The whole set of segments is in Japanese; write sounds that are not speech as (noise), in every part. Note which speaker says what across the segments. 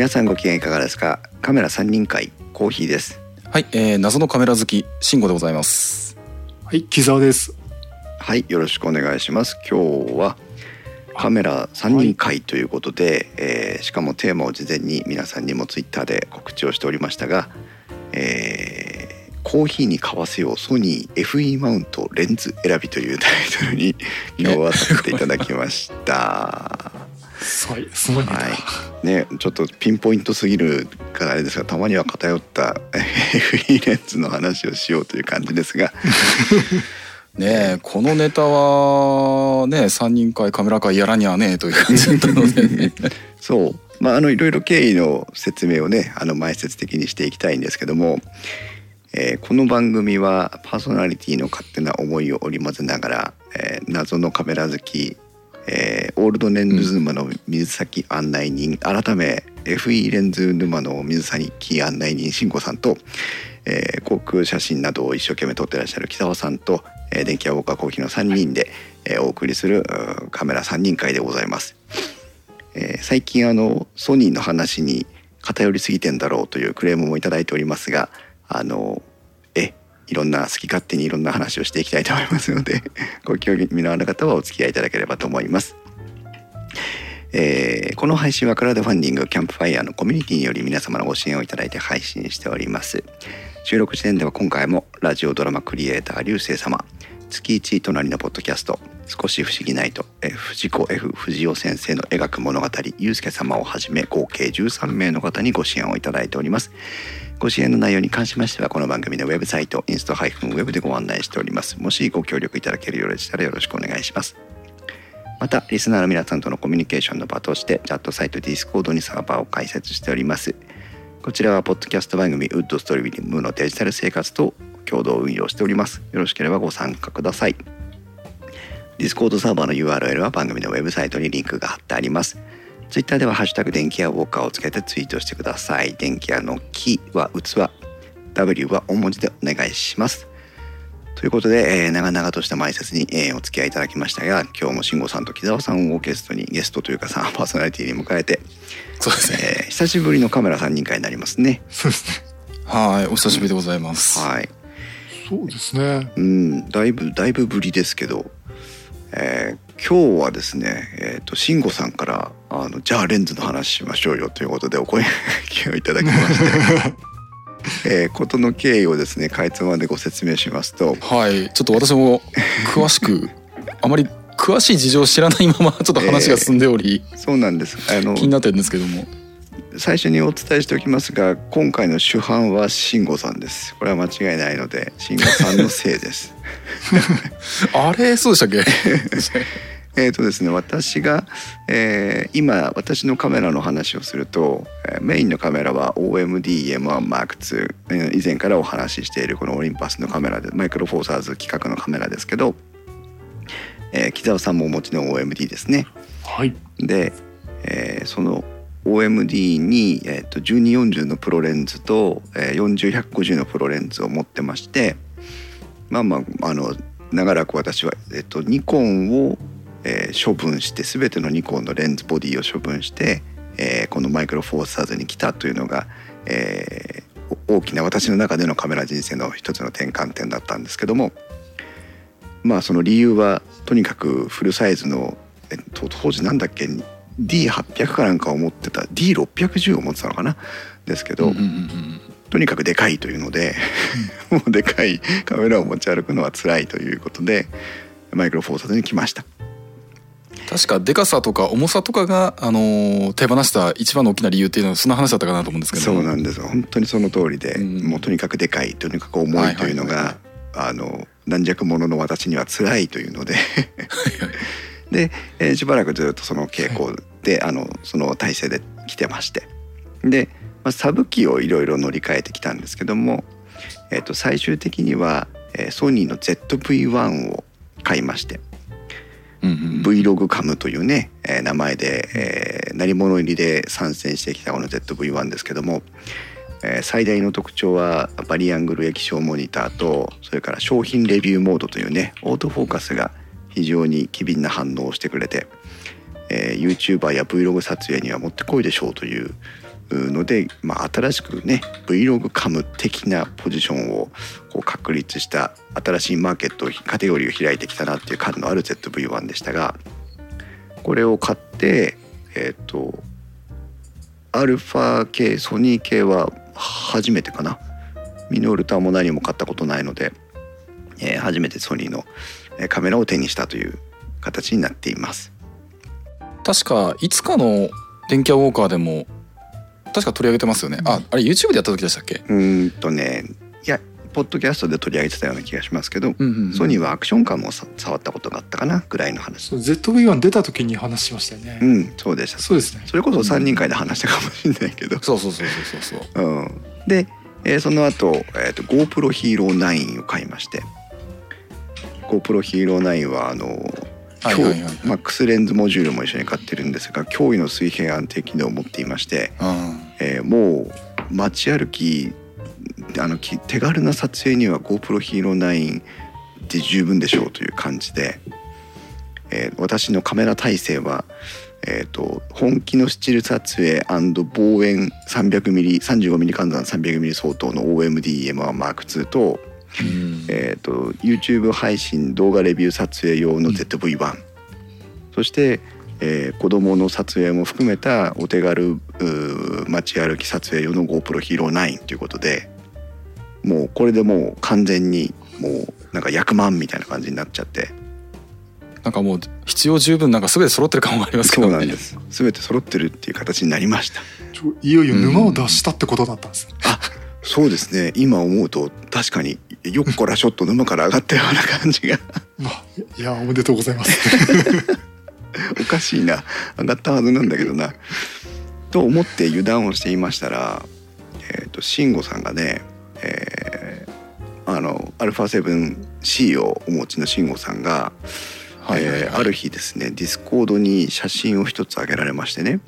Speaker 1: 皆さんご機嫌いかがですか？カメラ3人会コーヒーです
Speaker 2: はい、えー、謎のカメラ好き慎吾でございます
Speaker 3: はい、木沢です。
Speaker 1: はいよろしくお願いします今日はカメラ3人会ということで、えーしかもテーマを事前に皆さんにもツイッターで告知をしておりましたが、えーコーヒーに買わせようソニー FE マウントレンズ選びというタイトルに (laughs) 今日はさせていただきました。
Speaker 3: すごい、すごいネタ。
Speaker 1: はい、ねちょっとピンポイントすぎるからあれですがたまには偏ったえーフリーレンズの話をしようという感じですが。(laughs)
Speaker 2: ねえこのネタはね3人会カメラ会やらにゃねえという感じだったので、ね、(laughs)
Speaker 1: そう。まああのいろいろ経緯の説明をねあの前説的にしていきたいんですけども、えーこの番組はパーソナリティの勝手な思いを織り交ぜながら、えー謎のカメラ好き、えーオールドレンズ沼の水先案内人、改め FE レンズ沼の水先案内人慎吾さんと、えー航空写真などを一生懸命撮ってらっしゃる木澤さんと、えー電気屋ウォーカーコーヒーの3人で、えーお送りするカメラ3人会でございます。えー最近あのソニーの話に偏りすぎてんだろうというクレームもいただいておりますがあのいろんな好き勝手にいろんな話をしていきたいと思いますので (laughs) ご興味のある方はお付き合いいただければと思います。えーこの配信はクラウドファンディングキャンプファイヤーのコミュニティにより皆様のご支援をいただいて配信しております収録時点では今回もラジオドラマクリエイター流星様月一隣のポッドキャスト少し不思議ないと藤子 F 不二雄先生の描く物語ゆうすけ様をはじめ合計13名の方にご支援をいただいておりますご支援の内容に関しましてはこの番組のウェブサイトインスト -web でご案内しております。もしご協力いただけるようでしたらよろしくお願いします。またリスナーの皆さんとのコミュニケーションの場としてチャットサイト Discord にサーバーを開設しております。こちらはポッドキャスト番組ウッドストリームのデジタル生活と共同運用しております。よろしければご参加ください。Discord サーバーの URL は番組のウェブサイトにリンクが貼ってあります。Twitter ではハッシュタグ電気屋ウォーカーをつけてツイートしてください。電気屋の木は器。W は大文字でお願いします。ということで、えー長々とした前説に、えーお付き合いいただきましたが今日も慎吾さんと木澤さんをゲストにゲストというかさパーソナリティに迎えて、
Speaker 2: そうですね。
Speaker 1: えー久しぶりのカメラ3人会になりますね
Speaker 3: そうですね。
Speaker 2: はいお久しぶりでございます、
Speaker 1: はい。
Speaker 3: そうですね。
Speaker 1: うんだいぶだいぶぶりですけど、えー今日はですねえっ、と慎吾さんからあのじゃあレンズの話しましょうよということでお声掛けをいただきまして。(laughs) えーことの経緯をですねかいつまんでご説明しますと。
Speaker 2: はい。ちょっと私も詳しく (laughs) あまり詳しい事情を知らないままちょっと話が進んでおり、
Speaker 1: そうなんです。あの
Speaker 2: 気になってるんですけども
Speaker 1: 最初にお伝えしておきますが今回の主犯は慎吾さんです。これは間違いないので慎吾さんのせいです。(laughs)
Speaker 2: あれ？そうでしたっけ？(laughs)
Speaker 1: えーとですね私が、えー今私のカメラの話をすると、えーメインのカメラは OMD-M1M2、えー以前からお話ししているこのオリンパスのカメラでマイクロフォーサーズ規格のカメラですけど、えー木澤さんもお持ちの OMD ですね。
Speaker 3: はい。
Speaker 1: で、えーその OMD に、えー、と1240のプロレンズと、えー、40150のプロレンズを持ってましてまあまああの長らく私は、えー、とニコンを、えー処分して全てのニコンのレンズボディを処分して、えーこのマイクロフォーサーズに来たというのが、えー大きな私の中でのカメラ人生の一つの転換点だったんですけどもまあその理由はとにかくフルサイズの、えっと、当時なんだっけ D800 かなんかを持ってた D610 を持ってたのかな？ですけど、
Speaker 2: うんうんうん
Speaker 1: とにかくでかいというので (laughs) もうでかいカメラを持ち歩くのは辛いということでマイクロフォーサーズに来ました。
Speaker 2: 確かでかさとか重さとかが、あのー手放した一番の大きな理由っていうのはそんな話だったかなと思うんですけど。
Speaker 1: そうなんです。よ本当にその通りで、
Speaker 2: うん。
Speaker 1: もうとにかくでかいとにかく重いというのが、あの軟弱者の私には辛いというので。(laughs) で、えーしばらくずっとその傾向で、あのその体制で来てまして。で、まあ、サブ機をいろいろ乗り換えてきたんですけども、えー、と最終的には、えーソニーの ZV-1 を買いまして。
Speaker 2: うんうん
Speaker 1: Vlog カムというね、えー名前で、えー、鳴り物入りで参戦してきたこの ZV-1 ですけども、えー最大の特徴はバリアングル液晶モニターとそれから商品レビューモードというねオートフォーカスが非常に機敏な反応をしてくれて、えー、YouTuber や Vlog 撮影にはもってこいでしょうというので、まあ、新しくね Vlog カム的なポジションをこう確立した新しいマーケットカテゴリーを開いてきたなっていう感のある ZV-1 でしたがこれを買ってえっ、とアルファ系ソニー系は初めてかなミノルタも何も買ったことないので、えー初めてソニーのカメラを手にしたという形になっています。
Speaker 2: 確かいつかの電気屋ウォーカーでも確か取り上げてますよね。ああれ YouTube でやった時でしたっけ？
Speaker 1: うーんとねいやポッドキャストで取り上げてたような気がしますけど、
Speaker 2: うんうんうん
Speaker 1: ソニーはアクションカムをさ触ったことがあったかなぐらいの話。
Speaker 3: そう ZV-1 出た時に話しましたよね、
Speaker 1: うんそうでした。
Speaker 3: そうですね。
Speaker 1: それこそ3人会で話したかもしれないけど、
Speaker 2: そうそうそうそうそうそう。
Speaker 1: うん、で、えーその後、えー、と GoPro Hero 9を買いまして。GoPro Hero 9はあの
Speaker 2: はいはいはい。はい
Speaker 1: マックスレンズモジュールも一緒に買ってるんですが驚異の水平安定機能を持っていまして、
Speaker 2: うん。
Speaker 1: えーもう街歩きあのき手軽な撮影には GoPro Hero 9で十分でしょうという感じで、えー私のカメラ体制は、えー、と本気のスチル撮影望遠 300mm35mm 換算 300mm 相当の OMD-M1M2 と,、
Speaker 2: うん
Speaker 1: えー、と YouTube 配信動画レビュー撮影用の ZV-1、そして、えー子供の撮影も含めたお手軽街歩き撮影用の GoPro Hero 9ということでもうこれでもう完全にもうなんか100万みたいな感じになっちゃって。
Speaker 2: なんかもう必要十分なんか全て揃ってる感もありますけどね。
Speaker 1: そうなんです。全て揃ってるっていう形になりました。
Speaker 3: ちょいよいよ沼を脱したってことだったんですね、
Speaker 1: そうですね。今思うと確かによっこらしょっと沼から上がったような感じが。
Speaker 3: あいやおめでとうございます。(laughs)
Speaker 1: おかしいな。上がったはずなんだけどな。と思って油断をしていましたら、えー、と慎吾さんがね、えーあの α7C をお持ちの慎吾さんが、
Speaker 2: はいはいはい。
Speaker 1: えーある日ですねディスコードに写真を一つ上げられましてね。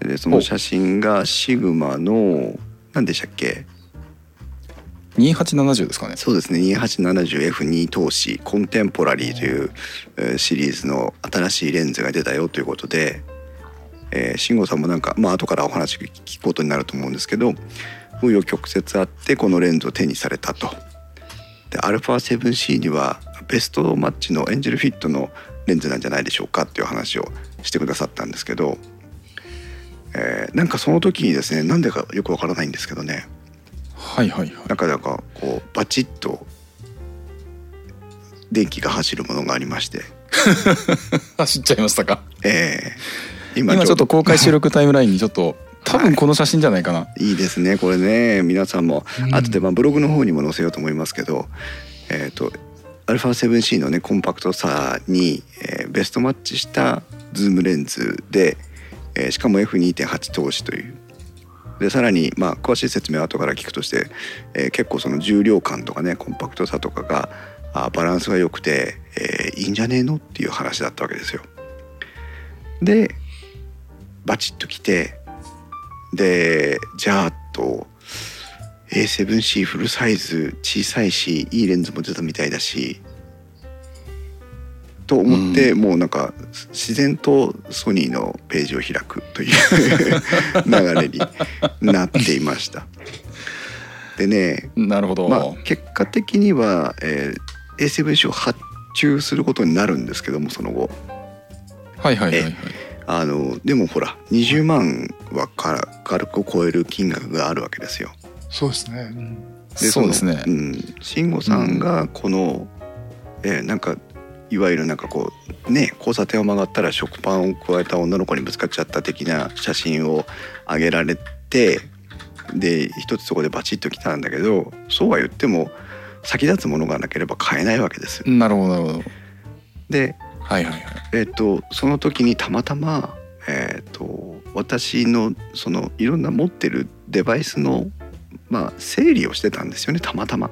Speaker 1: でその写真がシグマの何でしたっけ？
Speaker 2: 2870ですかね
Speaker 1: そうですね 2870F2 通しコンテンポラリーというシリーズの新しいレンズが出たよということで、えー、慎吾さんもなんかまあ後からお話聞くことになると思うんですけど紆余曲折あってこのレンズを手にされたと。で α7C にはベストマッチのエンジェルフィットのレンズなんじゃないでしょうかっていう話をしてくださったんですけど、えーなんかその時にですねなんでかよくわからないんですけどね
Speaker 2: はいはいはい。
Speaker 1: なかなかこうバチッと電気が走るものがありまして、(laughs)
Speaker 2: 走っちゃいましたか？
Speaker 1: えー今
Speaker 2: 今ちょっと公開収録タイムラインにちょっと (laughs) 多分この写真じゃないかな、
Speaker 1: い。いですねこれね。皆さんも
Speaker 3: うん。
Speaker 1: 後でまあブログの方にも載せようと思いますけど、えっ、と α7C のねコンパクトさに、えーベストマッチしたズームレンズで、えーしかも F2.8 投資というでさらにまあ詳しい説明は後から聞くとして、えー結構その重量感とかねコンパクトさとかがあバランスが良くて、えーいいんじゃねえのっていう話だったわけですよ。でバチッときてでじゃあと A7C フルサイズ小さいしいいレンズも出たみたいだしと思って、もうなんか自然とソニーのページを開くという流れになっていました。(laughs) でね
Speaker 2: なるほど、
Speaker 1: まあ、結果的には、えー A7C を発注することになるんですけどもその後。
Speaker 2: はいはいはいはい。
Speaker 1: あのでもほら20万はから軽く超える金額があるわけですよ。
Speaker 3: そうですね、うん。
Speaker 1: で
Speaker 2: そうですね。
Speaker 1: うん、慎吾さんがこの、えーなんかいわゆるなんかこうね交差点を曲がったら食パンを加えた女の子にぶつかっちゃった的な写真を上げられてで一つそこでバチッときたんだけどそうは言っても先立つものがなければ買えないわけです。
Speaker 2: なるほどなるほど
Speaker 1: で
Speaker 2: はいはいはい
Speaker 1: えっとその時にたまたま、えっと私のそのいろんな持ってるデバイスの、まあ、整理をしてたんですよねたまたま。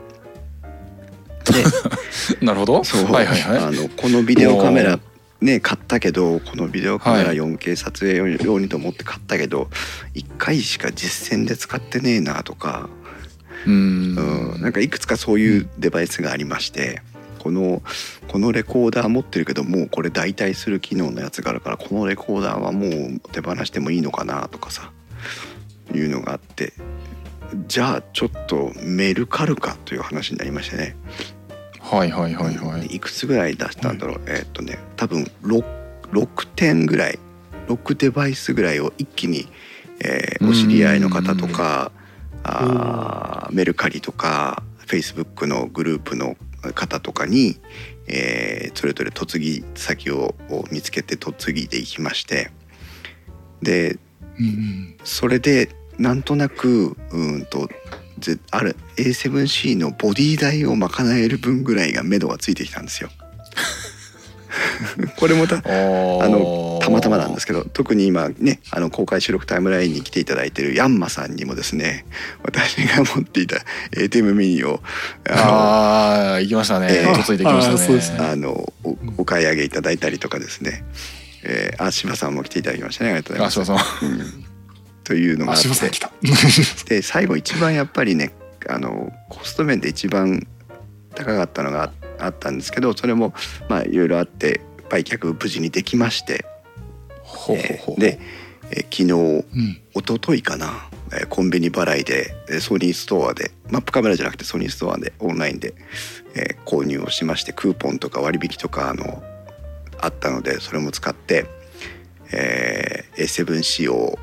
Speaker 1: で (laughs)
Speaker 2: なるほど。
Speaker 1: そう、
Speaker 2: はいはいはい。
Speaker 1: あのこのビデオカメラね買ったけどこのビデオカメラ
Speaker 2: はい
Speaker 1: 4K 撮影用にと思って買ったけど1回しか実戦で使ってねえなとか、
Speaker 2: うー
Speaker 1: うん。
Speaker 2: ん
Speaker 1: なんかいくつかそういうデバイスがありまして、このこのレコーダー持ってるけどもうこれ代替する機能のやつがあるからこのレコーダーはもう手放してもいいのかなとかさいうのがあってじゃあちょっとメルカルかという話になりましてね。
Speaker 2: はいはいはいはい。
Speaker 1: いくつぐらい出したんだろう、えーっとね多分 6, 6点ぐらい6デバイスぐらいを一気に、えーお知り合いの方とかあーメルカリとかフェイスブックのグループの方とかに、えーそれぞれ嫁ぎ先をを見つけて嫁ぎでいきまして。で
Speaker 3: うんうん。
Speaker 1: それでなんとなくうーんとぜある A7C のボディ代を賄える分ぐらいが目処がついてきたんですよ。(laughs) これもた
Speaker 2: あ
Speaker 1: あのたまたまなんですけど特に今ねあの公開収録タイムラインに来ていただいてるヤンマさんにもですね私が持っていた ATM ミニをあ
Speaker 2: ああ行きましたね。
Speaker 1: えー
Speaker 2: 嫁いできましたね。
Speaker 3: あ
Speaker 1: のおお買い上げいただいたりとかですね、えー、あ柴さんも来ていただきましたねありがとうございます。
Speaker 2: あ、そうそう。
Speaker 1: うんというのがあ
Speaker 3: あ
Speaker 1: って (laughs) で最後一番やっぱりねあのコスト面で一番高かったのがああったんですけどそれもまあいろいろあって売却無事にできまして、
Speaker 2: ほうほうほう。
Speaker 1: で、えー昨日
Speaker 3: うん。
Speaker 1: 一昨日かな、えーコンビニ払いでえーソニーストアでマップカメラじゃなくてソニーストアでオンラインで、えー購入をしましてクーポンとか割引とかあのあったのでそれも使って、えー A7C を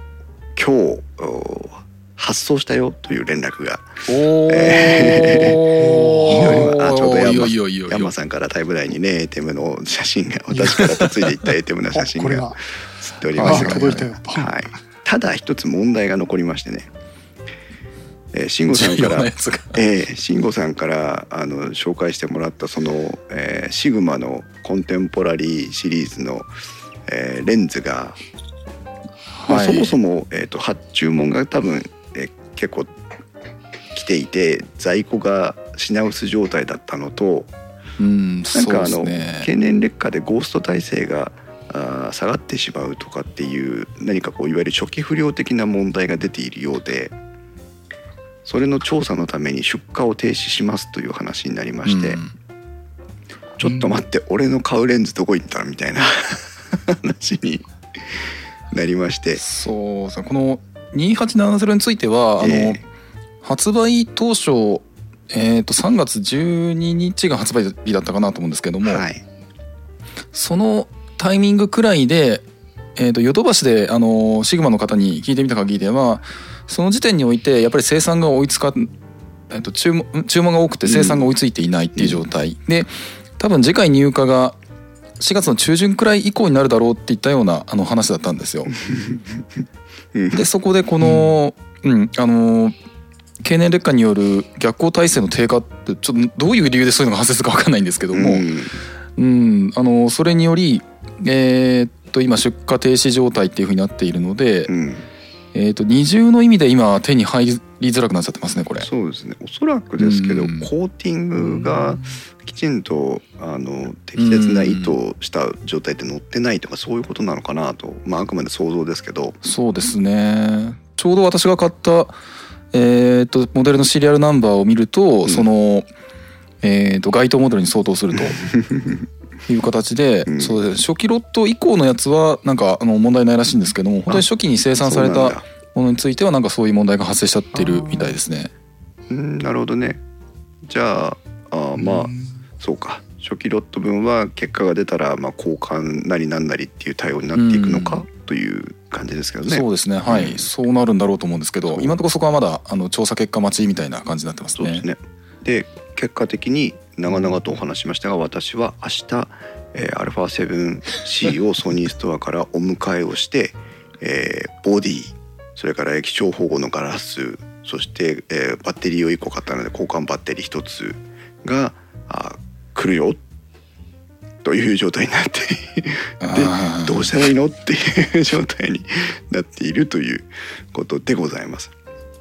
Speaker 1: 今日お発送したよという連絡が
Speaker 2: お
Speaker 1: え
Speaker 2: お。(laughs)
Speaker 1: あちょうどヤンマさんからタイムラインにね ATM の写真が私から嫁いでいった (laughs) ATM の写
Speaker 3: あ
Speaker 1: 真が
Speaker 3: これが。
Speaker 1: 写っておりますが
Speaker 3: あ届いたよ。と
Speaker 1: はい、ただ一つ問題が残りましてね、えー、慎吾さん
Speaker 2: 重
Speaker 1: から。えー、慎吾さんからあの紹介してもらったその、えーシグマのコンテンポラリーシリーズの、えーレンズが、まそもそも、えー、と発注文が多分、えー結構来ていて在庫が品薄状態だったのと
Speaker 2: うん、
Speaker 1: なんかあの、
Speaker 2: ね。
Speaker 1: 経年劣化でゴースト体制があー下がってしまうとかっていう何かこういわゆる初期不良的な問題が出ているようでそれの調査のために出荷を停止しますという話になりまして、
Speaker 2: うん。
Speaker 1: ちょっと待って、俺の買うレンズどこ行ったみたいな (laughs) 話になりまして。
Speaker 2: そうですね。この2870については、あの、
Speaker 1: え
Speaker 2: 発売当初、えっ、と3月12日が発売日だったかなと思うんですけども、
Speaker 1: はい。
Speaker 2: そのタイミングくらいで、えー、とヨドバシであのシグマの方に聞いてみた限りではその時点においてやっぱり生産が追いつか、えー、と注文注文が多くて生産が追いついていないっていう状態、で多分次回入荷が4月の中旬くらい以降になるだろうっていったようなあの話だったんですよ。
Speaker 1: うん。
Speaker 2: でそこでこの、うんあの経年劣化による逆行体制の低下ってちょっとどういう理由でそういうのが発生するか分かんないんですけども、
Speaker 1: うん。
Speaker 2: うん、あのそれにより、えーっと今出荷停止状態っていうふうになっているので、
Speaker 1: うん。
Speaker 2: えーっと二重の意味で今手に入りづらくなっちゃってますねこれ。
Speaker 1: そうですね。おそらくですけど、
Speaker 2: うん。
Speaker 1: コーティングがきちんとあの適切な意図をした状態で乗ってないとかそういうことなのかなと、まあ、あくまで想像ですけど、
Speaker 2: そうですね。ちょうど私が買った、えーっとモデルのシリアルナンバーを見ると、
Speaker 1: ん。
Speaker 2: その、えーっと該当モデルに相当すると。(laughs) いう形で、
Speaker 1: うん。
Speaker 2: そうです初期ロット以降のやつはなんかあの問題ないらしいんですけども本当に初期に生産されたものについてはなんかそういう問題が発生しちゃってるみたいですね。
Speaker 1: うんなるほどね。じゃああまあ、
Speaker 3: うん
Speaker 1: そうか。初期ロット分は結果が出たら、まあ、交換なりなんなりっていう対応になっていくのか、という感じですけどね。
Speaker 2: そうですね。はい、
Speaker 1: うん
Speaker 2: そうなるんだろうと思うんですけど今のところそこはまだあの調査結果待ちみたいな感じになってますね。
Speaker 1: そうですね。で結果的に長々とお話ししましたが私は明日、えー、α7C をソニーストアからお迎えをして、(laughs) えーボディそれから液晶保護のガラスそして、えーバッテリーを1個買ったので交換バッテリー1つがあ来るよ。という状態になって。
Speaker 2: あー。
Speaker 1: どうしたらいいの？っていう状態になっているということでございます。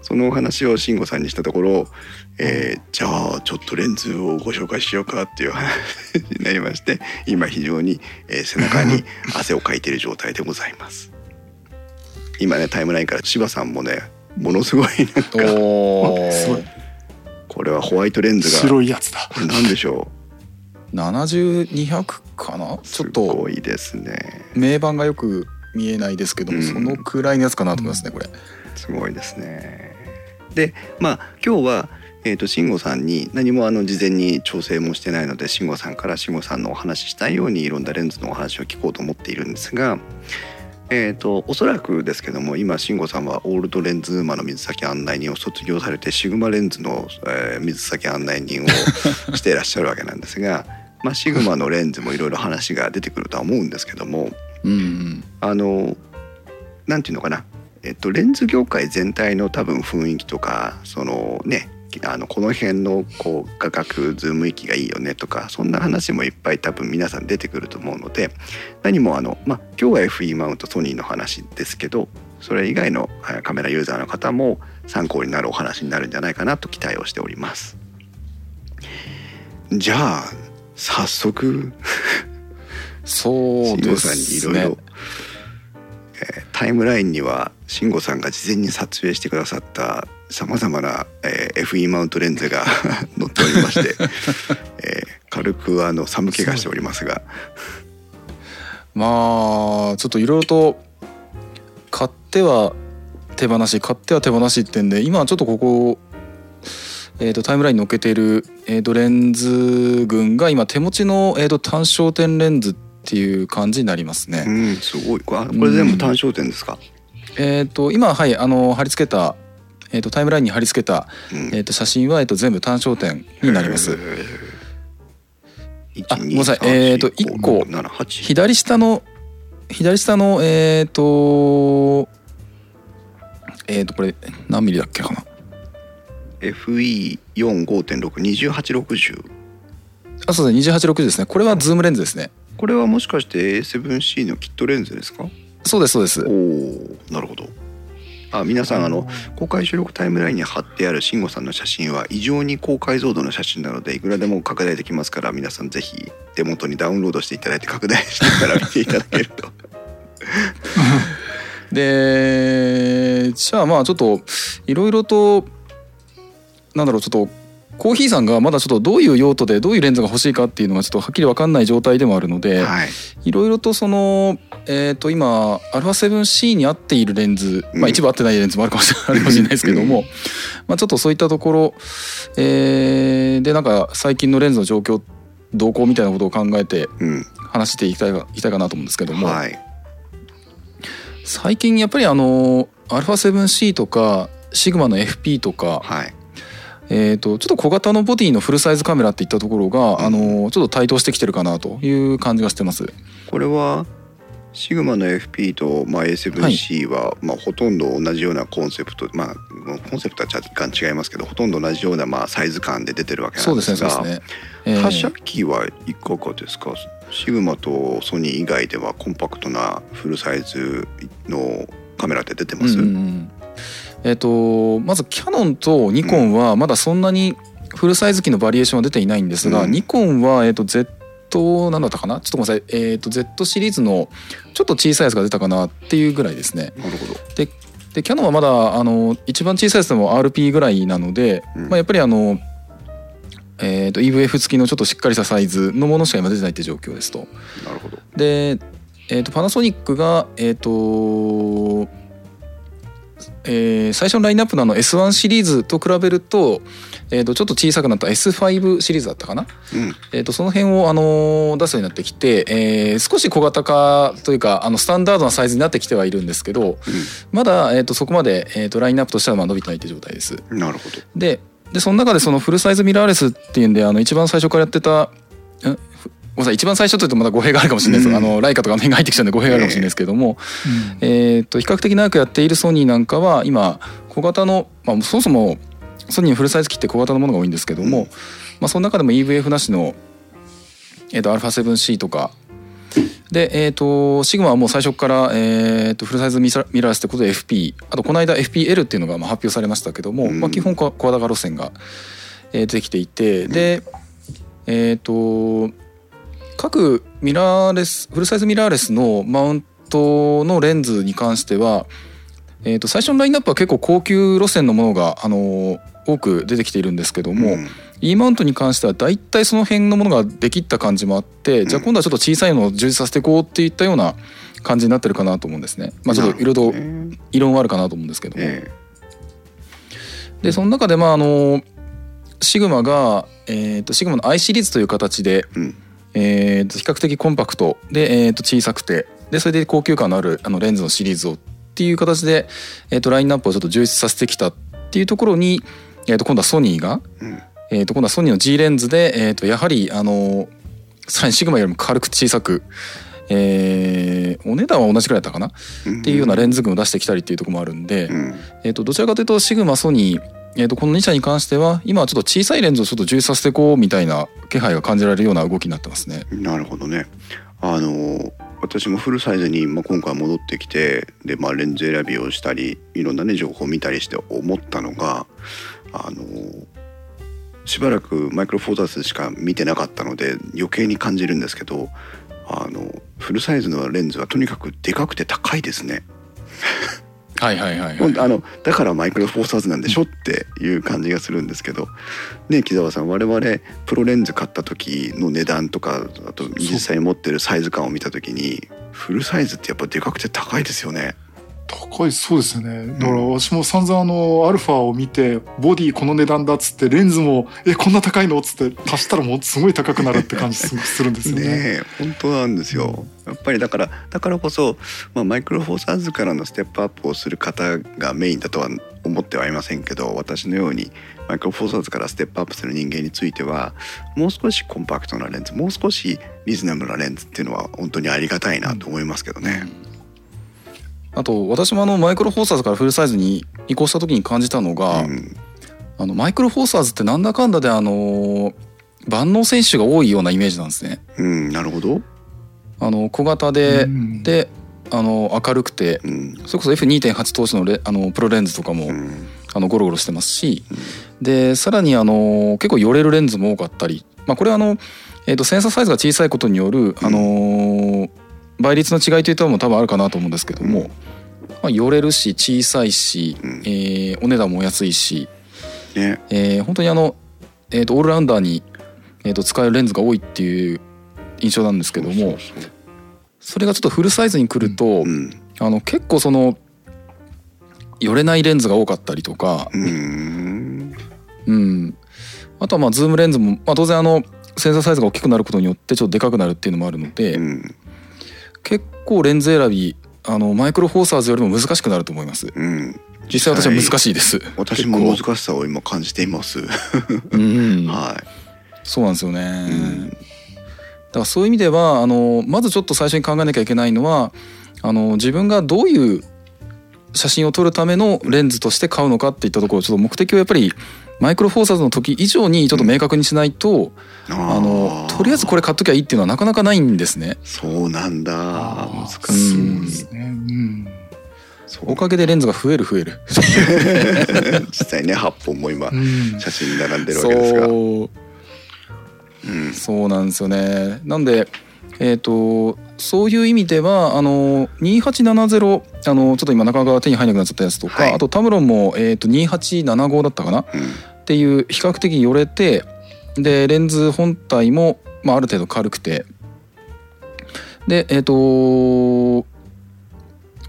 Speaker 1: そのお話を慎吾さんにしたところ、えーじゃあちょっとレンズをご紹介しようかっていう話になりまして今非常に、えー背中に (laughs) 汗をかいている状態でございます。今ねタイムラインから柴さんもねものすごいなんか (laughs) これはホワイトレンズが
Speaker 3: 白いやつだ。
Speaker 1: これ何でしょ
Speaker 2: 70200かな？ちょっと
Speaker 1: ごいですね。
Speaker 2: 名盤がよく見えないですけども、
Speaker 1: うん
Speaker 2: そのくらいのやつかなと思いますねこれ。
Speaker 1: すごいですね。でまあ今日はえー、と慎吾さんに何もあの事前に調整もしてないので慎吾さんから慎吾さんのお話ししたいようにいろんなレンズのお話を聞こうと思っているんですが、えー、とおそらくですけども今慎吾さんはオールドレンズ沼の水先案内人を卒業されてシグマレンズの、えー水先案内人をしていらっしゃるわけなんですが、まあ、シグマのレンズもいろいろ話が出てくるとは思うんですけども
Speaker 2: うんうん
Speaker 1: あのなんていうのかな、えっと、レンズ業界全体の多分雰囲気とかそのねあのこの辺のこう画角ズーム域がいいよねとかそんな話もいっぱい多分皆さん出てくると思うので何もあの、まあ、今日は FE マウントソニーの話ですけどそれ以外のえーカメラユーザーの方も参考になるお話になるんじゃないかなと期待をしております。じゃあ早速。
Speaker 2: そうで
Speaker 1: 慎吾さんにい
Speaker 2: すね
Speaker 1: ろいろ。えータイムラインには慎吾さんが事前に撮影してくださったさまざまな、えー FE マウントレンズが (laughs) 載っておりまして、えー軽くあの寒気がしておりますが。
Speaker 2: まあちょっといろいろと買っては手放し買っては手放しってんで今はちょっとここ、えー、とタイムラインに載っけている、えー、とレンズ群が今手持ちの、えー、と単焦点レンズっていう感じになりますね。
Speaker 1: うんすごい。これあこれ全部単焦点ですか、
Speaker 2: えっ、と今はいあの貼り付けた、えー、とタイムラインに貼り付けた、
Speaker 1: うん。
Speaker 2: えー、と写真は、えー、と全部単焦点になります。あごめんなさい。えーと一個
Speaker 1: 78
Speaker 2: 左下の左下のえっ、とえっ、とこれ何ミリだっけかな？
Speaker 1: FE45.62860
Speaker 2: あそうですね2860ですね。これはズームレンズですね。
Speaker 1: これはもしかして A7C のキットレンズですか？
Speaker 2: そうですそうです。
Speaker 1: おおなるほど。あ皆さんあの公開収録タイムラインに貼ってある慎吾さんの写真は異常に高解像度の写真なのでいくらでも拡大できますから皆さんぜひ手元にダウンロードしていただいて拡大してから見ていただけると。(laughs)
Speaker 2: でじゃあまあちょっといろいろとなんだろうちょっとコーヒーさんがまだちょっとどういう用途でどういうレンズが欲しいかっていうのがちょっとはっきり分かんない状態でもあるので、
Speaker 1: はい。
Speaker 2: いろいろとその、えー、と今 α7C に合っているレンズ、まあ、
Speaker 1: うん
Speaker 2: 一部合ってないレンズもあるかもしれないですけども、まあ、ちょっとそういったところ、えーでなんか最近のレンズの状況動向みたいなことを考えて
Speaker 1: うん。
Speaker 2: 話していきたいかいきたいかなと思うんですけども、
Speaker 1: はい。
Speaker 2: 最近やっぱりあの α7C とかシグマの FP とか、
Speaker 1: はい
Speaker 2: えー、とちょっと小型のボディのフルサイズカメラっていったところが、
Speaker 1: うん。
Speaker 2: あのちょっと台頭してきてるかなという感じがしてます。
Speaker 1: これはシグマの FP と、まあ、A7C は、まあ、ほとんど同じようなコンセプトまあコンセプトは若干違いますけどほとんど同じような、まあ、サイズ感で出てるわけな
Speaker 2: んで
Speaker 1: ですが
Speaker 2: すねね。えー。
Speaker 1: 他社機はいかがですか？シグマとソニー以外ではコンパクトなフルサイズのカメラって出てます、
Speaker 2: うんうんうんえっ、とまずキヤノンとニコンはまだそんなにフルサイズ機のバリエーションは出ていないんですが、
Speaker 1: うん。
Speaker 2: ニコンはえっ、と Z なんだったかな？ちょっとごめんなさい。えっ、と Z シリーズのちょっと小さいやつが出たかなっていうぐらいですね。
Speaker 1: なるほど。
Speaker 2: でキヤノンはまだあの一番小さいやつでも RP ぐらいなので、
Speaker 1: うん。
Speaker 2: まあ、やっぱりあの、えー、と EVF 付きのちょっとしっかりしたサイズのものしか今出てないって状況ですと。
Speaker 1: なるほど。
Speaker 2: で、えー、とパナソニックがえっ、とえー最初のラインナップのあの S1 シリーズと比べると,、えー、とちょっと小さくなった S5 シリーズだったかな、
Speaker 1: うん。
Speaker 2: えー、とその辺を、あのー出すようになってきて、えー少し小型化というかあのスタンダードなサイズになってきてはいるんですけどまだ、えー、とそこまで、えー、とラインナップとしてはまあ伸びてないっていう状態です。
Speaker 1: うんなるほど。
Speaker 2: ででその中でそのフルサイズミラーレスっていうんであの一番最初からやってたごめんなさい。一番最初というとまた語弊があるかもしれないです、
Speaker 1: うん。
Speaker 2: あのライカとかの辺が入ってきちゃうんで語弊があるかもしれないですけども、
Speaker 3: うん。
Speaker 2: えー、と比較的長くやっているソニーなんかは今小型の、まあ、そもそもソニーのフルサイズ機って小型のものが多いんですけども、
Speaker 1: うん。
Speaker 2: まあ、その中でも EVF なしの、えー、と α7C とか。で、えー、とシグマはもう最初から、えー、とフルサイズミラミラーレスってことで FP あとこの間 FPL っていうのがまあ発表されましたけども、
Speaker 1: うん。
Speaker 2: まあ、基本小小型路線が、えー出てきていて。でえっ、と各ミラーレスフルサイズミラーレスのマウントのレンズに関しては、えー、と最初のラインナップは結構高級路線のものが、あのー多く出てきているんですけども、
Speaker 1: ん。
Speaker 2: E マウントに関しては大体その辺のものができった感じもあって、じゃあ今度はちょっと小さいのを充実させていこうっていったような感じになってるかなと思うんですね。まあちょっといろいろと
Speaker 1: ね
Speaker 2: 異論はあるかなと思うんですけども。
Speaker 1: え
Speaker 2: でその中でまああのシグマが、えー、とシグマの I シリーズという形で、
Speaker 1: えうん
Speaker 2: えー、と比較的コンパクト。で、えー、と小さくて。でそれで高級感のあるあのレンズのシリーズを。っていう形で、えー、とラインナップをちょっと充実させてきたっていうところに、えー、と今度はソニーが、
Speaker 1: うん。
Speaker 2: えー、と今度はソニーの G レンズで、えー、とやはりあのさらにシグマよりも軽く小さく、えーお値段は同じくらいだったかな、
Speaker 1: うん。
Speaker 2: っていうようなレンズ群を出してきたりっていうところもあるんで、
Speaker 1: うん。
Speaker 2: えー、とどちらかというとシグマソニー、えー、とこの2社に関しては今はちょっと小さいレンズをちょっと充実させていこうみたいな気配が感じられるような動きになってますね。
Speaker 1: なるほどねあの私もフルサイズに、ま、今回戻ってきてで、まあ、レンズ選びをしたりいろんなね情報を見たりして思ったのがあのしばらくマイクロフォーザーズしか見てなかったので余計に感じるんですけどあのフルサイズのレンズはとにかくでかくて高いですね。
Speaker 2: はいはいはい、
Speaker 1: ほんとあのだからマイクロフォーサーズなんでしょっていう感じがするんですけどね木澤さん我々プロレンズ買った時の値段とかあと実際に持ってるサイズ感を見た時にフルサイズってやっぱでかくて高いですよね。
Speaker 3: 高いそうですよねだから私も散々あのアルファを見てボディこの値段だっつってレンズもえこんな高いのっつって足したらもうすごい高くなるって感じすするんですよね。(laughs)
Speaker 1: ねえ本当なんですよ。やっぱりだからだからこそ、まあ、マイクロフォーサーズからのステップアップをする方がメインだとは思ってはいませんけど私のようにマイクロフォーサーズからステップアップする人間についてはもう少しコンパクトなレンズもう少しリーズナブルなレンズっていうのは本当にありがたいなと思いますけどね。
Speaker 2: あと私もあのマイクロフォーサーズからフルサイズに移行した時に感じたのが、
Speaker 1: うん。
Speaker 2: あのマイクロフォーサーズってなんだかんだであの万能選手が多いようなイメージなんですね。
Speaker 1: うん、なるほど。
Speaker 2: あの小型で、
Speaker 3: うん。
Speaker 2: であの明るくて
Speaker 1: うん、
Speaker 2: それこそ F2.8 投資のレあのプロレンズとかも、
Speaker 1: うん、
Speaker 2: あのゴロゴロしてますし、でさらにあの結構寄れるレンズも多かったり、まあ、これはあの、えー、とセンサーサイズが小さいことによる、あのー倍率の違いといったのも多分あるかなと思うんですけども、
Speaker 1: うん。
Speaker 2: まあ、寄れるし小さいし、
Speaker 1: うん。
Speaker 2: えーお値段も安いし、
Speaker 1: ね、
Speaker 2: えー本当にあの、えー、とオールラウンダーに、えー、と使えるレンズが多いっていう印象なんですけども
Speaker 1: そ
Speaker 2: れがちょっとフルサイズに来ると、
Speaker 1: うん、
Speaker 2: あの結構その寄れないレンズが多かったりとか、
Speaker 1: うん、
Speaker 2: うん、あとはまあズームレンズも、まあ、当然あのセンサーサイズが大きくなることによってちょっとでかくなるっていうのもあるので、
Speaker 1: うん、
Speaker 2: 結構レンズ選びあのマイクロフォーサーズよりも難しくなると思います。
Speaker 1: うん。
Speaker 2: 実際私は難しいです。
Speaker 1: 私も難しさを今感じています。(laughs)
Speaker 2: うん。
Speaker 1: は
Speaker 2: そうなんですよね、
Speaker 1: ん。
Speaker 2: だからそういう意味ではあのまずちょっと最初に考えなきゃいけないのはあの自分がどういう写真を撮るためのレンズとして買うのかっていったところちょっと目的をやっぱりマイクロフォーサーズの時以上にちょっと明確にしないと、
Speaker 1: い。
Speaker 2: あのとりあえずこれ買っときゃいいっていうのはなかなかないんですね。
Speaker 1: そうなんだ。難
Speaker 3: そう
Speaker 1: しい。
Speaker 3: ですね。うん。
Speaker 2: おかげでレンズが増える増える。(laughs)
Speaker 1: 実際ね8本も今
Speaker 3: うん
Speaker 1: 写真に並んでるわけですが。
Speaker 2: そう
Speaker 1: うん
Speaker 2: そうなんですよね。なんでえっ、とそういう意味ではあの2870あのちょっと今なかなか手に入らなくなっちゃったやつとか、
Speaker 1: はい
Speaker 2: あとタムロンも、えー、と2875だったかなっ
Speaker 1: うん
Speaker 2: ていう比較的寄れてでレンズ本体も、まあ、ある程度軽くて。でえっ、とお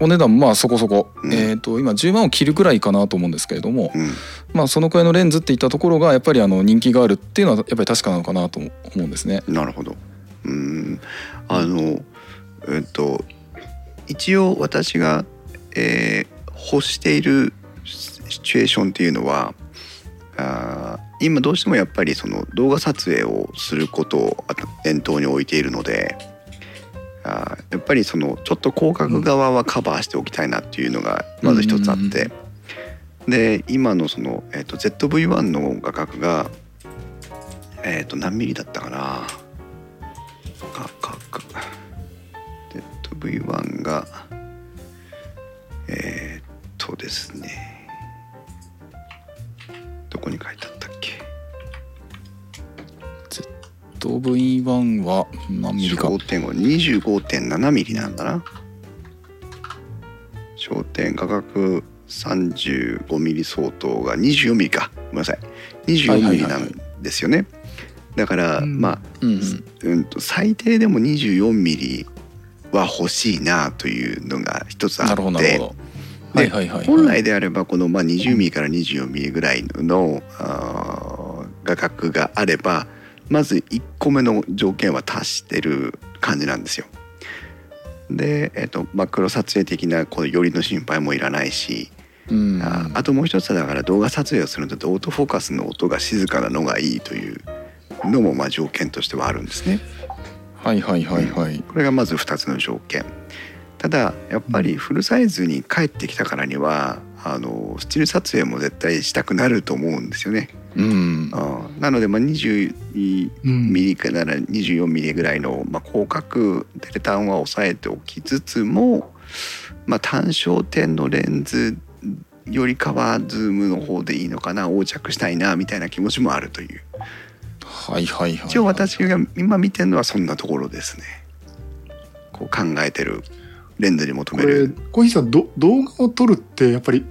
Speaker 2: 値段もまあそこそこ、
Speaker 1: うん。
Speaker 2: えっ、と今10万を切るくらいかなと思うんですけれども、
Speaker 1: うん。
Speaker 2: まあそのくらいのレンズっていったところがやっぱりあの人気があるっていうのはやっぱり確かなのかなと思うんですね。
Speaker 1: なるほど。うん。あのえっと一応私が、えー欲しているシチュエーションっていうのはあー今どうしてもやっぱりその動画撮影をすることを念頭に置いているのであーやっぱりそのちょっと広角側はカバーしておきたいなっていうのがまず一つあって、で今のその、えー、と ZV-1 の画角がえっ、と何ミリだったかな？画角。ZV-1 がえっ、とですねどこに書いてあったっけ
Speaker 2: ？V1 は何ミリか？
Speaker 1: 焦点は25.7ミリなんだな。焦点画角35ミリ相当が24ミリか。ごめんなさい。24ミリなんですよね、だから、
Speaker 3: うん。
Speaker 1: まあ
Speaker 2: うんうん。
Speaker 1: うんと最低でも24ミリは欲しいなというのが一つあ
Speaker 2: なるほど
Speaker 1: って
Speaker 2: なるほど
Speaker 1: で
Speaker 2: はいはい
Speaker 1: 本来であればこのまあ20ミリから24ミリぐらいの画角があればまず1個目の条件は達してる感じなんですよ。で、えっとマクロ撮影的なこう寄りの心配もいらないし、
Speaker 2: うん
Speaker 1: ああともう一つはだから動画撮影をするのとオートフォーカスの音が静かなのがいいというのもまあ条件としてはあるんですね。
Speaker 2: はいはいはいはい
Speaker 1: これがまず2つの条件ただやっぱりフルサイズに帰ってきたからにはあのスチール撮影も絶対したくなると思うんですよね。
Speaker 2: うん
Speaker 1: うんなのでまあ22
Speaker 3: うん
Speaker 1: ミリかなら24ミリぐらいの、まあ、広角テレタンは抑えておきつつも、まあ、単焦点のレンズよりかはズームの方でいいのかな横着したいなみたいな気持ちもあるという
Speaker 2: はいはいはい
Speaker 1: 一応私が今見てるのはそんなところですね。こう考えてるレンズに求
Speaker 3: これ
Speaker 1: める。
Speaker 3: コーヒーさんど動画を撮るってやっぱり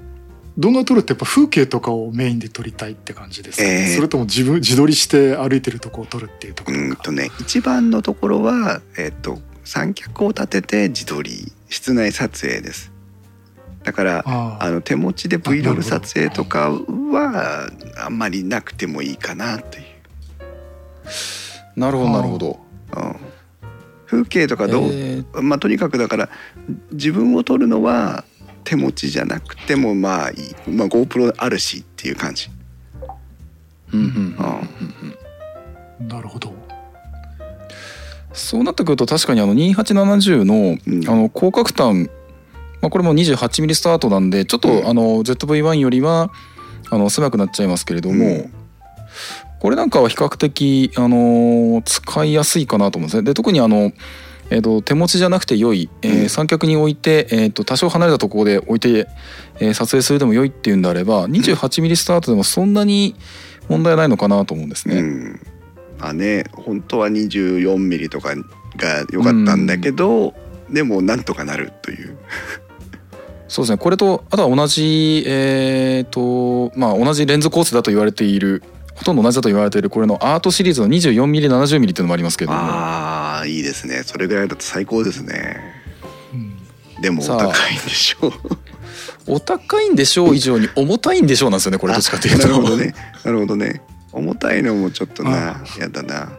Speaker 3: 動画を撮るってやっぱ風景とかをメインで撮りたいって感じですか、
Speaker 1: えー。
Speaker 3: それとも自分自撮りして歩いてるとこを撮るっていうとこ
Speaker 1: う
Speaker 3: ろか。
Speaker 1: んとね一番のところは、えっと三脚を立てて自撮り室内撮影です。だから
Speaker 3: あ
Speaker 1: の手持ちで Vlog
Speaker 3: ど。
Speaker 1: 撮影とかはあんまりなくてもいいかなという、
Speaker 2: なるほどなるほど。
Speaker 1: うん、風景とかどう、
Speaker 2: えー。
Speaker 1: まあとにかくだから自分を撮るのは手持ちじゃなくてもまあいい、まあ、GoPro あるしっていう感じ。
Speaker 3: なるほど。
Speaker 2: そうなってくると確かにあの2870の
Speaker 1: うん。
Speaker 2: あの広角端、まあ、これも 28mm スタートなんでちょっと
Speaker 1: うん。
Speaker 2: あの ZV-1 よりはあの狭くなっちゃいますけれども、
Speaker 1: うん
Speaker 2: これなんかは比較的あの使いやすいかなと思うんですね。で特にあのえー、と手持ちじゃなくて良い、えー
Speaker 1: うん。
Speaker 2: 三脚に置いて、えー、と多少離れたところで置いて、えー撮影するでも良いっていうんであれば 28mm スタートでもそんなに問題ないのかなと思うんですね。
Speaker 1: うん、まあね本当は24ミリとかが良かったんだけど、でもなんとかなるという。
Speaker 2: そうですね。これとあとは同じえっ、とまあ同じレンズ構成だと言われているほとんど同じだと言われているこれのアートシリーズの 24mm70mm っていうのもありますけれども。
Speaker 1: ああいいですね。それぐらいだと最高ですね。
Speaker 3: うん
Speaker 1: でもお高いんでしょう。
Speaker 2: お高いんでしょう以上に重たいんでしょうなんですよねこれどっちかっていうと。
Speaker 1: なるほどね。なるほどね。重たいのもちょっとなやだな。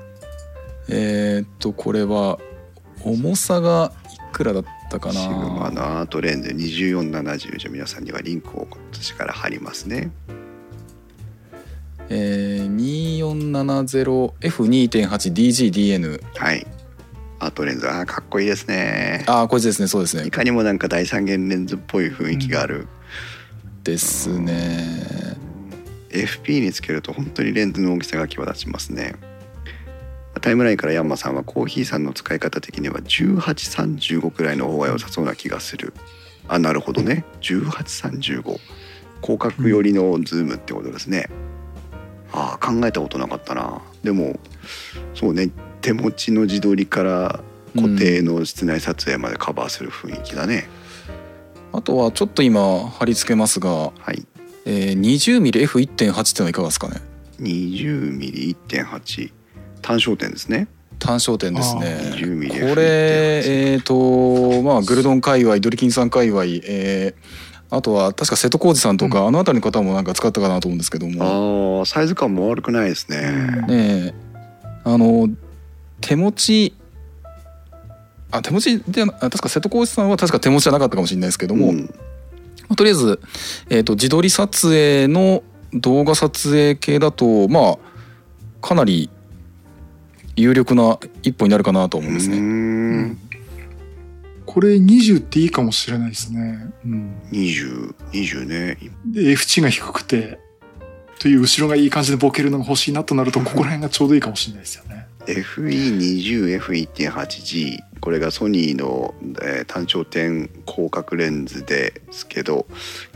Speaker 2: えっとこれは重さがいくらだったか
Speaker 1: シグマ
Speaker 2: な
Speaker 1: のアートレンズ2470じゃあ皆さんにはリンクを私から貼りますね
Speaker 2: えー、2470F2.8DGDN
Speaker 1: はい。アートレンズ。あーかっこいいですね。
Speaker 2: ああこいつですね。そうですね。
Speaker 1: いかにもなんか第三元レンズっぽい雰囲気がある、
Speaker 2: ですね。
Speaker 1: FP につけると本当にレンズの大きさが際立ちますね。タイムラインからヤンマさんはコーヒーさんの使い方的には1835くらいの方が良さそうな気がする。あなるほどね。1835広角寄りのズームってことですね、ああ考えたことなかったな。でもそうね手持ちの自撮りから固定の室内撮影までカバーする雰囲気だね、
Speaker 2: あとはちょっと今貼り付けますが、
Speaker 1: はい。
Speaker 2: えー、20mmF1.8 っていうのはいかがですかね
Speaker 1: ？20mm1.8 単焦点ですね。
Speaker 2: 単焦点ですね。
Speaker 1: あー 20mm
Speaker 2: これえっ、とまあグルドン界隈ドリキンさん界隈えーあとは確か瀬戸康史さんとか、あの辺りの方もなんか使ったかなと思うんですけども。
Speaker 1: ああサイズ感も悪くないですね、
Speaker 2: ねえ。あの手持ちあ手持ちであ確か瀬戸康史さんは確か手持ちじゃなかったかもしれないですけども、
Speaker 1: うん。
Speaker 2: まあとりあえず、えー、と自撮り撮影の動画撮影系だとまあかなり有力な一歩になるかなと思うんですね。
Speaker 1: ん
Speaker 3: これ20っていいかもしれないですね、うん、20
Speaker 1: 20ね。
Speaker 3: で F 値が低くてという後ろがいい感じでボケるのが欲しいなとなるとここら辺がちょうどいいかもしれないですよね。
Speaker 1: FE20F1.8G これがソニーの、えー単焦点広角レンズですけど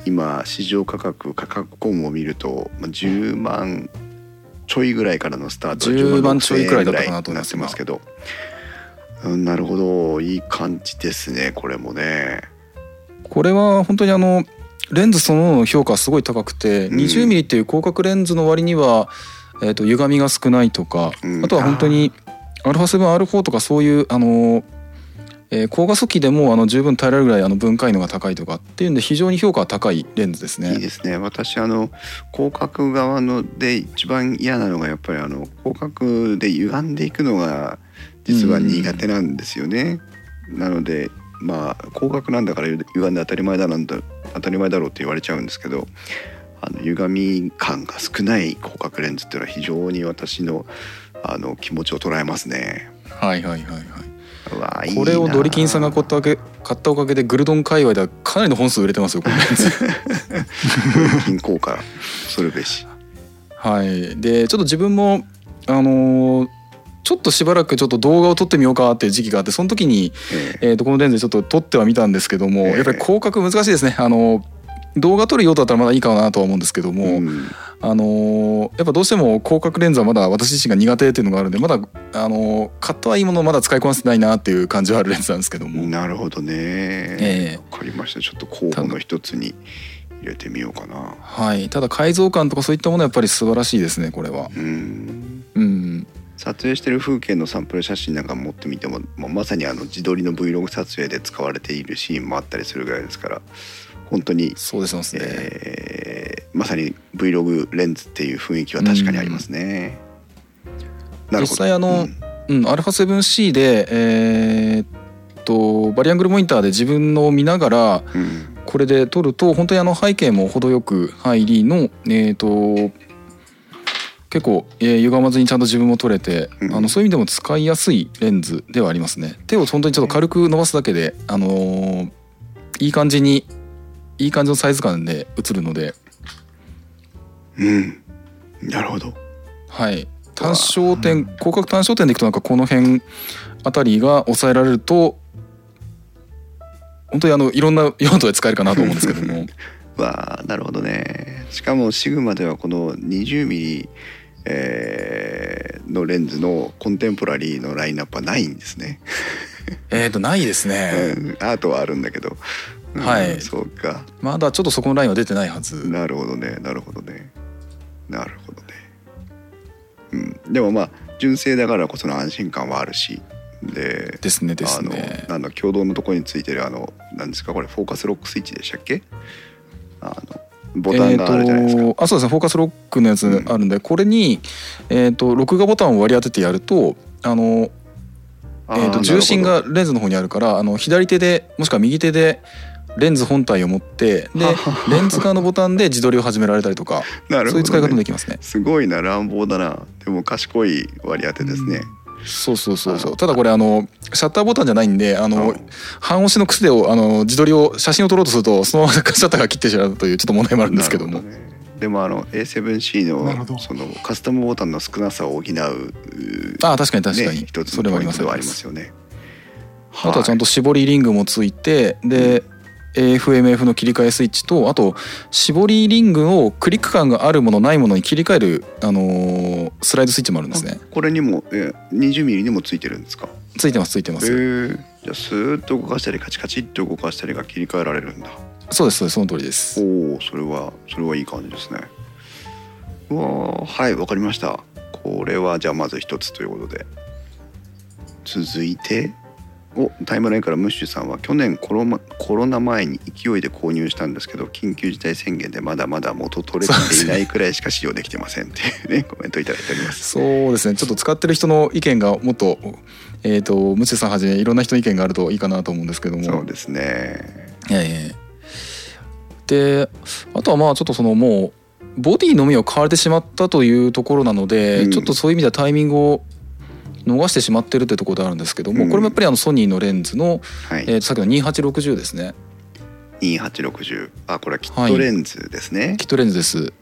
Speaker 1: 今市場価格価格コムを見るとまあ10万ちょいぐらいからのスタート
Speaker 2: 10万
Speaker 1: 60,000
Speaker 2: ちょいくらいだったかなと思
Speaker 1: ってますけど、うん、なるほど。いい感じですねこれもね。
Speaker 2: これは本当にあのレンズそのものの評価すごい高くて、
Speaker 1: うん。
Speaker 2: 20mm っていう広角レンズの割には、えー、と歪みが少ないとか、
Speaker 1: うん。
Speaker 2: あとは本当に α7R4 とかそういうあのえー高画素機でもあの十分耐えられるぐらいあの分解能が高いとかっていうんで非常に評価が高いレンズですね。
Speaker 1: いいですね。私あの広角側ので一番嫌なのがやっぱりあの広角で歪んでいくのが実は苦手なんですよね。なのでまあ広角なんだから歪んで当たり前だなんだ当たり前だろうって言われちゃうんですけどあの歪み感が少ない広角レンズっていうのは非常に私のあの気持ちを捉えますね。
Speaker 2: はいはいはいはい。
Speaker 1: いいな
Speaker 2: これをドリキンさんが買ったわけ買ったおかげでグルドン界隈ではかなりの本数売れてますよこのレンズ。
Speaker 1: 金効果するべし。
Speaker 2: はい。でちょっと自分もあのーちょっとしばらくちょっと動画を撮ってみようかっていう時期があってその時に、
Speaker 1: え
Speaker 2: えー、とこのレンズでちょっと撮ってはみたんですけども、
Speaker 1: ええ
Speaker 2: やっぱり広角難しいですね。あのー動画撮る用途だったらまだいいかなとは思うんですけども、
Speaker 1: えうん
Speaker 2: あのーやっぱどうしても広角レンズはまだ私自身が苦手っていうのがあるんでまだあのー買ったはいいものをまだ使いこなせてないなっていう感じはあるレンズなんですけども、
Speaker 1: なるほどね。
Speaker 2: え
Speaker 1: わかりました。ちょっと候補の一つに入れてみようかな。
Speaker 2: はい、ただ改造感とかそういったものはやっぱり素晴らしいですねこれは。
Speaker 1: うん。
Speaker 2: うん、
Speaker 1: 撮影してる風景のサンプル写真なんか持ってみても、もうまさにあの自撮りの Vlog 撮影で使われているシーンもあったりするぐらいですから、本当に、
Speaker 2: そうですね。
Speaker 1: えーまさに Vlog レンズっていう雰囲気は確かにありますね。
Speaker 2: 実際あの
Speaker 1: うん
Speaker 2: うん、α7C でえーっとバリアングルモニターで自分のを見ながら
Speaker 1: うん
Speaker 2: これで撮ると本当にあの背景も程よく入りのえーっと結構、えー歪まずにちゃんと自分も撮れて、
Speaker 1: うん。
Speaker 2: あのそういう意味でも使いやすいレンズではありますね。手を本当にちょっと軽く伸ばすだけで、あのーいい感じにいい感じのサイズ感で映るので、
Speaker 1: うん。なるほど。
Speaker 2: はい、単焦点広角単焦点でいくとなんかこの辺あたりが抑えられると本当にあのいろんな用途で使えるかなと思うんですけども。(laughs)
Speaker 1: わあなるほどね。しかもシグマではこの 20mm、えーのレンズのコンテンポラリーのラインナップはないんですね、
Speaker 2: えっとないですね、
Speaker 1: うん、アートはあるんだけど、うん
Speaker 2: はい
Speaker 1: そうか。
Speaker 2: まだちょっとそこのラインは出てないはず。
Speaker 1: なるほどね。なるほどね。なるほどね。うん。でもまあ純正だからこその安心感はあるし。で
Speaker 2: ですねですね。
Speaker 1: あのなんだ共同のところについてるあのなんですかこれフォーカスロックスイッチでしたっけ？あのボタンがあるじゃないですか、
Speaker 2: えーとあそうですね。フォーカスロックのやつあるんで、これに、えー、と録画ボタンを割り当ててやるとあの、えー、と重心がレンズの方にあるからあの左手でもしくは右手でレンズ本体を持ってで (laughs) レンズ側のボタンで自撮りを始められたりとか
Speaker 1: ね。
Speaker 2: そういう使い方もできますね。
Speaker 1: すごいな乱暴だな。でも賢い割り当てですね、
Speaker 2: そうそうそうそう。ただこれあのシャッターボタンじゃないんであの、
Speaker 1: うん。
Speaker 2: 半押しの癖をあの自撮りを写真を撮ろうとするとそのままシャッターが切ってしまうというちょっと問題もあるんですけども。
Speaker 1: でもあの A7C
Speaker 3: なるほど。
Speaker 1: のそのカスタムボタンの少なさを補うう
Speaker 2: ああ確かに確かに、
Speaker 1: ね、一つ
Speaker 2: それはあります
Speaker 1: のポイントではあります。よね。
Speaker 2: あとはちゃんと絞りリングもついてで AFMF の切り替えスイッチとあと絞りリングをクリック感があるものないものに切り替える、あのースライドスイッチもあるんですね
Speaker 1: これにも、えー、20ミリにもついてるんですか？
Speaker 2: ついてますついてま
Speaker 1: へ
Speaker 2: す、
Speaker 1: ーじゃあスーッと動かしたりカチカチっと動かしたりが切り替えられるんだ。
Speaker 2: そうですそうですその通りです
Speaker 1: おおそれはそれはいい感じですね。うわーはいわかりました。これはじゃあまず一つということで続いておタイムラインからムッシュさんは去年コロマコロナ前に勢いで購入したんですけど緊急事態宣言でまだまだ元取れていないくらいしか使用できてませんっていうね (laughs) コメントいただいております。
Speaker 2: そうですねちょっと使ってる人の意見がもっとえっ、とムチさんはじめいろんな人の意見があるといいかなと思うんですけども
Speaker 1: そうですね。
Speaker 2: ええであとはまあちょっとそのもうボディのみを買われてしまったというところなので、
Speaker 1: うん
Speaker 2: ちょっとそういう意味ではタイミングを逃してしまってるってところであるんですけども、
Speaker 1: うん。
Speaker 2: これもやっぱりあのソニーのレンズの、
Speaker 1: はい。
Speaker 2: えー、さっきの2860ですね。
Speaker 1: 2860あこれはキットレンズですね。
Speaker 2: キットレンズです。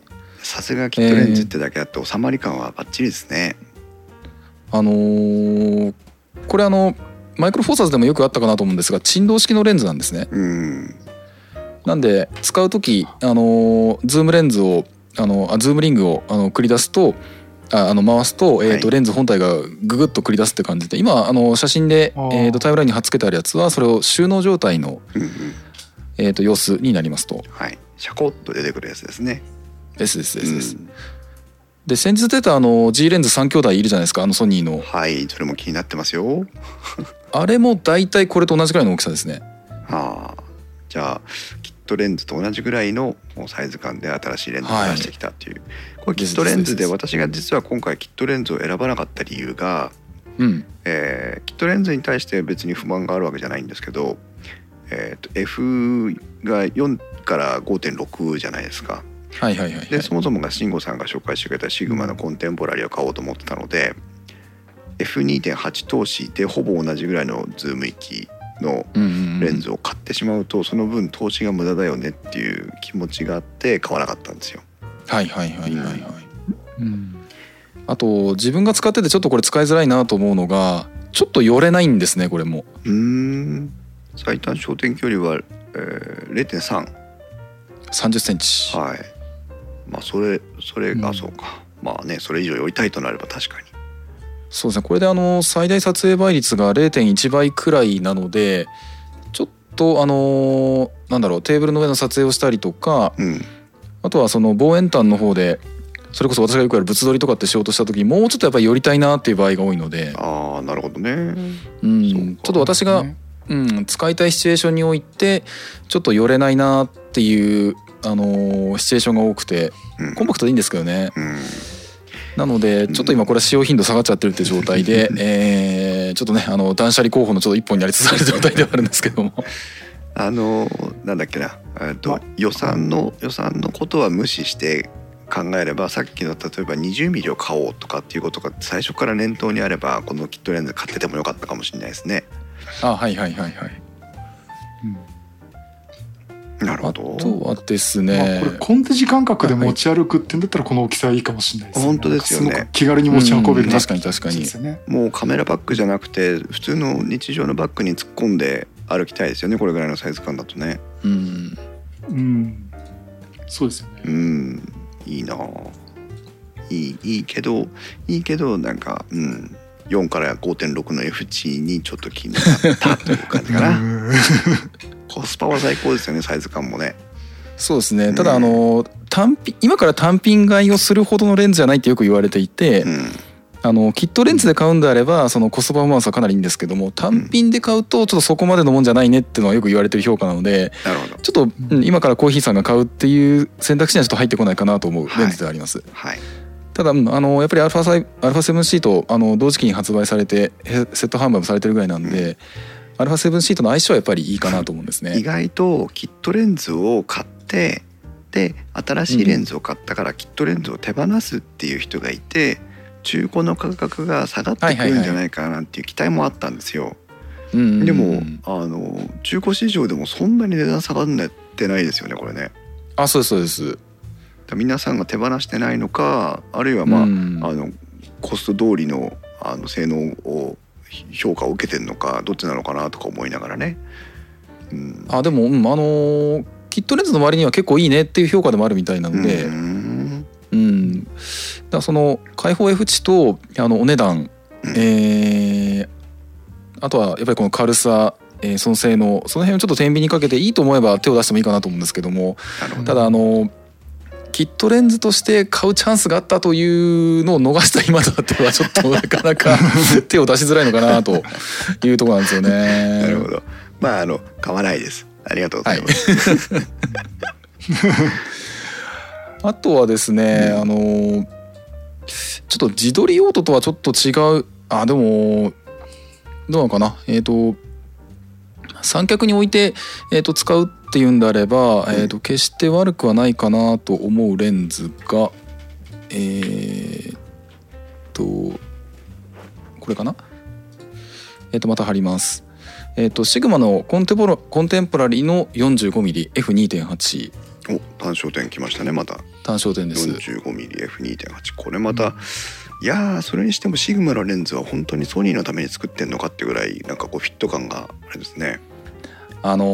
Speaker 1: さすがキットレンズってだけあって収まり感はバッチリですね、
Speaker 2: あのーこれあのマイクロフォーサーズでもよくあったかなと思うんですが振動式のレンズなんですね。
Speaker 1: うん。
Speaker 2: なんで、使う時あのーズームレンズをあのあズームリングをあの繰り出すとああの回すと,、えーと
Speaker 1: はい。
Speaker 2: レンズ本体がググッと繰り出すって感じで今あの写真で、えー、とタイムラインに貼っつけてあるやつはそれを収納状態の、えー、と様子になりますと。
Speaker 1: はい。シャコッと出てくるやつですね。
Speaker 2: ですですですです、
Speaker 1: うん。
Speaker 2: で先日出たあの G レンズ3兄弟いるじゃないですかあのソニーの。
Speaker 1: はい。それも気になってますよ。
Speaker 2: あれも大体これと同じくらいの大きさですね。
Speaker 1: ああじゃあキットレンズと同じぐらいのサイズ感で新しいレンズを出してきたっていう、これキットレンズで私が実は今回キットレンズを選ばなかった理由が、
Speaker 2: うん。
Speaker 1: えーキットレンズに対して別に不満があるわけじゃないんですけど、えーと F が4から5.6じゃないですか。
Speaker 2: はいはいはいはい。
Speaker 1: でそもそもが慎吾さんが紹介してくれたシグマのコンテンポラリーを買おうと思ってたので F2.8 投資でほぼ同じぐらいのズーム域のレンズを買ってしまうとその分投資が無駄だよねっていう気持ちがあって買わなかったんですよ。
Speaker 2: はいはいはいはいはい、うん、あと自分が使っててちょっとこれ使いづらいなと思うのがちょっと寄れないんですねこれも。
Speaker 1: うーん。最短焦点距離は、えー、0.3
Speaker 2: 3 0センチ。
Speaker 1: はい。まあそれそれが
Speaker 2: うん。
Speaker 1: そうか、まあねそれ以上寄りたいとなれば確かに
Speaker 2: そうですね。これであの最大撮影倍率が0.1倍くらいなのでちょっとあのなんだろうテーブルの上の撮影をしたりとか
Speaker 1: うん。
Speaker 2: あとはその望遠端の方でそれこそ私がよくやる物撮りとかってしようとした時にもうちょっとやっぱり寄りたいなっていう場合が多いので、
Speaker 1: ああなるほどね。
Speaker 2: うん、ちょっと私が、
Speaker 3: ね
Speaker 2: うん、使いたいシチュエーションにおいてちょっと寄れないなっていう、あのーシチュエーションが多くて
Speaker 1: うん。
Speaker 2: コンパクトでいいんですけどね。
Speaker 1: うん
Speaker 2: なのでちょっと今これ使用頻度下がっちゃってるって状態で、えーちょっとねあの断捨離候補のちょっと一本になりつつある状態ではあるんですけども。
Speaker 1: あのなんだっけな、えっと
Speaker 3: ま
Speaker 1: 予算の予算のことは無視して考えればさっきの例えば20ミリを買おうとかっていうことが最初から念頭にあればこのキットレンズ買っててもよかったかもしれないですね。
Speaker 2: あはいはいはいはい。あ
Speaker 1: なるほど。
Speaker 2: とはです
Speaker 3: まあ、
Speaker 2: ね
Speaker 3: これコンテジ感覚で持ち歩くってんだったらこの大きさはいいかもしれないですね。
Speaker 1: 本当ですよね
Speaker 3: 気軽に持ち運べるな
Speaker 2: うん確かに確かに。
Speaker 1: もうカメラバッグじゃなくて普通の日常のバッグに突っ込んで歩きたいですよねこれぐらいのサイズ感だとね。
Speaker 2: うん
Speaker 3: うん。そうですよ
Speaker 1: う
Speaker 3: ね。
Speaker 1: んいいなあいいいいけどいいけどなんかうん4から5.6の F 値にちょっと気になったという感じかな。コスパは最高ですよねサイズ感もね。
Speaker 2: そうですね。ただあの、単品今から単品買いをするほどのレンズじゃないってよく言われていて、あのキットレンズで買うんであればそのコスパパフォーマンスはかなりいいんですけども単品で買うとちょっとそこまでのもんじゃないねっていうのはよく言われてる評価なのでちょっと、うん、今からコーヒーさんが買うっていう選択肢にはちょっと入ってこないかなと思うレンズであります。
Speaker 1: はい、
Speaker 2: はい、ただあのやっぱりアルファ 7C とあの同時期に発売されてセット販売もされてるぐらいなんで、うん。アルフ α7C との相性はやっぱりいいかなと思うんですね。(laughs)
Speaker 1: 意外とキットレンズを買ってで新しいレンズを買ったからキットレンズを手放すっていう人がいて、中古の価格が下がってくるんじゃないかなっていう期待もあったんですよ。でもあの中古市場でもそんなに値段下がってないですよねこれね。
Speaker 2: あそうですそうです。
Speaker 1: 皆さんが手放してないのかあるいはまあ,
Speaker 2: うん、
Speaker 1: あのコスト通りのあの性能を評価を受けてるのかどっちなのかなとか思いながらね。うん、
Speaker 2: あでも、うん、あのーキットレンズの割には結構いいねっていう評価でもあるみたいなので、
Speaker 1: うん。
Speaker 2: うん、だその開放 F 値とあのお値段、
Speaker 1: うん。
Speaker 2: えーあとはやっぱりこの軽さ、えーその性能。その辺をちょっと天秤にかけていいと思えば手を出してもいいかなと思うんですけども。ただあのキットレンズとして買うチャンスがあったというのを逃した今となってはちょっとなかなか (laughs) 手を出しづらいのかなというところなんですよね。
Speaker 1: なるほど。まああの買わないです。ありがとうございます。(laughs)
Speaker 2: あとはですね、あのーちょっと自撮り用途とはちょっと違うあでもどうなのかなえっ、と三脚に置いて、えー、と使うっていうんであれば、えー、と決して悪くはないかなと思うレンズがえー、とこれかな？えっ、とまた貼ります。えっ、とシグマのコンテポラコンテンポラリーの 45mmF2.8
Speaker 1: お単焦点きましたねまた。
Speaker 2: 単焦点です。
Speaker 1: 45mmF2.8 これまたいやーそれにしてもシグマのレンズは本当にソニーのために作ってんのかってぐらいなんかこうフィット感があれですね。
Speaker 2: あの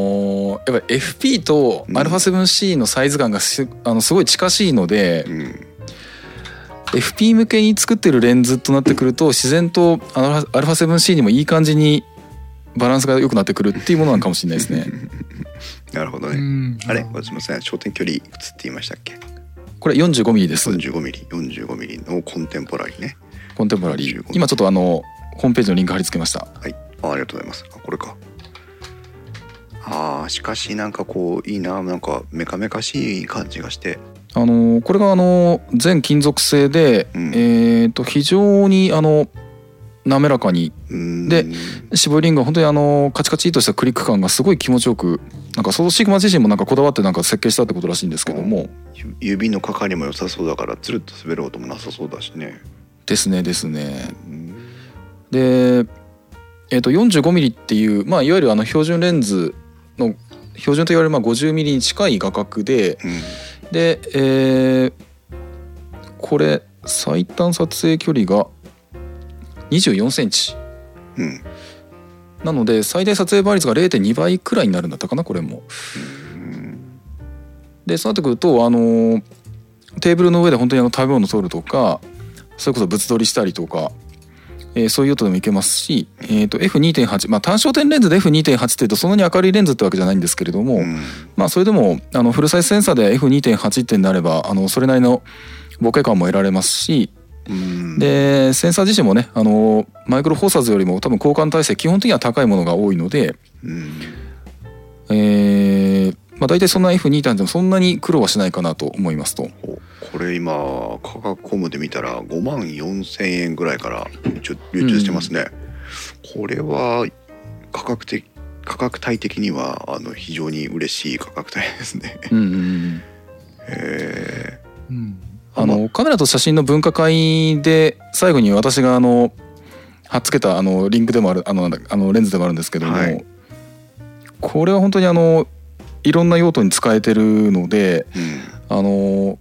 Speaker 2: ーやっぱり FP と
Speaker 1: うん
Speaker 2: α7C のサイズ感がすあのすごい近しいので、
Speaker 1: うん、
Speaker 2: FP 向けに作ってるレンズとなってくると自然とあの α7C にもいい感じにバランスが良くなってくるっていうものなのかもしれないですね。(laughs)
Speaker 1: なるほどね。
Speaker 3: うん
Speaker 1: あれすみません焦点距離いくつって言いましたっけ？
Speaker 2: ここれ 45mm です。
Speaker 1: 45mm、45mm のコンテンポラリーね。
Speaker 2: コンテンポラリー
Speaker 1: 45mm。
Speaker 2: 今ちょっとあのホームページのリンク貼り付けました。
Speaker 1: はい。あありがとうございます。あ、これか。ああ、しかしなんかこう、いいな、なんかメカメカしい感じがして。
Speaker 2: あのこれがあの全金属製で、
Speaker 1: うん。
Speaker 2: えっ、と非常にあの滑らかに。
Speaker 1: うーん。
Speaker 2: で絞りリングは本当にあのカチカチとしたクリック感がすごい気持ちよくなんかそのシグマ自身もなんかこだわってなんか設計したってことらしいんですけども。
Speaker 1: ゆ指のかかりも良さそうだから、つるっと滑ることもなさそうだしね。
Speaker 2: ですねですね。
Speaker 1: うん。
Speaker 2: でえっ、と 45mm っていうまあいわゆるあの標準レンズの標準と言われるまあ 50mm に近い画角でで、えーこれ最短撮影距離が24センチ
Speaker 1: うん。うん。
Speaker 2: なので最大撮影倍率が0.2倍くらいになるんだったかなこれも。
Speaker 1: うん
Speaker 2: でそうなってくるとあのーテーブルの上で本当にあの食べ物取るとかそれこそ物撮りしたりとか、えーそういう用途でもいけますし、えー、と F2.8 まあ単焦点レンズで F2.8 っていうとそんなに明るいレンズってわけじゃないんですけれども、
Speaker 1: うん。
Speaker 2: まあそれでもあのフルサイズセンサーで F2.8 ってなればあのそれなりのボケ感も得られますし、
Speaker 1: うん。
Speaker 2: でセンサー自身もねあのマイクロフォーサーズよりも多分交換体制基本的には高いものが多いので、
Speaker 1: うん。
Speaker 2: えーまあ、大体そんな F2.8 でもそんなに苦労はしないかなと思いますと。
Speaker 1: ほこれ今価格コムで見たら5万4千円ぐらいから流通してますね、これは価格的価格帯的にはあの非常に嬉しい価格帯ですね。
Speaker 2: うんうんうん
Speaker 1: へ
Speaker 3: うん。
Speaker 2: あのカメラと写真の分科会で最後に私があの貼っつけたあのリンクでもあるあのあのレンズでもあるんですけども、
Speaker 1: はい。
Speaker 2: これは本当にあのいろんな用途に使えてるので
Speaker 1: え
Speaker 2: あの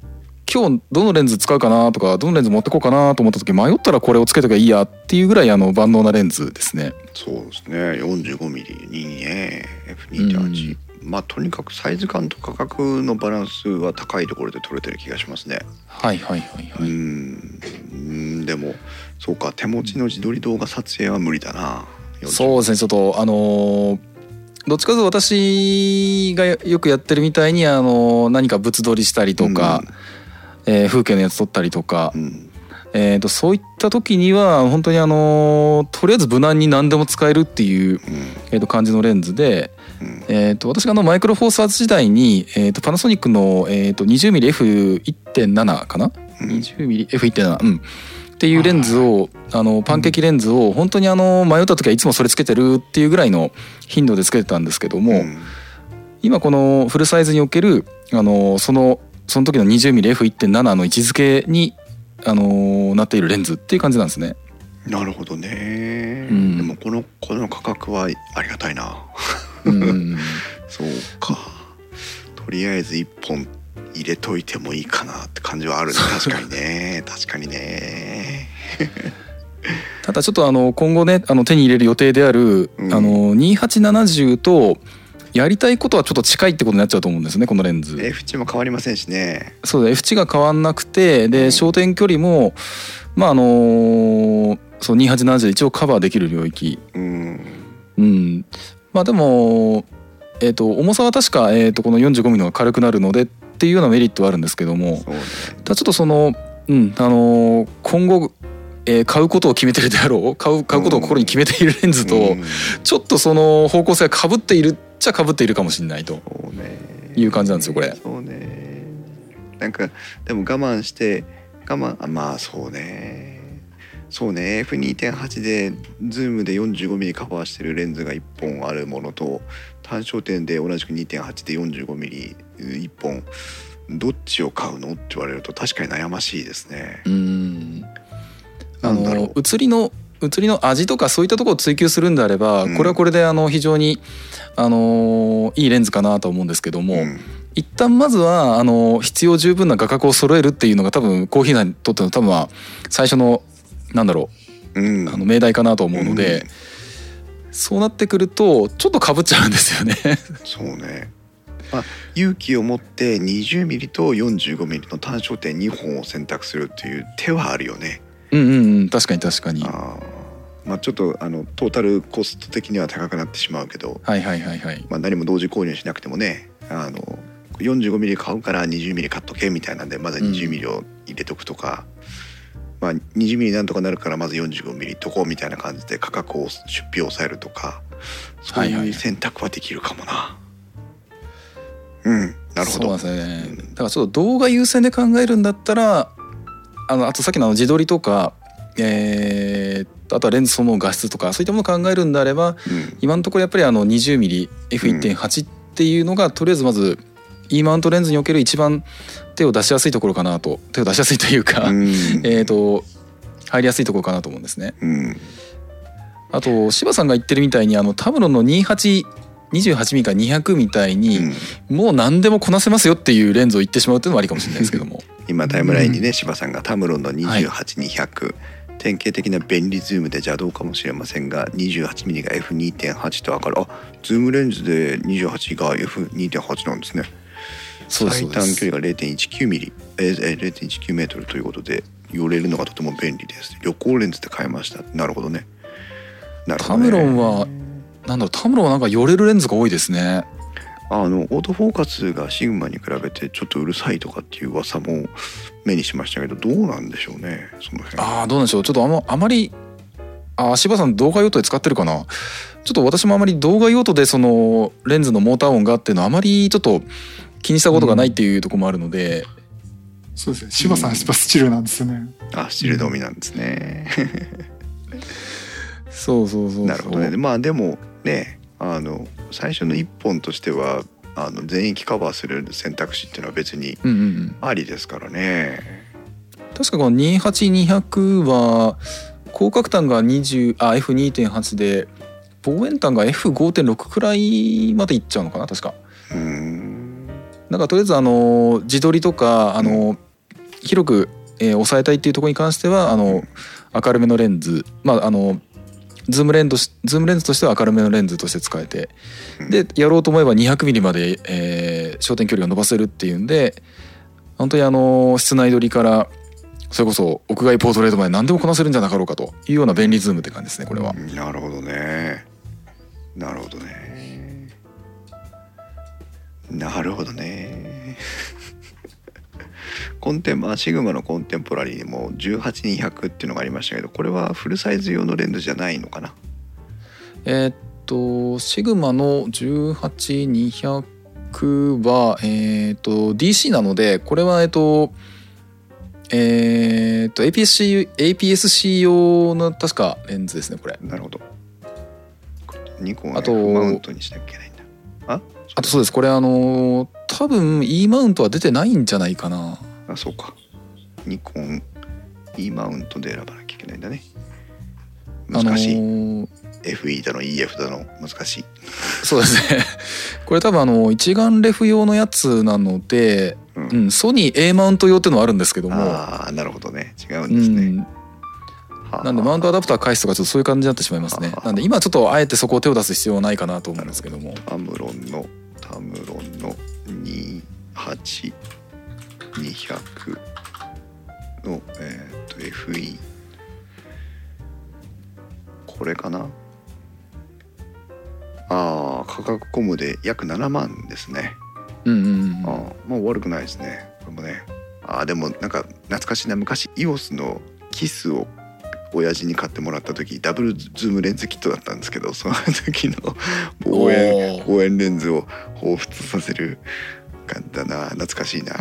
Speaker 2: 今日どのレンズ使うかなとかどのレンズ持ってこうかなと思った時迷ったらこれをつけときゃいいやっていうぐらいあの万能なレンズですね。
Speaker 1: そうですね。45mm にね F2.8、まあとにかくサイズ感と価格のバランスは高いところで取れてる気がしますね。
Speaker 2: はいはいはいはい。
Speaker 1: うん。うん。でもそうか。手持ちの自撮り動画撮影は無理だな。
Speaker 2: そうですね。ちょっとあのーどっちかというと私がよくやってるみたいにあのー何か物撮りしたりとか、えー風景のやつ撮ったりとか、
Speaker 1: うん。
Speaker 2: えー、とそういった時には本当にあのーとりあえず無難に何でも使えるっていう、
Speaker 1: うん。
Speaker 2: えー、と感じのレンズで、
Speaker 1: うん。
Speaker 2: えー、と私があのマイクロフォーサーズ時代に、えー、とパナソニックの、えー、と 20mmF1.7 かな、
Speaker 1: うん。
Speaker 2: 20mmF1.7 うんっていうレンズをあのパンケーキレンズを本当にあの迷った時はいつもそれつけてるっていうぐらいの頻度でつけてたんですけども、
Speaker 1: うん。
Speaker 2: 今このフルサイズにおけるあのそのその時の 20mmF1.7 の位置づけにあのなっているレンズっていう感じなんですね。
Speaker 1: なるほどね、
Speaker 2: うん。
Speaker 1: でもこのこの価格はありがたいな。
Speaker 2: うん。(laughs)
Speaker 1: そうか。とりあえず1本入れといてもいいかなって感じはあるね。確かにね。確かにね。(laughs)
Speaker 2: ただちょっとあの今後ねあの手に入れる予定である、
Speaker 1: うん。
Speaker 2: あの2870とやりたいことはちょっと近いってことになっちゃうと思うんですねこのレンズ。
Speaker 1: F 値も変わりませんしね。
Speaker 2: そうだ F 値が変わんなくて
Speaker 1: うん。
Speaker 2: で焦点距離もまああのそう2870で一応カバーできる領域。
Speaker 1: うん。
Speaker 2: うん。まあでもえっ、と重さは確か、えー、とこの 45mm の方が軽くなるのでっていうようなメリットはあるんですけども
Speaker 1: ね。
Speaker 2: ただちょっとそのうん。あのー今後えー買うことを決めてるであろう買う買うことを心に決めているレンズと、
Speaker 1: うん。
Speaker 2: ちょっとその方向性がかぶっているっちゃかぶっているかもしれないと。いう感じなんですよこれ。
Speaker 1: そうね。なんかでも我慢して我慢あまあそうね。そうね。F2.8 でズームで 45mm カバーしてるレンズが1本あるものと単焦点で同じく2.8で 45mm1 本。どっちを買うの？って言われると確かに悩ましいですね。
Speaker 2: うん。あの写りの写りの味とかそういったところを追求するんであれば、
Speaker 1: うん。
Speaker 2: これはこれであの非常にあのいいレンズかなと思うんですけども、
Speaker 1: うん。
Speaker 2: 一旦まずはあの必要十分な画角を揃えるっていうのが多分コーヒーさんにとっての多分は最初のなんだろ
Speaker 1: うん。
Speaker 2: うあの命題かなと思うので、そうなってくるとちょっとかぶっちゃうんですよね。
Speaker 1: そうね。まあ、勇気を持って 20mm と 45mm の単焦点2本を選択するっていう手はあるよね。
Speaker 2: うんうんうん確かに確かに。
Speaker 1: あーまあちょっとあのトータルコスト的には高くなってしまうけど、
Speaker 2: はいはいはいはい。
Speaker 1: まあ、何も同時購入しなくてもねあの45ミリ買うから20ミリ買っとけみたいなんでまず20ミリを入れとくとか、まあ、20ミリなんとかなるからまず45ミリとこうみたいな感じで価格を出費を抑えるとかそう
Speaker 2: はいはいいう
Speaker 1: 選択はできるかもな。うんなるほど。
Speaker 2: そうですねだからちょっと動画優先で考えるんだったらあのあとさっきのあの自撮りとかえーあとはレンズその画質とかそういったものを考えるんであれば
Speaker 1: うん
Speaker 2: 今のところやっぱりあの 20mmF1.8 っていうのがとりあえずまず E マウントレンズにおける一番手を出しやすいところかなと手を出しやすいというか、
Speaker 1: うん。(laughs)
Speaker 2: えーと入りやすいところかなと思うんですね。
Speaker 1: うん。
Speaker 2: あと柴さんが言ってるみたいにあのタムロンの28 28ミリから200みたいに、もう何でもこなせますよっていうレンズを行ってしまうっていうのもありかもしれないですけども。
Speaker 1: 今タイムラインにね柴さんがタムロンの28200、典型的な便利ズームで邪道かもしれませんが 28mm が F2.8 と分かる。あズームレンズで28が F2.8 なんですね最短距離が 0.19mm えーえー 0.19m ということで寄れるのがとても便利です。旅行レンズで買いました。なるほどね。なるほどね。
Speaker 2: タムロンはなんだろうタムロンはなんか寄れるレンズが多いですね。
Speaker 1: あのオートフォーカスがシグマに比べてちょっとうるさいとかっていう噂も目にしましたけどどうなんでしょうねその辺。
Speaker 2: ああどうなんでしょう。ちょっとあんまあまりあー柴さん動画用途で使ってるかな。ちょっと私もあまり動画用途でそのレンズのモーター音がっていうのはあまりちょっと気にしたことがないっていうところもあるので、
Speaker 3: そうですね。柴さんやっぱスチルなんですよね。
Speaker 1: あスチルドミなんですね。(laughs)
Speaker 2: そうそうそうそう。
Speaker 1: なるほどね。まあでもねあの最初の一本としてはあの全域カバーする選択肢っていうのは別に
Speaker 2: うんうんうん。
Speaker 1: ありですからね。
Speaker 2: 確かこの28200は広角端が20あ F2.8 で望遠端が F5.6 くらいまでいっちゃうのかな確か。
Speaker 1: うーん
Speaker 2: なんかとりあえずあの自撮りとかあの、広く、えー抑えたいっていうところに関してはあの明るめのレンズまああのズームレンズしズームレンズとしては明るめのレンズとして使えてでやろうと思えば 200mm まで、えー焦点距離が伸ばせるっていうんで本当にあの室内撮りからそれこそ屋外ポートレートまで何でもこなせるんじゃなかろうかというような便利ズームって感じですねこれは。
Speaker 1: なるほどね。なるほどねなるほどね。コンテンまあシグマのコンテンポラリーにも18200っていうのがありましたけどこれはフルサイズ用のレンズじゃないのかな？
Speaker 2: えーっとシグマの18200はえーっと DC なのでこれはえーっとえーっと APS-C APS-C 用の確かレンズですねこれ。
Speaker 1: なるほど。
Speaker 2: あと
Speaker 1: F マウントにしなきゃいけないんだ。あ？
Speaker 2: あとそうです。これあの多分 E マウントは出てないんじゃないかな。
Speaker 1: あそうか。ニコン E マウントで選ばなきゃいけないんだね。難しい、
Speaker 2: あのー
Speaker 1: FE だの EF だの難しい。
Speaker 2: そうですね。(laughs) これ多分あの一眼レフ用のやつなので、
Speaker 1: うん。
Speaker 2: うん、ソニー A マウント用っていうのはあるんですけども。
Speaker 1: ああなるほどね。違うん
Speaker 2: う
Speaker 1: ですね、
Speaker 2: ん、
Speaker 1: はあ。
Speaker 2: なんでマウントアダプター返すとかちょっとそういう感じになってしまいますね。
Speaker 1: はあ。
Speaker 2: なんで今ちょっとあえてそこを手を出す必要はないかなと思うんですけども。
Speaker 1: タムロンのタムロンの28200のえーっと FE これかな？ああ価格コムで約7万ですね。
Speaker 2: うんうんうん
Speaker 1: ああもう悪くないですね。これもね。ああでもなんか懐かしいな。昔 EOS のキスを親父に買ってもらった時ダブルズームレンズキットだったんですけどその時の (laughs) 望遠
Speaker 2: おー。
Speaker 1: 望遠レンズを彷彿させる感じだな懐かしいな、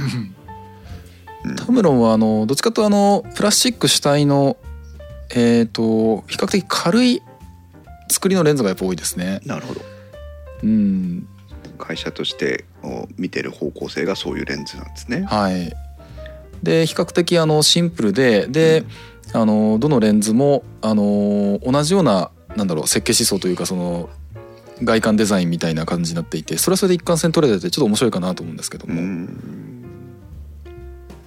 Speaker 1: うん。
Speaker 2: タムロンはあのどっちかというとあのプラスチック主体のえっ、と比較的軽い作りのレンズがやっぱ多いですね。
Speaker 1: なるほど。
Speaker 2: うん。
Speaker 1: 会社としてお見てる方向性がそういうレンズなんですね。
Speaker 2: はい。で比較的あのシンプルでで、あのどのレンズもあの同じようななんだろう設計思想というかその外観デザインみたいな感じになっていてそれはそれで一貫性取れててちょっと面白いかなと思うんですけど
Speaker 1: う
Speaker 2: も、
Speaker 1: ん。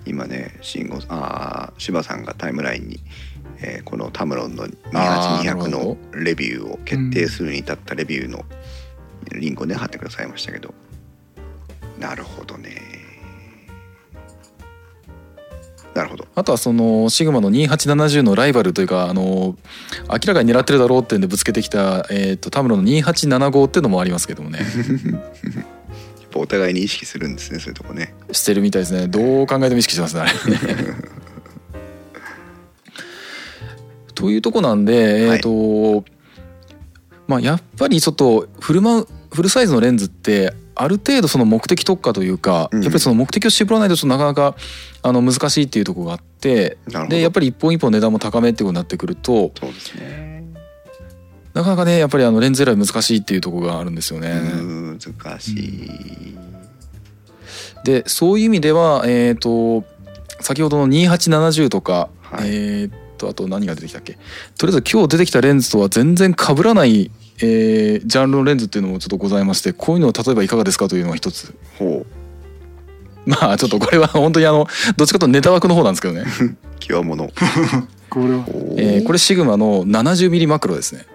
Speaker 1: 今ね慎吾あー柴さんがタイムラインに、えーこのタムロンの
Speaker 2: あーなるほ
Speaker 1: 28200
Speaker 2: ど。
Speaker 1: のレビューを決定するに至ったレビューのリンクをね貼ってくださいましたけど。なるほどねなるほど。
Speaker 2: あとはそのシグマの2870のライバルというかあの明らかに狙ってるだろうっていうんでぶつけてきた、えー、とタムロンの2875っていうのもありますけどもね。(laughs)
Speaker 1: やっぱぱお互いに意識するんですねそういうとこね。
Speaker 2: してるみたいですね。どう考えても意識してますねあれ。ね (laughs) というとこなんで、
Speaker 1: はい
Speaker 2: えっ、とまあやっぱりちょっとフルマウフルサイズのレンズってある程度その目的特化というか、
Speaker 1: うん
Speaker 2: やっぱりその目的を絞らないとちょっとなかなかあの難しいっていうところがあってでやっぱり一本一本値段も高めってことになってくると
Speaker 1: そうですね。
Speaker 2: なかなかねやっぱりあのレンズ選び難しいっていうところがあるんですよね。
Speaker 1: 難しい、
Speaker 2: でそういう意味ではえっ、と先ほどの2870とか、
Speaker 1: はい。
Speaker 2: えっ、とあと何が出てきたっけ？とりあえず今日出てきたレンズとは全然被らない、えージャンルのレンズっていうのもちょっとございましてこういうのを例えばいかがですかというのが一つ。
Speaker 1: ほ
Speaker 2: まあちょっとこれは本当にあの (laughs) どっちかというとネタ枠の方なんですけどね、
Speaker 1: う (laughs) 極物。(laughs)
Speaker 3: これは。
Speaker 1: お
Speaker 2: えーこれシグマの 70mm マクロですね。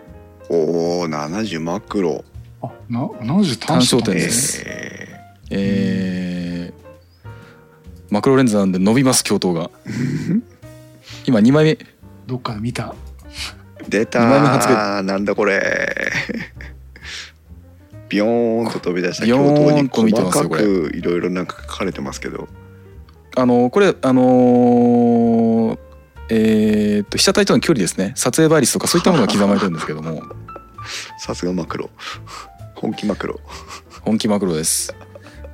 Speaker 1: おお70マクロ。
Speaker 3: あな70単
Speaker 2: 単焦
Speaker 3: 焦点
Speaker 2: 点です。
Speaker 1: え
Speaker 2: えーマクロレンズなんで伸びます鏡頭が。今2枚目。
Speaker 3: どっかで見た。
Speaker 1: ー出たー。なんだこれ。(laughs) ビヨーンと飛び出した。
Speaker 2: ビヨーン
Speaker 1: 鏡頭に細かくいろいろなんか書かれてますけど。
Speaker 2: あのこれあのーえーっと被写体との距離ですね。撮影倍率とかそういったものが刻まれてるんですけども。(laughs)
Speaker 1: さすがマクロ。本気マクロ。
Speaker 2: 本気マクロです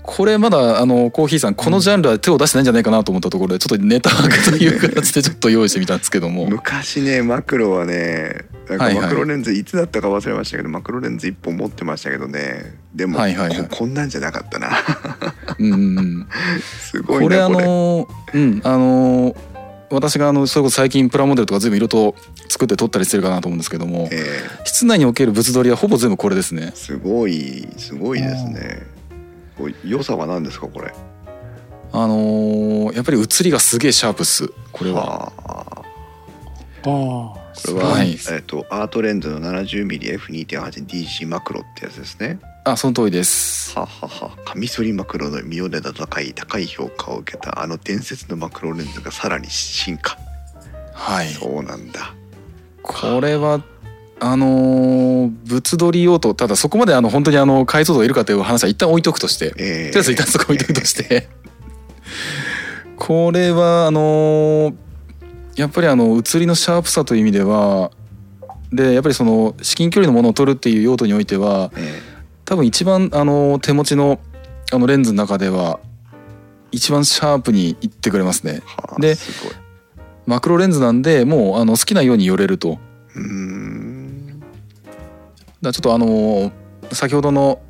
Speaker 2: これまだあのコーヒーさんこのジャンルは手を出してないんじゃないかなと思ったところでちょっとネタ枠という形でちょっと用意してみたんですけども。
Speaker 1: 昔ねマクロはねマクロレンズいつだったか忘れましたけど、マクロレンズ1本持ってましたけどね。でも、
Speaker 2: はいはいはい。
Speaker 1: ここんなんじゃなかったな。
Speaker 2: うん
Speaker 1: すごい
Speaker 2: これあ
Speaker 1: なこれ。
Speaker 2: のうんあの私があのそれこそ最近プラモデルとか全部色と作って撮ったりしてるかなと思うんですけども
Speaker 1: え
Speaker 2: 室内における物撮りはほぼ全部これですね。
Speaker 1: ーすごいすごいですね良さは何ですかこれ？
Speaker 2: あのーやっぱり写りがすげえシャープっす。これは。
Speaker 1: はあ。
Speaker 3: ああ
Speaker 1: これは、
Speaker 2: はい。
Speaker 1: えっとアートレンズの 70mmF2.8DC マクロってやつですね。
Speaker 2: あその通りです。
Speaker 1: はははカミソリマクロの見よれた高い高い評価を受けたあの伝説のマクロレンズがさらに進化。
Speaker 2: はい。
Speaker 1: そうなんだ。
Speaker 2: これはあのー物撮り用途ただそこまであの本当にあの解像度がいるかという話は一旦置いとくとして。とり
Speaker 1: え
Speaker 2: あえず一旦そこ置いとくとしてこれはあのーやっぱりあの写りのシャープさという意味ではでやっぱりその至近距離のものを撮るっていう用途においては
Speaker 1: え
Speaker 2: 多分一番あの手持ちのあのレンズの中では一番シャープにいってくれますね。
Speaker 1: はあ
Speaker 2: でマクロレンズなんでもうあの好きなように寄れると。
Speaker 1: うーん
Speaker 2: だちょっとあのー先ほどの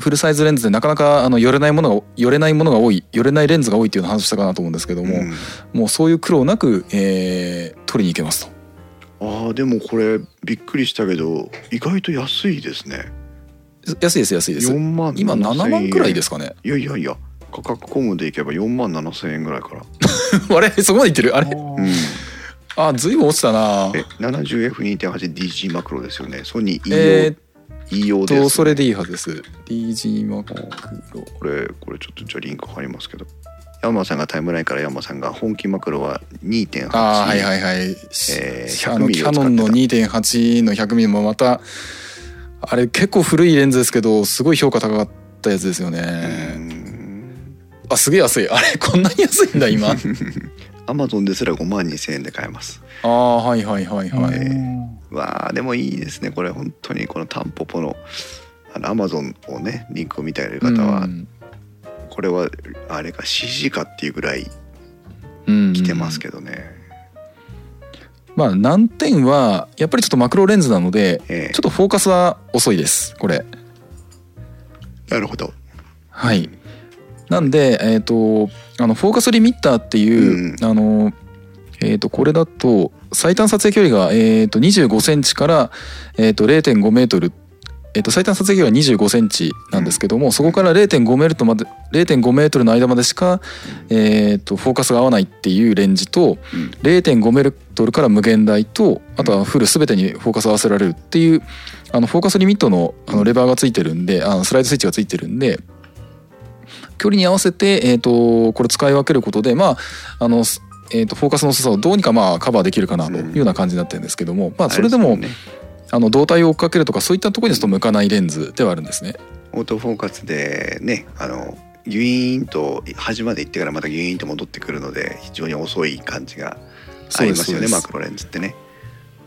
Speaker 2: フルサイズレンズでなかなかあの寄れないものが寄れないものが多い寄れないレンズが多いっていう話したかなと思うんですけども、
Speaker 1: うん。
Speaker 2: もうそういう苦労なく、えー取りに行けますと。
Speaker 1: あーでもこれびっくりしたけど意外と安いですね。
Speaker 2: 安いです安いです。
Speaker 1: 4万
Speaker 2: 今7万くらいですかね。
Speaker 1: いやいやいや価格コムでいけば4万7千円ぐらいから。(laughs)
Speaker 2: あれそこまでいってる？あれ？
Speaker 1: うん
Speaker 2: あずいぶん落ちたな。
Speaker 1: え 70F2.8DC マクロですよね。ソニー E
Speaker 2: えーっ
Speaker 1: 用 E 用です、
Speaker 2: とそれでいいはずです。DG マクロ
Speaker 1: これこれちょっとじゃあリンク貼りますけど。山さんがタイムラインから山さんが本気マクロは2.8
Speaker 2: ああはいはいはい、
Speaker 1: えー100
Speaker 2: あのキャノンの2.8の100ミリもまたあれ結構古いレンズですけどすごい評価高かったやつですよ
Speaker 1: う
Speaker 2: ね、あすげえ安い。あれこんなに安いんだ今 (laughs)
Speaker 1: アマゾンですら5万2千円で買えます。
Speaker 2: ああはいはいはいはい、
Speaker 3: うん。
Speaker 1: わあでもいいですね。これ本当にこのタンポポのあのアマゾンをねリンクを見たい方は、
Speaker 2: うん。
Speaker 1: これはあれか CG かっていうぐらい
Speaker 2: うん。
Speaker 1: 来てますけどね、
Speaker 2: まあ難点はやっぱりちょっとマクロレンズなので
Speaker 1: ええ。
Speaker 2: ちょっとフォーカスは遅いですこれ。
Speaker 1: なるほど。
Speaker 2: はい。なんでえっ、とあのフォーカスリミッターっていう、あのえっ、とこれだと最短撮影距離が、えー、と25センチから、えー、と0.5メートル。えー、と最短撮影距離は25センチなんですけども、そこから0.5メートルまで0.5メートルの間までしか、えー、とフォーカスが合わないっていうレンジと
Speaker 1: うん。
Speaker 2: 0.5メートルから無限大とあとはフル全てにフォーカス合わせられるっていうあのフォーカスリミットのあのレバーがついてるんであのスライドスイッチがついてるんで距離に合わせて、えー、とこれ使い分けることでまああの、すえー、とフォーカスの遅さをどうにかまあカバーできるかなというような感じになってるんですけども、まあそれでも
Speaker 1: ね
Speaker 2: あの胴体を追っかけるとかそういったところにちょっと向かないレンズではあるんですね。
Speaker 1: オートフォーカスでねあのギュイーンと端まで行ってからまたギュイーンと戻ってくるので非常に遅い感じがありますよねマクロレンズってね。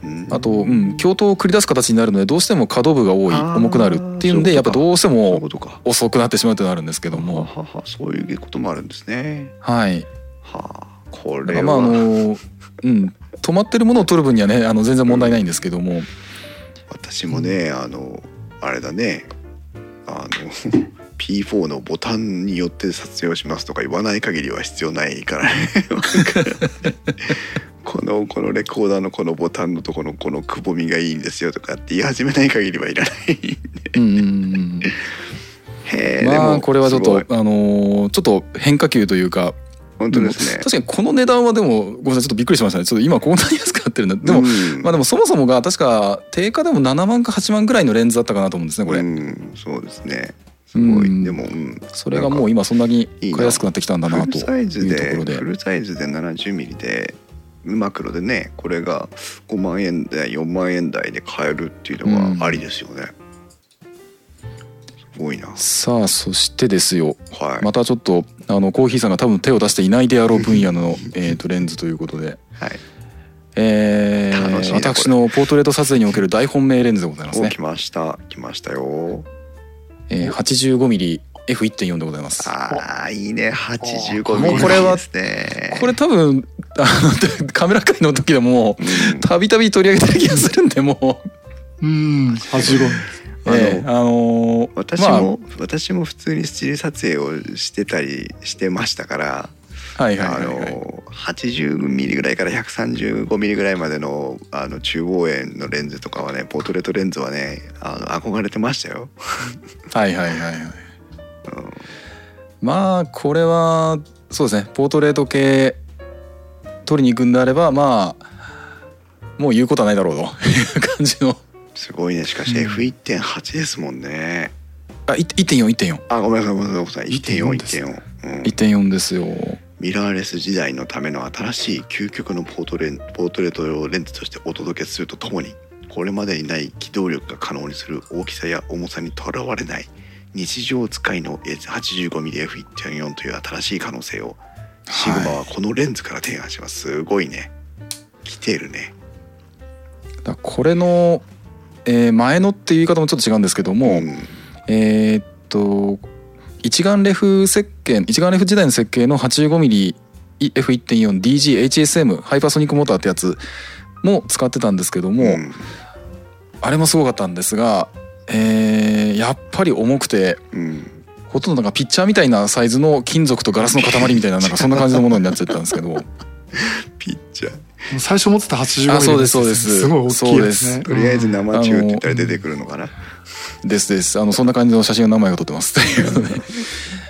Speaker 1: うん。
Speaker 2: あと、うん、強盗を繰り出す形になるのでどうしても可動部が多い重くなるっていうんでやっぱどうしても。遅くなってしまうというのがあるんですけど
Speaker 1: は
Speaker 2: も。
Speaker 1: ははそういうこともあるんですね。
Speaker 2: はい。
Speaker 1: はあこれは。
Speaker 2: まああのうん止まってるものを取る分にはねあの全然問題ないんですけども。
Speaker 1: 私もねあのあれだね。あの (laughs) P4 のボタンによって撮影をしますとか言わない限りは必要ないからね (laughs) このこのレコーダーのこのボタンのとこのこのくぼみがいいんですよとかって言い始めない限りはいらない (laughs) へえ
Speaker 2: まあこれはちょっとあのーちょっと変化球というか。
Speaker 1: 本当ですね。
Speaker 2: 確かにこの値段はでもごめんなさいちょっとびっくりしましたね。ちょっと今こんなに安くなってるんだでも、
Speaker 1: うん。
Speaker 2: まあでもそもそもが確か定価でも7万か8万ぐらいのレンズだったかなと思うんですねこれ、
Speaker 1: うんそうですね。すごい、
Speaker 2: うん
Speaker 1: でも、うん、
Speaker 2: それがもう今そんなに買いやすくなってきたんだなと
Speaker 1: フルサイズ
Speaker 2: いうとこ
Speaker 1: で
Speaker 2: ろで。
Speaker 1: フルサイズで70ミリでマクロでねこれが5万円台4万円台で買えるっていうのはありですよね、すごいな。
Speaker 2: さあそしてですよ。
Speaker 1: はい、
Speaker 2: またちょっとあのコーヒーさんが多分手を出していないであろう分野の (laughs) えーとレンズということで、
Speaker 1: はい、
Speaker 2: えー私のポートレート撮影における大本命レンズでございますね。
Speaker 1: お来ました。来ましたよ。
Speaker 2: えー 85mmF1.4 でございます。
Speaker 1: あーいいね。85
Speaker 3: もう
Speaker 2: これは
Speaker 1: ですね。
Speaker 2: これ多分あのカメラ界の時でも
Speaker 1: うん。
Speaker 2: たびたび取り上げてる気がするんでもう。
Speaker 3: うん。85
Speaker 1: あの
Speaker 2: えーあのー
Speaker 1: 私も、私も普通にスチール撮影をしてたりしてましたから
Speaker 2: まあはいはい
Speaker 1: あ
Speaker 2: はいはい。
Speaker 1: の80ミリぐらいから135ミリぐらいまでのあの中望遠のレンズとかはねポートレートレンズはねあの憧れてましたよ。
Speaker 2: はいはいはいはい。
Speaker 1: うん。
Speaker 2: まあこれはそうですね。ポートレート系取りに行くんであればまあもう言うことはないだろうと。いう感じの。
Speaker 1: すごいね。しかし
Speaker 3: うん。
Speaker 1: F1.8 ですもんね。
Speaker 2: あい1.41.4
Speaker 1: あごめんなさいごめんなさい1.4
Speaker 3: 1.4です。
Speaker 1: 1.4、うん、
Speaker 2: 1.4ですよ。
Speaker 1: ミラーレス時代のための新しい究極のポートレンポートレートレンズとしてお届けするとともにこれまでにない機動力が可能にする大きさや重さにとらわれない日常使いの 85mmF1.4 という新しい可能性をシグマはこのレンズから提案します。すごいね。来てるね。
Speaker 2: だこれの、えー前のっていう言い方もちょっと違うんですけども、
Speaker 1: ん。
Speaker 2: えーっと一眼レフ設計一眼レフ時代の設計の 85mmF1.4DGHSM ハイパーソニックモーターってやつも使ってたんですけども、
Speaker 1: うん。
Speaker 2: あれもすごかったんですが、えーやっぱり重くて
Speaker 1: うん
Speaker 2: ほとんどなんかピッチャーみたいなサイズの金属とガラスの塊みたいななんかそんな感じのものになっちゃったんですけど。(laughs)
Speaker 1: ピッチャー。
Speaker 3: 最初持ってた85
Speaker 2: あそうですそうです。
Speaker 3: すごい大きいですね。
Speaker 1: とりあえず生中って言ったら
Speaker 3: うん
Speaker 1: 出てくるのかな、
Speaker 2: ですです。あのそんな感じの写真を何枚か撮ってますという。ので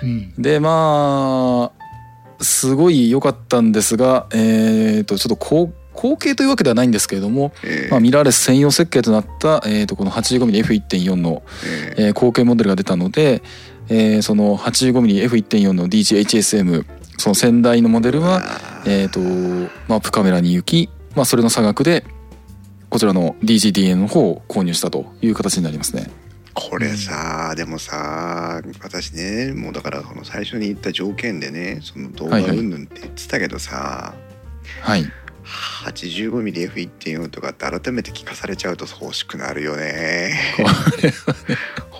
Speaker 3: うん。
Speaker 2: でまあすごい良かったんですがえー、とちょっと後後継というわけではないんですけれども、
Speaker 1: えー
Speaker 2: まあ、ミラーレス専用設計となった、えー、とこの 85mmF1.4 の、
Speaker 1: えー
Speaker 2: えー後継モデルが出たので、えーその 85mmF1.4 の DGHSM その先代のモデルは、えーとまあ、プカメラに行き、まあ、それの差額でこちらの DGDN の方を購入したという形になりますね。
Speaker 1: これさ、でもさ私ねもうだからこの最初に言った条件でねその動画
Speaker 2: はいはい。
Speaker 1: うんぬんって言ってたけどさ、
Speaker 2: はい、
Speaker 1: 85mmF1.4 とかって改めて聞かされちゃうと欲しくなるよね。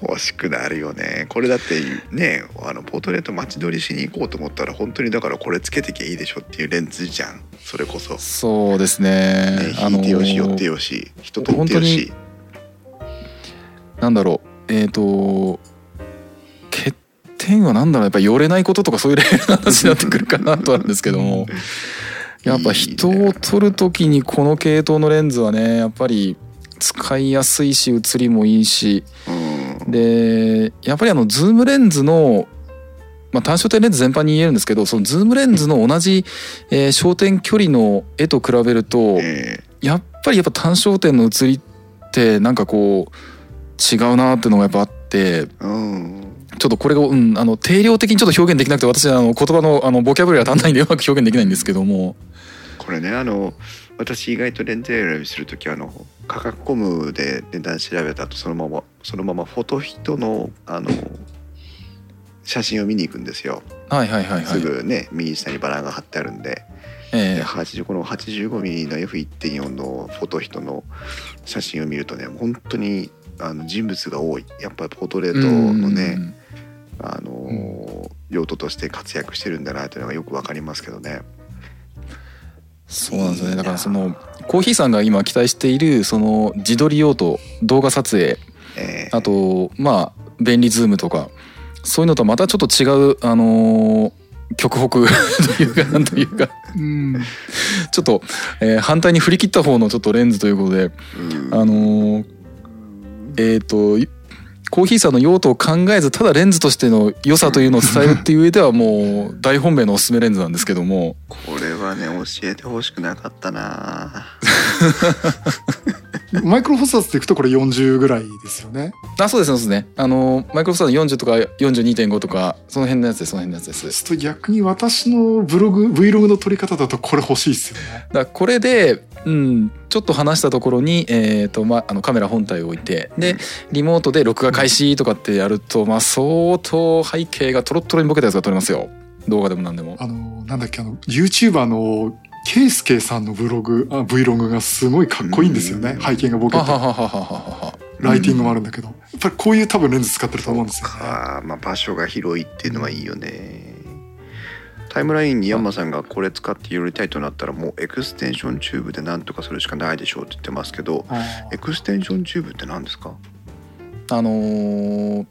Speaker 1: 欲しくなるよね。これだってねあのポートレート待ち撮りしに行こうと思ったら本当にだからこれつけてきゃいいでしょっていうレンズじゃん。それこそ、ね、
Speaker 2: そうですね。
Speaker 1: 引いてよし寄ってよし。人とってよし。
Speaker 2: なんだろう。えっ、と欠点はなんだろう。やっぱ寄れないこととかそういうレベルの話になってくるかなとはあるんですけどもやっぱ人を撮る時にこの系統のレンズはねやっぱり使いやすいし写りもいいし。
Speaker 1: うん。
Speaker 2: でやっぱりあのズームレンズのまあ、単焦点レンズ全般に言えるんですけどそのズームレンズの同じ、えー焦点距離の絵と比べると
Speaker 1: え
Speaker 2: やっぱりやっぱ単焦点の写りってなんかこう違うなっていうのがやっぱあって。
Speaker 1: ーうん
Speaker 2: ちょっとこれを、うん、あの定量的にちょっと表現できなくて私あの言葉のあのボキャブラリーが足んないんで (laughs) うまく表現できないんですけども。
Speaker 1: ここれねあの私意外とレンズ選びする時あの価格コムで値段調べた後そのままそのままフォトヒトのあの写真を見に行くんですよ、
Speaker 2: はいはいはいはい。
Speaker 1: すぐね右下にバランが貼ってあるんで。
Speaker 2: え
Speaker 1: で80この 85mm の F1.4 のフォトヒトの写真を見るとね本当にあの人物が多い。やっぱりポートレートのねあの用途として活躍してるんだなというのがよくわかりますけどね。
Speaker 2: そうなんですよね。だからそのコーヒーさんが今期待しているその自撮り用途動画撮影
Speaker 1: えー
Speaker 2: あとまあ便利ズームとかそういうのとはまたちょっと違うあのー極北 (laughs) というかなんというか。
Speaker 3: うん。
Speaker 2: ちょっと、えー反対に振り切った方のちょっとレンズということで
Speaker 1: うん。
Speaker 2: あのーえっ、とコーヒーさんの用途を考えずただレンズとしての良さというのを伝えるっていう上ではもう大本命のおすすめレンズなんですけども。
Speaker 1: これはね教えてほしくなかったな (laughs)
Speaker 3: マイクロフォスターズでいくとこれ40ぐらいですよね。
Speaker 2: あそうですそうですねあのマイクロソフトの40とか42.5とかその辺のやつですその辺のやつです
Speaker 3: そうすると逆に私のブログ Vlog の撮り方だとこれ欲しいですよね。
Speaker 2: だこれで、うん、ちょっと離したところに、えーとまあ、あのカメラ本体を置いてでリモートで録画開始とかってやると、まあ、相当背景がトロットロにボケたやつが撮れますよ動画でも何でも。
Speaker 3: あのなんだっけあの YouTuber のケイスケさんのブログあ Vlog がすごいかっこいいんですよね。
Speaker 1: うん。
Speaker 3: 背景がボケて。
Speaker 2: はははははは。
Speaker 3: ライティングもあるんだけど。やっぱりこういう多分レンズ使ってると思うんですよね。
Speaker 1: かまあ場所が広いっていうのはいいよね。タイムラインにヤンマさんがこれ使って寄りたいとなったらもうエクステンションチューブで何とかするしかないでしょうって言ってますけど
Speaker 3: あ
Speaker 1: エクステンションチューブって何ですか？
Speaker 2: あのー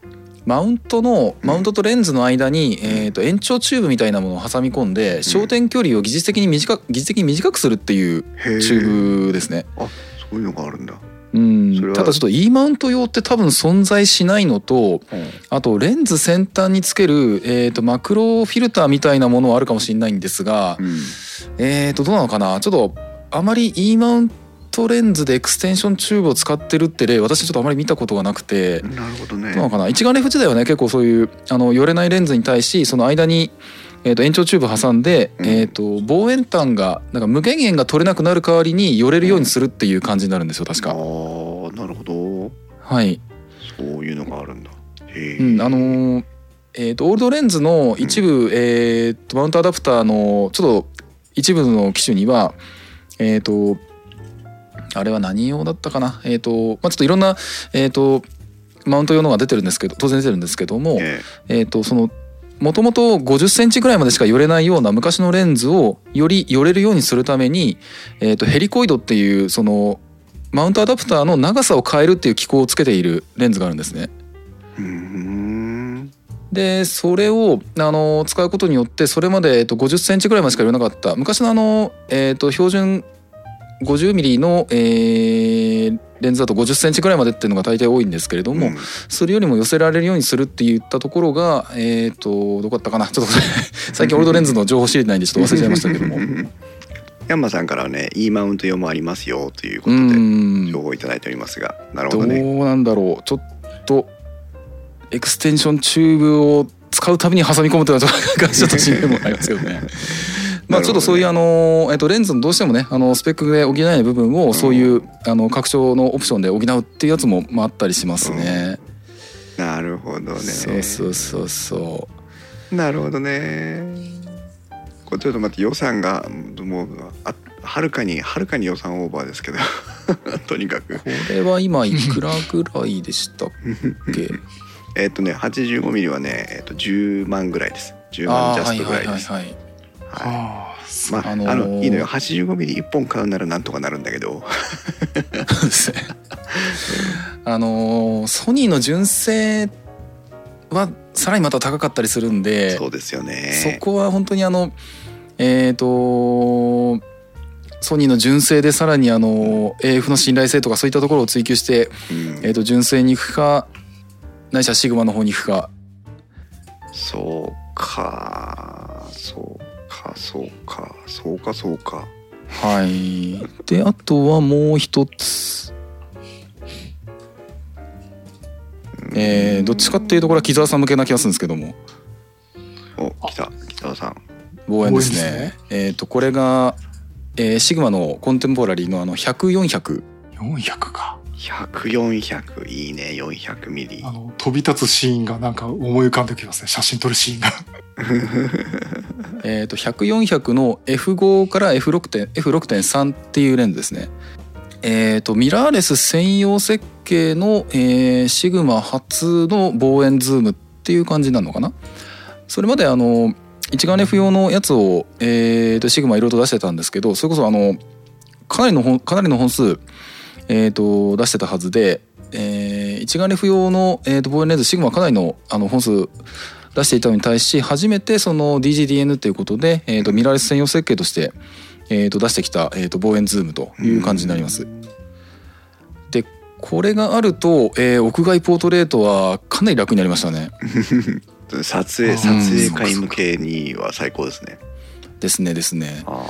Speaker 2: マウントのマウントとレンズの間に、えー、と延長チューブみたいなものを挟み込んで焦点距離を技術的に短く技術的に短くするっていうチューブですね。
Speaker 1: そういうのがあるんだ、
Speaker 2: うん。ただちょっと E マウント用って多分存在しないのとあとレンズ先端につける、えー、とマクロフィルターみたいなものはあるかもしれないんですが、
Speaker 1: うん。
Speaker 2: えー、とどうなのかな？ちょっとあまり E マウントレンズでエクステンションチューブを使ってるって例私ちょっとあまり見たことがなくて。
Speaker 1: なるほどね。
Speaker 2: どうなのかな？一眼レフ時代はね結構そういうあの寄れないレンズに対しその間に、えー、と延長チューブ挟んで、
Speaker 1: うん。
Speaker 2: えー、と望遠端がなんか無限遠が取れなくなる代わりに寄れるようにするっていう感じになるんですよ確か。
Speaker 1: あーなるほど。
Speaker 2: はい、
Speaker 1: そういうのがあるんだ。
Speaker 2: うん、あのーえー、とオールドレンズの一部、えー、とマウントアダプターのちょっと一部の機種にはえっ、とあれは何用だったかな？えっ、とまあちょっといろんなえっ、とマウント用のが出てるんですけど当然出てるんですけども、
Speaker 1: え
Speaker 2: え。ー、とそのもともと50センチぐらいまでしか寄れないような昔のレンズをより寄れるようにするために、えー、とヘリコイドっていうそのマウントアダプターの長さを変えるっていう機構をつけているレンズがあるんですね。でそれをあの使うことによってそれまで、えー、と50センチぐらいまでしか寄れなかった昔のあの、えー、と標準50ミリの、えーレンズだと50センチぐらいまでっていうのが大体多いんですけれども、
Speaker 1: うん。
Speaker 2: それよりも寄せられるようにするって言ったところがえっ、とどこだったかな？(laughs) ちょっと最近オールドレンズの情報知りないんでちょっと忘れちゃいましたけども。(laughs)
Speaker 1: ヤンマさんからはね E マウント用もありますよということで、う
Speaker 2: ん。
Speaker 1: 情報をいただいておりますがなるほ
Speaker 2: どう
Speaker 1: どね
Speaker 2: なんだろう。ちょっとエクステンションチューブを使うたびに挟み込むというのはちょっとちょっとしんどいもありますけどね。まあちょっとそういうあの、えっと、レンズのどうしてもねあのスペックで補えない部分をそういうあの拡張のオプションで補うっていうやつもまああったりしますね。
Speaker 1: なるほどね。
Speaker 2: そうそうそうそ
Speaker 1: なるほどね。これちょっと待って予算がもうあはるかにはるかに予算オーバーですけど。(laughs) とにかく。
Speaker 2: う。これは今いくらぐらいでしたっけ？(laughs)
Speaker 1: えっとね 85mm はね、えっと10万ぐらいです。10万ジャストぐらいです。
Speaker 2: はい。
Speaker 1: はい
Speaker 3: ああそう
Speaker 1: まあ、
Speaker 2: あのー
Speaker 1: あのいいのよ。85mm1 本買うならなんとかなるんだけど。
Speaker 2: あのーソニーの純正はさらにまた高かったりするんで
Speaker 1: そうですよね。
Speaker 2: そこは本当にあのえっ、とソニーの純正でさらにあの AF の信頼性とかそういったところを追求して、
Speaker 1: うん。
Speaker 2: えー、と純正に行くかないしはシグマの方に行くか。
Speaker 1: そうかそうかそうかそうかそうか。
Speaker 2: はい。であとはもう一つ。えー、どっちかっていうとこれは木澤さん向けな気がするんですけども。
Speaker 1: お来た北田さん。
Speaker 2: 望遠ですね。
Speaker 3: ね。
Speaker 2: えっ、とこれがえーシグマのコンテンポラリーのあの100400
Speaker 3: 400か
Speaker 1: 100400いいね400ミリ。
Speaker 3: あの飛び立つシーンがなんか思い浮かんできますね。写真撮るシーンが。(laughs)
Speaker 2: えー、と100400の F5 から F6.3 F6.3 っていうレンズですね。えー、とミラーレス専用設計の、えーシグマ初の望遠ズームっていう感じなのかな。それまであの一眼レフ用のやつを、えー、とシグマいろいろと出してたんですけどそれこそあのかなりの本かなりの本数、えー、と出してたはずで、えー一眼レフ用の、えー、と望遠レンズシグマかなりのあの本数出していたのに対し初めてその DGDN ということで、えー、とミラーレス専用設計として、えー、と出してきた、えー、と望遠ズームという感じになります。でこれがあると、えー屋外ポートレートはかなり楽になりましたね。(laughs)
Speaker 1: 撮影撮影会向けには最高ですね
Speaker 2: ですねですね。
Speaker 1: あ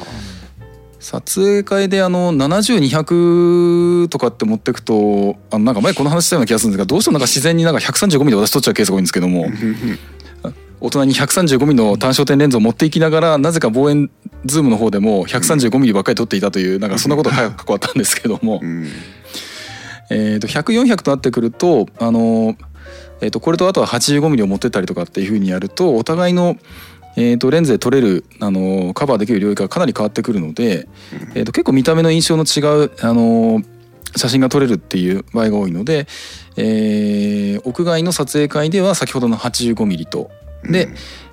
Speaker 2: 撮影会であの70200とかって持ってくとあのなんか前この話したような気がするんですがどうしてもなんか自然になんか135ミリで私撮っちゃうケースが多いんですけども
Speaker 1: ー
Speaker 2: お供に135ミリの単焦点レンズを持っていきながらなぜか望遠ズームの方でも135ミリばっかり撮っていたというなんかそんなことが過去あったんですけども。
Speaker 1: う、ん。
Speaker 2: えー、と100400となってくるとあの、えー、とこれとあとは85ミリを持ってったりとかっていうふうにやるとお互いの、えー、とレンズで撮れるあのカバーできる領域がかなり変わってくるので、えー、と結構見た目の印象の違うあの写真が撮れるっていう場合が多いので、えー屋外の撮影会では先ほどの85ミリと。で、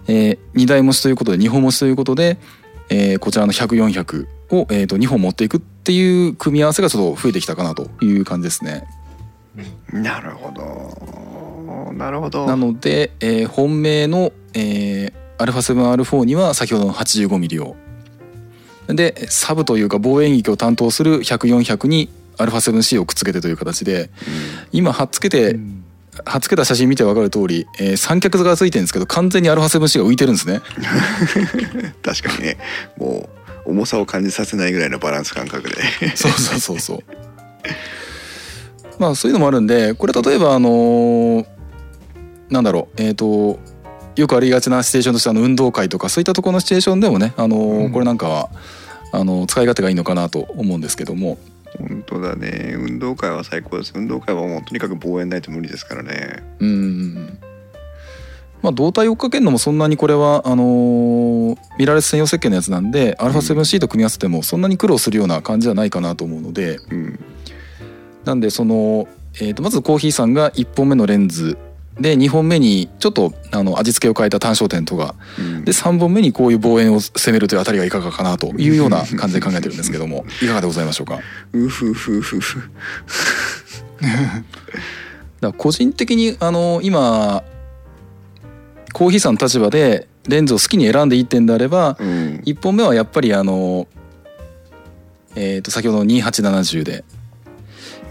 Speaker 2: え2台持ちということで2本持ちということで、えーこちらの100400を、えー、と2本持っていくっていう組み合わせがちょっと増えてきたかなという感じですね。
Speaker 1: なるほど。なるほど。
Speaker 2: なので、えー本命の、えー、α7R4 には先ほどの 85mm をでサブというか望遠域を担当する100400に α7C をくっつけてという形で今貼っつけて、
Speaker 3: うん
Speaker 2: 貼っつけた写真見て分かる通り、えー三脚がついてるんですけど完全に α7C が浮いてるんですね。(laughs)
Speaker 1: 確かにねもう重さを感じさせないぐらいのバランス感覚で
Speaker 2: そうそうそうそう。まあそういうのもあるんでこれ例えばあのーなんだろうえっ、と よくありがちなシチュエーションとしてあの運動会とかそういったところのシチュエーションでもね、あのー
Speaker 3: うん。
Speaker 2: これなんかはあの使い勝手がいいのかなと思うんですけども。
Speaker 1: 本当だね。運動会は最高です。運動会はもうとにかく望遠ないと無理ですからね。
Speaker 2: うん。まあ胴体を追っかけるのもそんなにこれはあのーミラーレス専用設計のやつなんで α7C と組み合わせてもそんなに苦労するような感じじゃないかなと思うので。
Speaker 1: うん。
Speaker 2: なんでその、えーとまずコーヒーさんが1本目のレンズで2本目にちょっとあの味付けを変えた単焦点とか。
Speaker 1: うん。
Speaker 2: で3本目にこういう望遠を攻めるというあたりがいかがかなというような感じで考えてるんですけども。(laughs) いかがでございましょうか？
Speaker 1: うふふふふ (laughs)
Speaker 2: だ個人的にあの今コーヒーさんの立場でレンズを好きに選んでいいってんであれば
Speaker 1: うん。
Speaker 2: 1本目はやっぱりあのえー、と先ほどの2870で。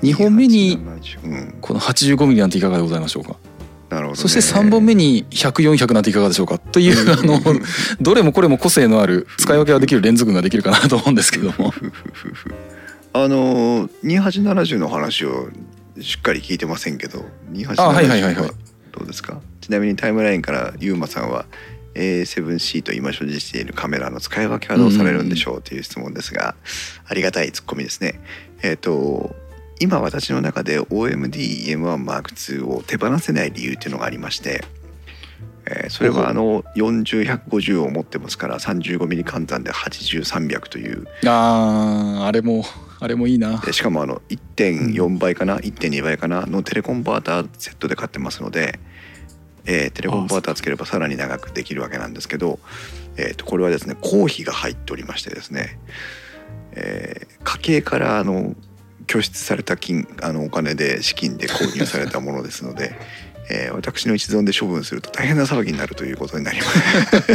Speaker 2: 2本目に
Speaker 1: うん。
Speaker 2: この 85mm なんていかがでございましょうか？
Speaker 1: なるほどね。
Speaker 2: そして3本目に100400なんていかがでしょうかというあのどれもこれも個性のある使い分けができるレンズ群ができるかなと思うんですけど。も (laughs)
Speaker 1: あの2870の話をしっかり聞いてませんけど2870
Speaker 2: あはいはいはいはい。
Speaker 1: どうですか？ちなみにタイムラインからユーマさんは A7C と今所持しているカメラの使い分けはどうされるんでしょうという質問ですがありがたいツッコミですね。えっ、と今私の中で OMD-M1M2 を手放せない理由っていうのがありまして、えーそれはあの40150を持ってますから 35mm 換算で80300という。
Speaker 2: あーあれもあれもいいな。
Speaker 1: でしかもあの1.4倍かな1.2倍かなのテレコンバーターセットで買ってますので、えーテレコンバーターつければさらに長くできるわけなんですけど、えーとこれはですね公費が入っておりましてですね、えー家計からあの拠出された金あのお金で資金で購入されたものですので。(laughs) えー私の一存で処分すると大変な騒ぎになるということになりま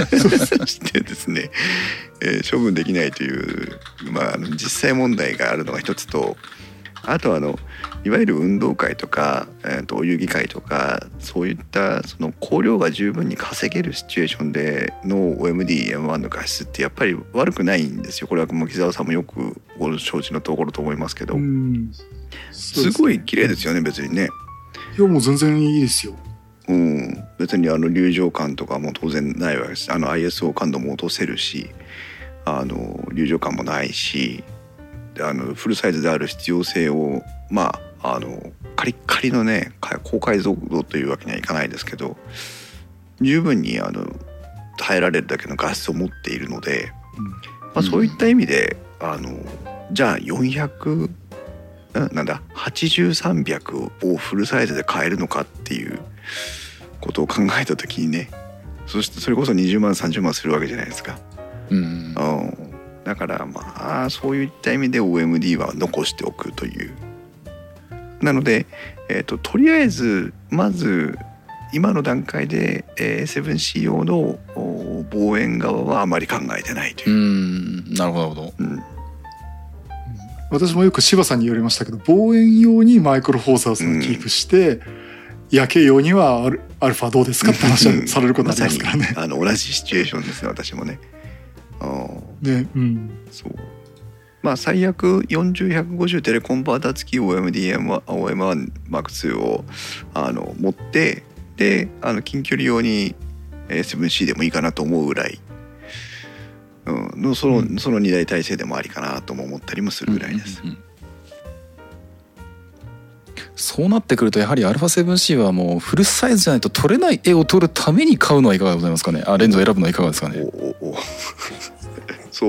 Speaker 1: す。そ (laughs) してですね、えー処分できないという、まあ、あの実際問題があるのが一つとあとあのいわゆる運動会とか、えー、とお遊戯会とかそういったその香料が十分に稼げるシチュエーションでの OMD-M1 の画質ってやっぱり悪くないんですよ。これは木澤さんもよくご承知のところと思いますけど、
Speaker 3: うん。
Speaker 1: すごい綺麗ですよね別にね。
Speaker 3: いやもう全然いいですよ。
Speaker 1: うん、別にあの流浄感とかも当然ないわけです。あの ISO 感度も落とせるしあの流浄感もないしあのフルサイズである必要性をまああのカリッカリのね高解像度というわけにはいかないですけど十分にあの耐えられるだけの画質を持っているので、まあ、そういった意味で、あのじゃあ400ななんだ80300をフルサイズで買えるのかっていうことを考えた時にねそしてそれこそ20万30万するわけじゃないですか。
Speaker 2: うん。
Speaker 1: うんだからまあそういった意味で OMD は残しておくという。なので、えーと、とりあえずまず今の段階で、えー、7C 用の望遠側はあまり考えてないという。
Speaker 2: うんなるほどなるほど。うん
Speaker 3: 私もよく柴さんに言われましたけど望遠用にマイクロフォーサーズをキープして、うん、夜景用にはアルアルファどうですかって話はされることありますからね。
Speaker 1: あの同じシチュエーションですね私もね。
Speaker 3: ね。うん、
Speaker 1: そう。まあ最悪40150テレコンバータ付き OMDM1OM1M2 をあの持ってであの近距離用に 7C でもいいかなと思うぐらい、うん、のその,、その2台体制でもありかなとも思ったりもするぐらいです。うんうんうん
Speaker 2: そうなってくるとやはり α7C はもうフルサイズじゃないと撮れない絵を撮るために買うのはいかがでございますかね？あレンズを選ぶのはいかがですかね？(laughs)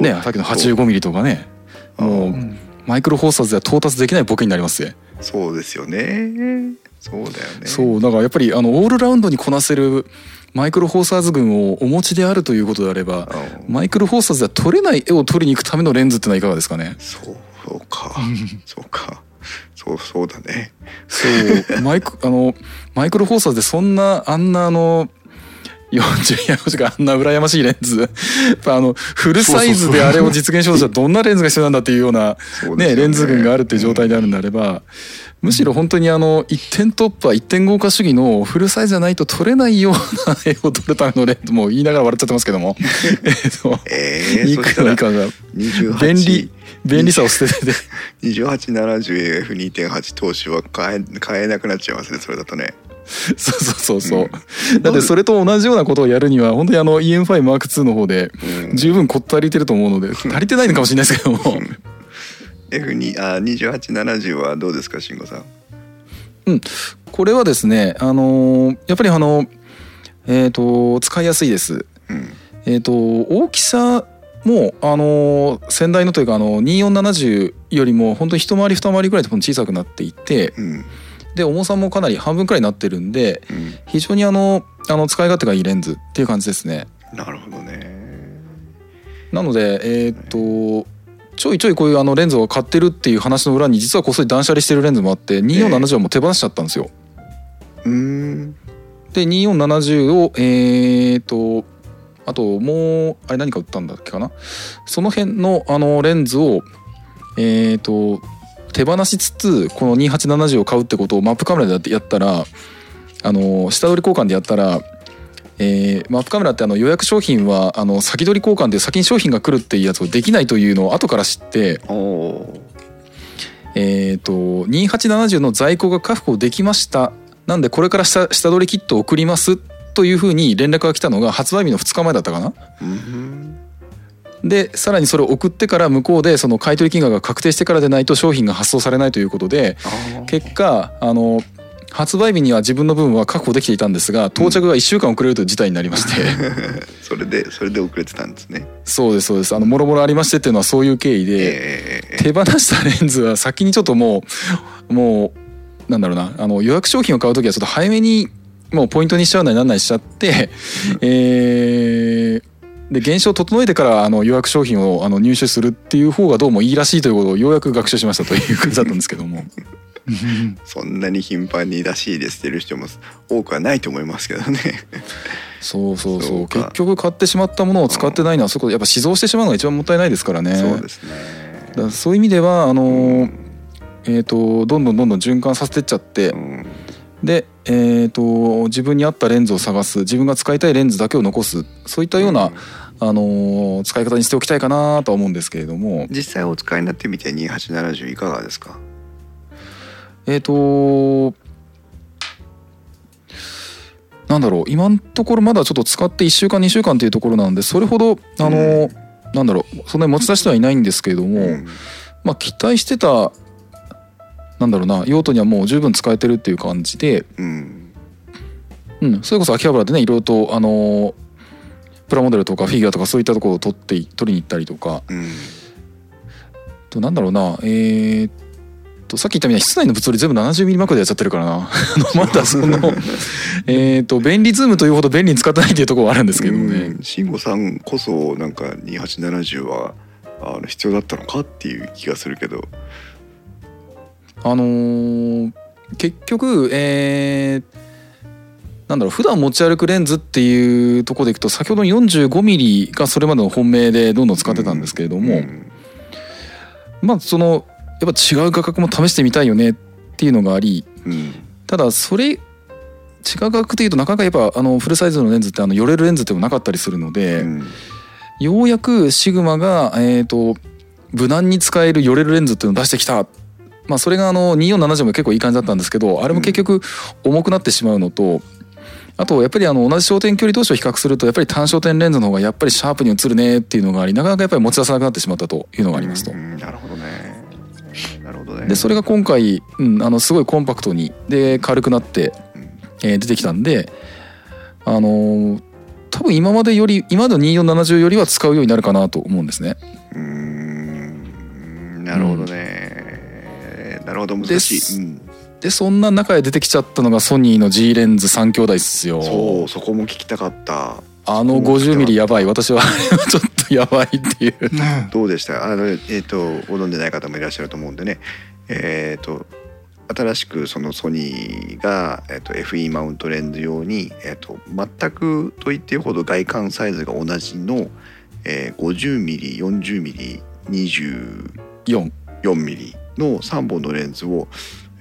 Speaker 2: ねさっきの 85mm とかね。もうマイクロフォーサーズでは到達できないボケになりますよ。
Speaker 1: そうですよね。そうだよね。
Speaker 2: そうだからやっぱりあのオールラウンドにこなせるマイクロフォーサーズ群をお持ちであるということであればマイクロフォーサーズでは撮れない絵を撮りに行くためのレンズってのはいかがですかね？
Speaker 1: そうか。そうかそうそうだね。
Speaker 2: そうマイク (laughs) あのマイクロフォーサーズでそんなあんなあの40ヤがあんな羨ましいレンズあのフルサイズであれを実現しようとしたらどんなレンズが必要なんだっていうようなね。レンズ群があるっていう状態であるんであればむしろ本当にあの一点突破一点豪華主義のフルサイズじゃないと撮れないような絵を撮るためのレンズも言いながら笑っちゃってますけども。(laughs) えっと、
Speaker 1: えー、いくらいかが。
Speaker 2: 便利便利さを捨ててて。(laughs)
Speaker 1: 2870AF2.8 投資は買え買えなくなっちゃいますねそれだとね。
Speaker 2: そうそうそうそう、うん、だってそれと同じようなことをやるには本当にあの EM5M2 の方で十分こっ足りてると思うので、足りてないのかもしれないですけども。
Speaker 1: F2 あ2870はどうですか慎吾さん？
Speaker 2: うん。これはですねあのー、やっぱりあのえっ、ー、と使いやすいです、うん、えっ、と大きさもあの先代のというかあの2470よりも本当に一回り二回りぐらいで小さくなっていて、うん、で重さもかなり半分くらいになってるんで、うん、非常にあのあの使い勝手がいいレンズっていう感じですね。
Speaker 1: なるほどね。
Speaker 2: なのでえっ、とちょいちょいこういうあのレンズを買ってるっていう話の裏に実はこっそり断捨離してるレンズもあって2470はもう手放しちゃったんですよ。
Speaker 1: うん、
Speaker 2: で2470をえっ、とあともうあれ何か売ったんだっけかな？その辺のあのレンズをえっ、ー、と手放しつつこの2870を買うってことをマップカメラでやったらあの下取り交換でやったら、えー、マップカメラってあの予約商品はあの先取り交換で先に商品が来るっていうやつをできないというのを後から知ってえっ、ー、と2870の在庫が確保できました。なんでこれから下下取りキットを送りますというふうに連絡が来たのが発売日の2日前だったかな。でさらにそれを送ってから向こうでその買取金額が確定してからでないと商品が発送されないということで結果あの発売日には自分の分は確保できていたんですが到着が1週間遅れるという事態になりまして、(laughs)
Speaker 1: それでそれで遅れてたんですね。
Speaker 2: そうですそうです。あのもろもろありましてっていうのはそういう経緯で、えー、手放したレンズは先にちょっともうもうなんだろうな。あの予約商品を買う時はちょっと早めにもうポイントにしちゃうなりなんないしちゃって、えー、で現象を整えてからあの予約商品をあの入手するっていう方がどうもいいらしいということをようやく学習しましたという感じだったんですけども。
Speaker 1: そんなに頻繁にらしいですってる人も多くはないと思いますけどね。
Speaker 2: そうそうそう。結局買ってしまったものを使ってないのはそこやっぱ死蔵してしまうのが一番もったいないですからね。
Speaker 1: そうですね
Speaker 2: だそういう意味ではあの、うん、えーと、どんどんどんどん循環させてっちゃって、うんで、えーと、自分に合ったレンズを探す自分が使いたいレンズだけを残すそういったような、うん、あのー、使い方にしておきたいかなとは思うんですけれども。
Speaker 1: 実際お使いになってみて2870いかがですか？
Speaker 2: えっ、ー、となんだろう今のところまだちょっと使って1週間2週間っていうところなのでそれほどあの、うん、なんだろうそんなに持ち出してはいないんですけれども、
Speaker 1: うん。
Speaker 2: まあ期待してたなんだろうな用途にはもう十分使えてるっていう感じで、
Speaker 1: うん。
Speaker 2: うん、それこそ秋葉原でねいろいろとあのープラモデルとかフィギュアとかそういったところを取って取りに行ったりとか。
Speaker 1: うん。
Speaker 2: となんだろうなえーっとさっき言ったみたいに室内の物理全部 70mm マークでやっちゃってるからな。(laughs) まだその (laughs) えーっと便利ズームというほど便利に使ってないっていうところはあるんですけどね、
Speaker 1: うん。慎吾さんこそなんか2870はあの必要だったのかっていう気がするけど
Speaker 2: あのー結局えーなんだろう普段持ち歩くレンズっていうところでいくと先ほどの 45mm がそれまでの本命でどんどん使ってたんですけれども、
Speaker 1: うん。
Speaker 2: まあそのやっぱ違う画角も試してみたいよねっていうのがあり
Speaker 1: うん。
Speaker 2: ただそれ違う画角でいうとなかなかやっぱあのフルサイズのレンズってあの寄れるレンズっていうのもなかったりするので、
Speaker 1: うん。
Speaker 2: ようやくシグマが、えー、と無難に使える寄れるレンズっていうのを出してきた。まあ、それがあの2470も結構いい感じだったんですけどあれも結局重くなってしまうのと、あとやっぱりあの同じ焦点距離同士を比較するとやっぱり単焦点レンズの方がやっぱりシャープに映るねっていうのがありなかなかやっぱり持ち出さなくなってしまったというのがありますと。
Speaker 1: う。んなるほどね。なるほどね。
Speaker 2: でそれが今回、うん、あのすごいコンパクトにで軽くなって、
Speaker 1: うん。
Speaker 2: えー出てきたんであのー多分今までより今の2470よりは使うようになるかなと思うんですね。
Speaker 1: うーん。なるほどね、なるほど難しい、うん、
Speaker 2: でそんな中で出てきちゃったのがソニーの G レンズ3兄弟っすよ。
Speaker 1: そうそこも聞きたかった。
Speaker 2: あの 50mm やばい。私はちょっとやばいっていう。
Speaker 3: ね (laughs)
Speaker 1: どうでした？あのえっ、とご存じない方もいらっしゃると思うんでね。えっ、と新しくそのソニーが、えー、と FE マウントレンズ用に、えー、と全くと言っていいほど外観サイズが同じの、えー、50mm40mm24mm
Speaker 2: 4
Speaker 1: の3本のレンズを、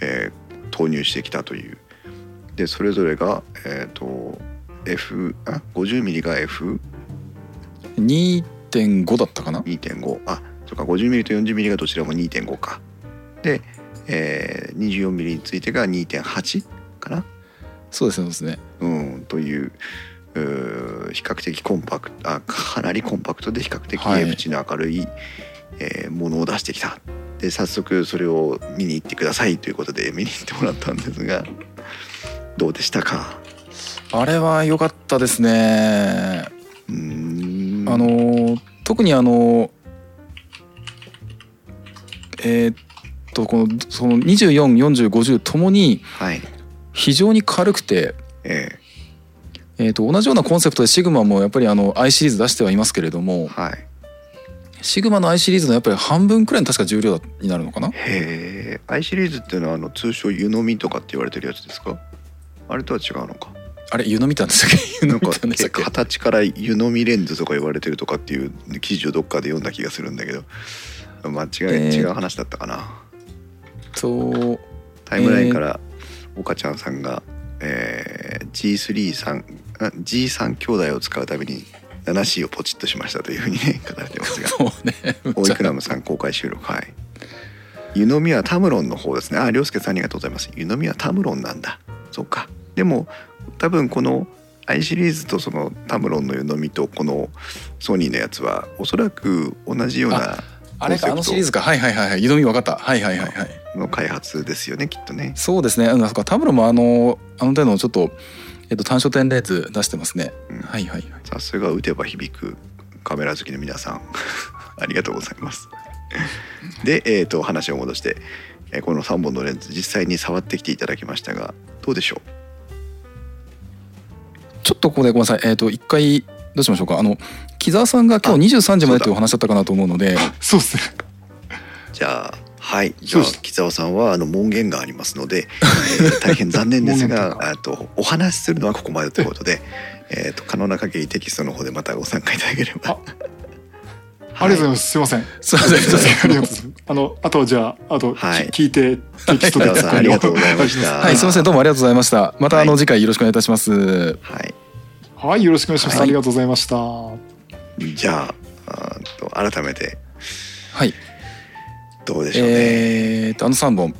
Speaker 1: えー投入してきたという。でそれぞれがえっ、と F あ 50mm が F
Speaker 2: 2.5だったかな
Speaker 1: ？2.5あそっか 50mm と 40mm がどちらも2.5か。で、えー、24mm についてが2.8かな？
Speaker 2: そうですねそうですね。
Speaker 1: うんといううー比較的コンパクトあかなりコンパクトで比較的
Speaker 2: はい。
Speaker 1: 縁の明るい、えーものを出してきたで早速それを見に行ってくださいということで見に行ってもらったんですがどうでしたか？
Speaker 2: あれは良かったですね。
Speaker 1: うーん。
Speaker 2: あのー特にあのえーっとこのその244050ともに
Speaker 1: はい。
Speaker 2: 非常に軽くて、
Speaker 1: え
Speaker 2: え。ーっと同じようなコンセプトでシグマもやっぱりあの I シリーズ出してはいますけれども
Speaker 1: ーはい
Speaker 2: シグマの I シリーズのやっぱり半分くらいの確か重量になるのかな？
Speaker 1: へえ。I シリーズっていうのはあの通称湯飲みとかって言われてるやつですか？あれとは違うのか？
Speaker 2: あれ湯飲みたんでしたっけ湯飲み
Speaker 1: なんか
Speaker 2: たんでしたっけ
Speaker 1: 形から湯飲みレンズとか言われてるとかっていう記事をどっかで読んだ気がするんだけど。間違い、
Speaker 2: えー。
Speaker 1: 違う話だったかな。
Speaker 2: と
Speaker 1: タイムラインから岡ちゃんさんが、えー G3 さんあ G3 兄弟を使うために 7C をポチッとしましたというふうにね書かれてますが
Speaker 2: そうね
Speaker 1: オイクラムさん公開収録はい湯飲みはタムロンの方ですねあ涼介さんありがとうございます湯飲みはタムロンなんだそっかでも多分この i シリーズとそのタムロンの湯飲みとこのソニーのやつはおそらく同じような
Speaker 2: あれかあのシリーズかはいはいはいはい湯飲み分かったはいはいはいはい
Speaker 1: の開発ですよねきっとね
Speaker 2: そうですねあそかタブロンもあのあの手のちょっと、えっと、単焦点レンズ出してますね、
Speaker 1: うん。
Speaker 2: はいはいはい。
Speaker 1: さすが打てば響くカメラ好きの皆さん。(laughs) ありがとうございます。で、えー、と話を戻して、えーこの3本のレンズ実際に触ってきていただきましたがどうでしょ
Speaker 2: ちょっとここでごめんなさい。えっ、と一回どうしましょうか？あの木澤さんが今日23時までというお話だったかなと思うので。(laughs)
Speaker 3: そうですね。
Speaker 1: う (laughs) じゃあはい。じゃあ木澤さんはあの門限がありますので、(laughs) えー大変残念ですがあとお話しするのはここまでということで、えー、と可能な限りテキストの方でまたご参加いただければ。
Speaker 3: ありがとうございます。すいません。
Speaker 2: すい。ませんすいません
Speaker 3: ありがとうございます。あの、あとはじゃあ、あと、
Speaker 1: はい。
Speaker 3: き聞いて、テキストで
Speaker 1: ありがとうございました
Speaker 2: はいすいません。どうもありがとうございました。またあの
Speaker 1: はい
Speaker 2: 次回よろしくお願いいたします。
Speaker 1: はい。
Speaker 3: はい、よろしくお願いします。
Speaker 1: はい。
Speaker 3: ありがとうございました。
Speaker 1: じゃああーと改めて。
Speaker 2: はい
Speaker 1: どうでしょうね、
Speaker 2: えー、とあの3本。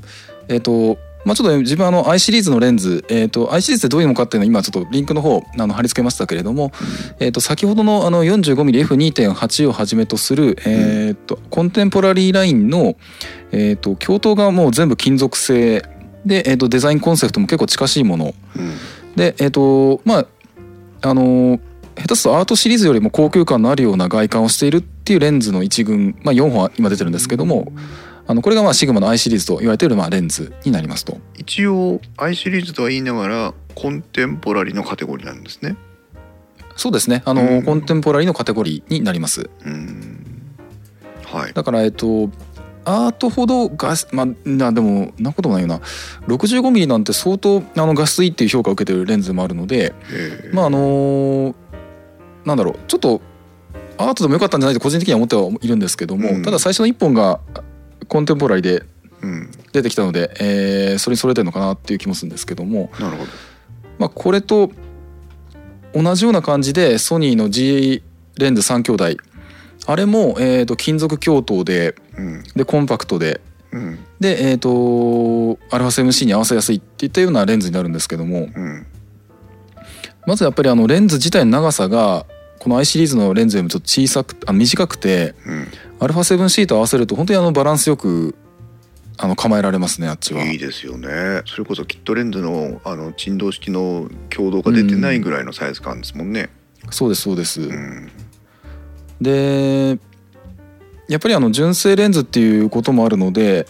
Speaker 2: えっ、とまあ、ちょっと自分あの I シリーズのレンズ、えー、と I シリーズってどういうのかっていうのを今ちょっとリンクの方あの貼り付けましたけれども、えー、と先ほどのあの 45mmF2.8 をはじめとする、えー、とコンテンポラリーラインの、えー、と鏡頭がもう全部金属製。で、えー、とデザインコンセプトも結構近しいもの。
Speaker 1: うん。
Speaker 2: でえっ、とまああの下手するとアートシリーズよりも高級感のあるような外観をしているっていうレンズの一群、まあ、4本は今出てるんですけどもあのこれがまあシグマの I シリーズと言われているまあレンズになりますと。
Speaker 1: 一応 I シリーズとは言いながらコンテンポラリーのカテゴリーなんですね。
Speaker 2: そうですね。あの、
Speaker 1: うん。
Speaker 2: コンテンポラリーのカテゴリーになります。
Speaker 1: うん。はい。
Speaker 2: だからえっとアートほど画質まあなでもなこともないよな。65mm なんて相当あの画質いいっていう評価を受けてるレンズもあるので
Speaker 1: えー。
Speaker 2: まああのなんだろうちょっとアートでもよかったんじゃないと個人的には思ってはいるんですけども、
Speaker 1: うん。
Speaker 2: ただ最初の1本がコンテンポラリーで
Speaker 1: うん。
Speaker 2: 出てきたので、えーそれにそれてるのかなっていう気もするんですけども、
Speaker 1: なるほど。
Speaker 2: まあ、これと同じような感じでソニーの G レンズ3兄弟。あれも、えー、と金属鏡頭で
Speaker 1: うん。
Speaker 2: でコンパクトで
Speaker 1: うん。
Speaker 2: で、えー、と α7C に合わせやすいっていったようなレンズになるんですけども
Speaker 1: うん
Speaker 2: まずやっぱりあのレンズ自体の長さがこの I シリーズのレンズよりもちょっと小さくあの短くて
Speaker 1: うん。
Speaker 2: α7C と合わせると本当にあのバランスよくあの構えられますねあっちは。
Speaker 1: いいですよね。それこそキットレンズのあの振動式の強度が出てないぐらいのサイズ感ですもんね。
Speaker 2: そうですそうです。
Speaker 1: うん。
Speaker 2: でやっぱりあの純正レンズっていうこともあるので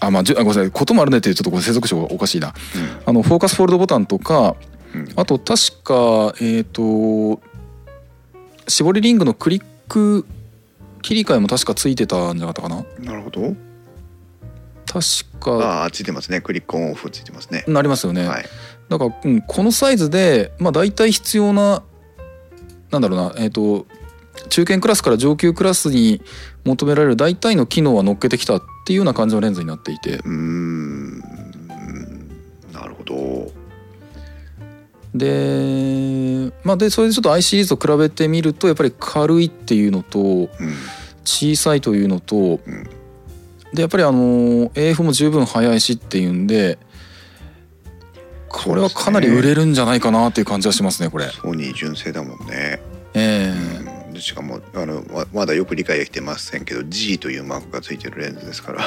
Speaker 2: あまあじゅあごめんなさい。こともあるねっていうちょっとこれ接続詞がおかしいな。あのフォーカスフォールドボタンとか
Speaker 1: うん。
Speaker 2: あと確かえっ、と絞りリングのクリック切り替えも確かついてたんじゃなかったかな？
Speaker 1: なるほど。
Speaker 2: 確
Speaker 1: あ
Speaker 2: か。
Speaker 1: あついてますね。クリックオンオフついてますね。
Speaker 2: なりますよね、
Speaker 1: はい。
Speaker 2: だから、うん、このサイズでまあ大体必要ななんだろうなえっ、と中堅クラスから上級クラスに求められる大体の機能は乗っけてきたっていうような感じのレンズになっていて。
Speaker 1: うーん。なるほど
Speaker 2: でまあでそれでちょっと I シリーズと比べてみるとやっぱり軽いっていうのと
Speaker 1: うん
Speaker 2: 小さいというのと
Speaker 1: うん。
Speaker 2: でやっぱりあの AF も十分速いしっていうんでこれはかなり売れるんじゃないかなっていう感じはしますねこれ。
Speaker 1: ソニー純正だもんね、
Speaker 2: ええ。
Speaker 1: うん。でしかもあのままだよく理解できてませんけど G というマークがついてるレンズですから。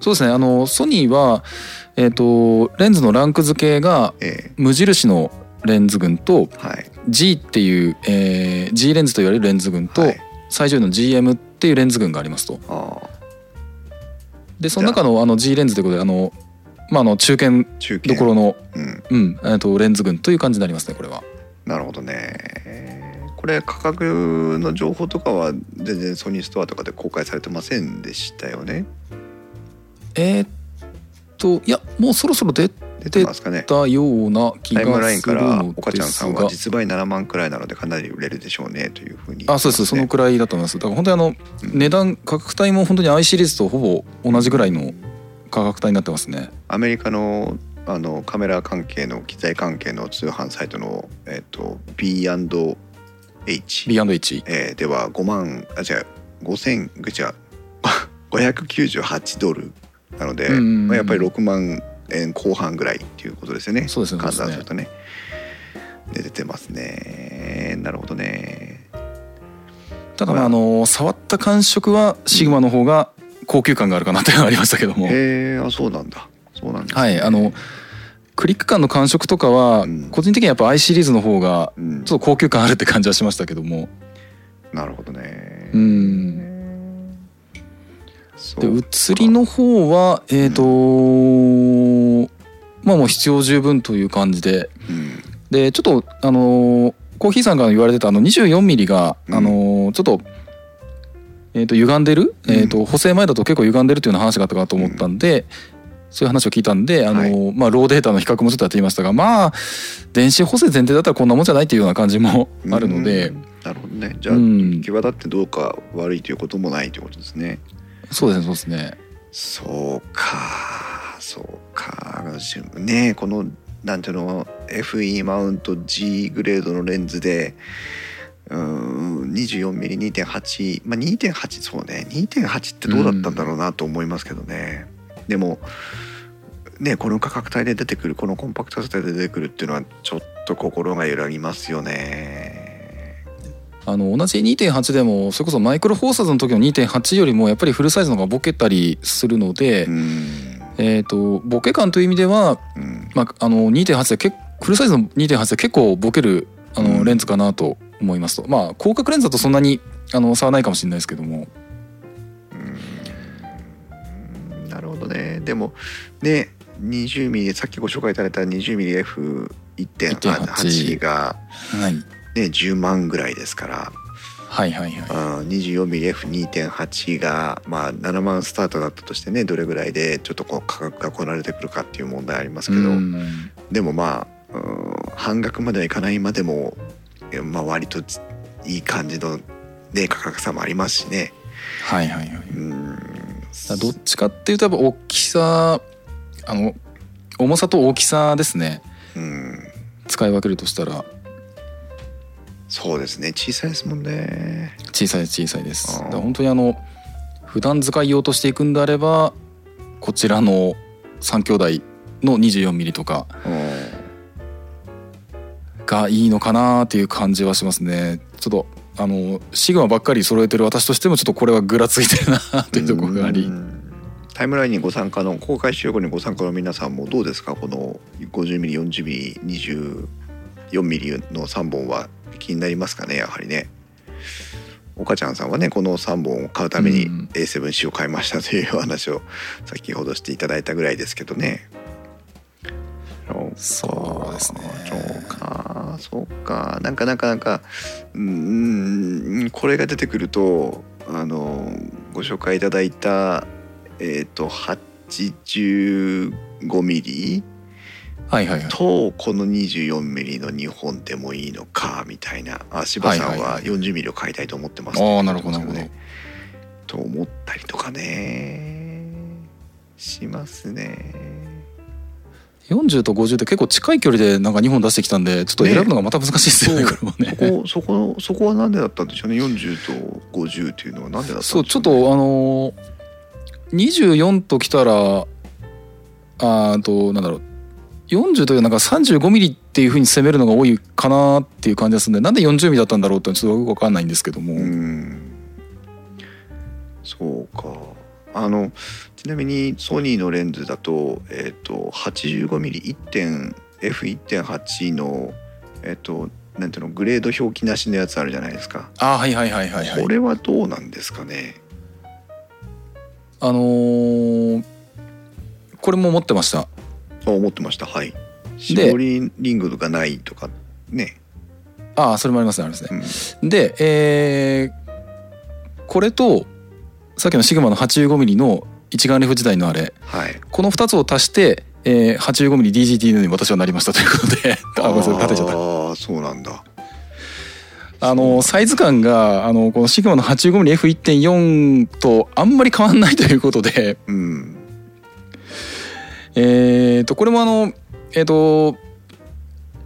Speaker 2: そうですね。あのソニーは、えー、とレンズのランク付けが
Speaker 1: え
Speaker 2: 無印のレンズ群と
Speaker 1: えはい。
Speaker 2: G っていう、えー G レンズと言われるレンズ群と、
Speaker 1: はい。
Speaker 2: 最上位の GM っていうレンズ群がありますと。でその中のあ。の G レンズということであの、まあ、あの中堅
Speaker 1: 中堅。
Speaker 2: どころの、
Speaker 1: うん。
Speaker 2: うんえー、とレンズ群という感じになりますねこれは。
Speaker 1: なるほどね。これ価格の情報とかは全然ソニーストアとかで公開されてませんでしたよね？
Speaker 2: えーっといやもうそろそろ出
Speaker 1: 出てますかね。
Speaker 2: たような気
Speaker 1: タイムラ
Speaker 2: が
Speaker 1: インから
Speaker 2: するの
Speaker 1: 岡ちゃんさんは実売7万くらいなのでかなり売れるでしょうねというふうに
Speaker 2: あそうですそのくらいだと思います。だから本当にあの値段価格帯も本当に I シリーズとほぼ同じぐらいの価格帯になってますね。
Speaker 1: アメリカのあのカメラ関係の機材関係の通販サイトの、えっと B&H、
Speaker 2: B&H
Speaker 1: えーでは5万あ違う5000違う (laughs) 598ドルなので、
Speaker 2: うんうんうん。
Speaker 1: まあ、やっぱり6万円後半ぐらいっていうことですよね。
Speaker 2: そうですね。
Speaker 1: 換算するとね。で出てますね。なるほどね。
Speaker 2: ただまああの触った感触はシグマの方が高級感があるかなっていうのがありましたけども。
Speaker 1: へえあそうなんだ。そうなんですね。
Speaker 2: はいあのクリック感の感触とかは
Speaker 1: うん。
Speaker 2: 個人的にはやっぱ I シリーズの方が
Speaker 1: うん。
Speaker 2: ちょっと高級感あるって感じはしましたけども。
Speaker 1: なるほどね。
Speaker 2: うんで写りの方はえっ、とまあもう必要十分という感じで。
Speaker 1: うん。
Speaker 2: でちょっとあのーコーヒーさんが言われてたあの 24mm が、
Speaker 1: うん。
Speaker 2: あのーちょっと,、えー、と歪んでる、
Speaker 1: うん。
Speaker 2: えー、と補正前だと結構歪んでるっていうような話があったかと思ったんで、そういう話を聞いたんで、あのーまあ、ローデータの比較もちょっとやってみましたがまあ電子補正前提だったらこんなもんじゃないっていうような感じもあるので、
Speaker 1: うんなるほどね。じゃあ、
Speaker 2: うん。
Speaker 1: 際立ってどうか悪いということもないということですね
Speaker 2: そうですねそうですね。
Speaker 1: そうか。そうか。ねこのなんていうの FE マウント G グレードのレンズでうん 24mm2.8 まあ2.8そうね。2.8ってどうだったんだろうなと思いますけどね、でもねこの価格帯で出てくるこのコンパクトさで出てくるっていうのはちょっと心が揺らぎますよね。
Speaker 2: あの同じ2.8でもそれこそマイクロフォーサーズの時の2.8よりもやっぱりフルサイズの方がボケたりするので、
Speaker 1: うん。
Speaker 2: えー、とボケ感という意味では、
Speaker 1: うん。
Speaker 2: まあ、あの2.8で結フルサイズの2.8で結構ボケるあ
Speaker 1: うん。
Speaker 2: のレンズかなと思いますと、まあ広角レンズだとそんなにあの差はないかもしれないですけども。
Speaker 1: うん。なるほどね。でもね 20mm さっきご紹介いただいた 20mmF1.8 が、
Speaker 2: はい
Speaker 1: ね、10万ぐらいですから。
Speaker 2: はいはいはい。
Speaker 1: あー 24mmF2.8 が、まあ、7万スタートだったとしてねどれぐらいでちょっとこう価格がこなれてくるかっていう問題ありますけど、
Speaker 2: うん。
Speaker 1: でもまあうん半額まではいかないまでも、えまあ、割とついい感じの、ね、価格差もありますしね。
Speaker 2: はいはいはい。
Speaker 1: うん。
Speaker 2: どっちかっていうとやっぱ大きさあの重さと大きさですね。
Speaker 1: うん。
Speaker 2: 使い分けるとしたら
Speaker 1: そうですね。小さいですもんね。
Speaker 2: 小さい小さいです。
Speaker 1: あー。
Speaker 2: だから本当にあの普段使い用としていくんであればこちらの3兄弟の 24mm とかがいいのかなっていう感じはしますね。ちょっとあのシグマばっかり揃えてる私としてもちょっとこれはぐらついてるなというところがあり。
Speaker 1: うん。タイムラインにご参加の公開収録にご参加の皆さんもどうですか？この 50mm40mm24mm の3本は気になりますかねやはりね。岡ちゃんさんはねこの3本を買うために
Speaker 2: うん。
Speaker 1: A7C を買いましたというお話を先ほどしていただいたぐらいですけどね。
Speaker 2: そうですね。
Speaker 1: そうかそうか。なんかなんかなんかうんこれが出てくるとあのご紹介いただいたえっ、と 85mm
Speaker 2: はいはいはい。
Speaker 1: とこの 24mm の2本でもいいのかみたいな。あ柴さんは
Speaker 2: はいはいはい。
Speaker 1: 40mm を買いたいと思ってます。
Speaker 2: ああなるほどなるほど。
Speaker 1: と思ったりとかね。しますね。
Speaker 2: 40と50って結構近い距離でなんか2本出してきたんでちょっと選ぶのがまた難しいですよね
Speaker 1: ね
Speaker 2: これもね。
Speaker 1: そこそこそこはなんでだったんでしょうね？40と50っていうのはなんでだったんでしょ
Speaker 2: そうちょっとあのー24ときたらあーとなんだろう40というなんか35ミリっていうふうに攻めるのが多いかなっていう感じがするんでなんで40ミリだったんだろうってちょっとよくわかんないんですけども、
Speaker 1: うん。そうか。あのちなみにソニーのレンズだと,、えっと 85mm1.F1.8 のえっ、となんていうのグレード表記なしのやつあるじゃないですか、
Speaker 2: あーはいはいはいはいはい。
Speaker 1: これはどうなんですかね？
Speaker 2: あのーこれも持ってました。
Speaker 1: あ思ってました。はい。絞りリングがないとかね、
Speaker 2: ああそれもありますねありますね。
Speaker 1: うん。
Speaker 2: で、えーこれとさっきのシグマの 85mm の一眼レフ時代のあれ。
Speaker 1: はい。
Speaker 2: この2つを足して、えー、85mmDGT に私はなりましたということで (laughs) あごめんなさい立てちゃった
Speaker 1: ああそうなんだ。
Speaker 2: あのサイズ感があのこのシグマの 85mmF1.4 とあんまり変わんないということで。
Speaker 1: うん
Speaker 2: えー、とこれもあのえっ、と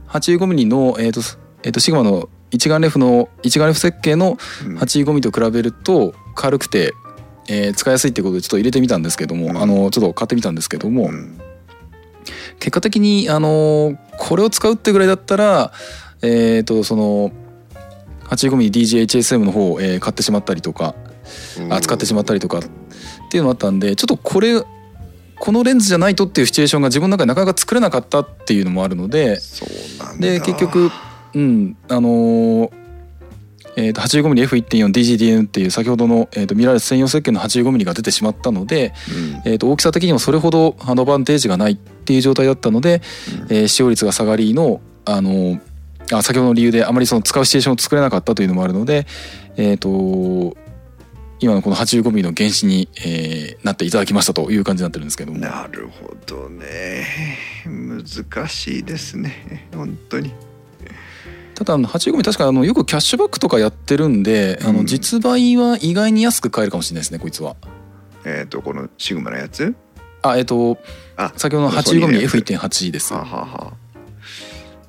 Speaker 2: 85mm の、えーとえー、とシグマの一眼レフの一眼レフ設計の
Speaker 1: うん。
Speaker 2: 85mm と比べると軽くて、えー使いやすいってことでちょっと入れてみたんですけども、
Speaker 1: うん。
Speaker 2: あのちょっと買ってみたんですけども、
Speaker 1: うん。
Speaker 2: 結果的にあのこれを使うってぐらいだったらえっ、とその 85mmDGHSM の方を、えー買ってしまったりとかあ使ってしまったりとかっていうのがあったんでちょっとこれこのレンズじゃないとっていうシチュエーションが自分の中でなかなか作れなかったっていうのもあるのでで結局うんあのーえー、と 85mmF1.4DGDN っていう先ほどの、えー、とミラーレス専用設計の 85mm が出てしまったので、
Speaker 1: うん。
Speaker 2: えー、と大きさ的にもそれほどアドバンテージがないっていう状態だったので、えー使用率が下がりの、あのーあ先ほどの理由であまりその使うシチュエーションを作れなかったというのもあるので、えー、と今のこの 85mm の原子に、えーなっていただきましたという感じになってるんですけども。
Speaker 1: なるほどね。難しいですね。本当に。
Speaker 2: ただあの85確かあのよくキャッシュバックとかやってるんで、あ
Speaker 1: うん。
Speaker 2: の実売は意外に安く買えるかもしれないですねこいつは。
Speaker 1: えっ、とこのシグマのやつ？
Speaker 2: あえっ、と
Speaker 1: あ
Speaker 2: 先ほどの
Speaker 1: ソニーのやつ。
Speaker 2: 85mmF1.8 です。
Speaker 1: はあはあは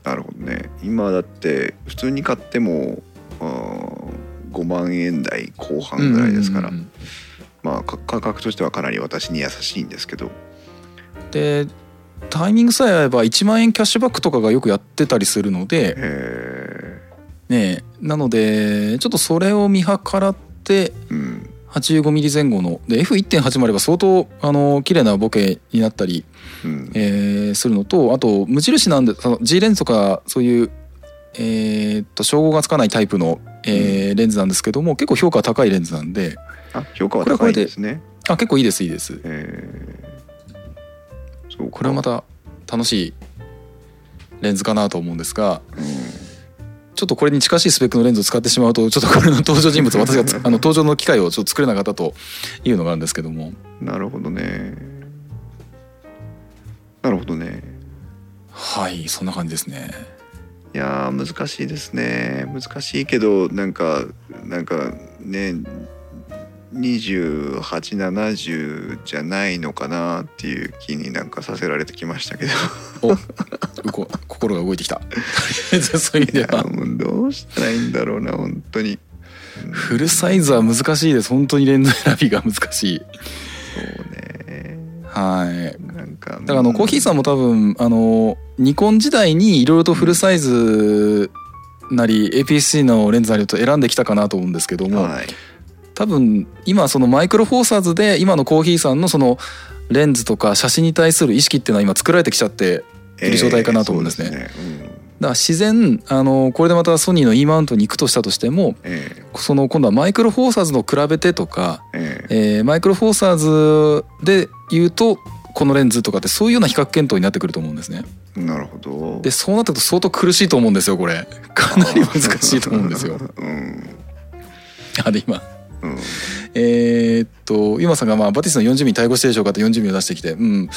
Speaker 1: あ。なるほどね。今だって普通に買ってもあー5万円台後半ぐらいですから、まあか価格としてはかなり私に優しいんですけど。
Speaker 2: でタイミングさえ合えば1万円キャッシュバックとかがよくやってたりするので。
Speaker 1: へ
Speaker 2: ねなのでちょっとそれを見計らって
Speaker 1: えうん。
Speaker 2: 85ミリ前後ので F1.8 もあれば相当あの綺麗なボケになったり、
Speaker 1: うん。
Speaker 2: えーするのとあと無印なんでその G レンズとかそういうえーっと照合がつかないタイプの、えーレンズなんですけども結構評価高いレンズなんで。
Speaker 1: あ評価は高いんですね。
Speaker 2: あ結構いいですいいです。
Speaker 1: えーそうか。
Speaker 2: これはまた楽しいレンズかなと思うんですがちょっとこれに近しいスペックのレンズを使ってしまうとちょっとこれの登場人物私がつあの登場の機会をちょっと作れなかったというのがあるんですけども。
Speaker 1: うんなるほどね。なるほどね。
Speaker 2: はいそんな感じですね
Speaker 1: いやー難しいですね。難しいけどなんかなんかね2870じゃないのかなっていう気になんかさせられてきましたけど。
Speaker 2: お心が動いてきた。(laughs) そういう意
Speaker 1: どうしたらいいんだろうな本当に。
Speaker 2: フルサイズは難しいです。本当にレンズ選びが難しい。
Speaker 1: そうね
Speaker 2: はい。
Speaker 1: なんか
Speaker 2: だからあのコーヒーさんも多分あのニコン時代にいろいろとフルサイズなり APS-C のレンズなりと選んできたかなと思うんですけども、
Speaker 1: はい。
Speaker 2: 多分今そのマイクロフォーサーズで今のコーヒーさんのそのレンズとか写真に対する意識っていうのは今作られてきちゃっている状態かなと思うんですね。
Speaker 1: えーそう
Speaker 2: だから自然あのこれでまたソニーの E マウントに行くとしたとしても
Speaker 1: え
Speaker 2: その今度はマイクロフォーサーズの比べてとか、
Speaker 1: えええ。
Speaker 2: えーマイクロフォーサーズで言うとこのレンズとかってそういうような比較検討になってくると思うんですね。
Speaker 1: なるほど。
Speaker 2: でそうなってくると相当苦しいと思うんですよこれ。かなり難しいと思うんですよ。
Speaker 1: うん。
Speaker 2: あで今。
Speaker 1: うん。
Speaker 2: えーっとユマさんがまあバティスの40ミリ対応してるでしょうかって40ミリを出してきて。うん。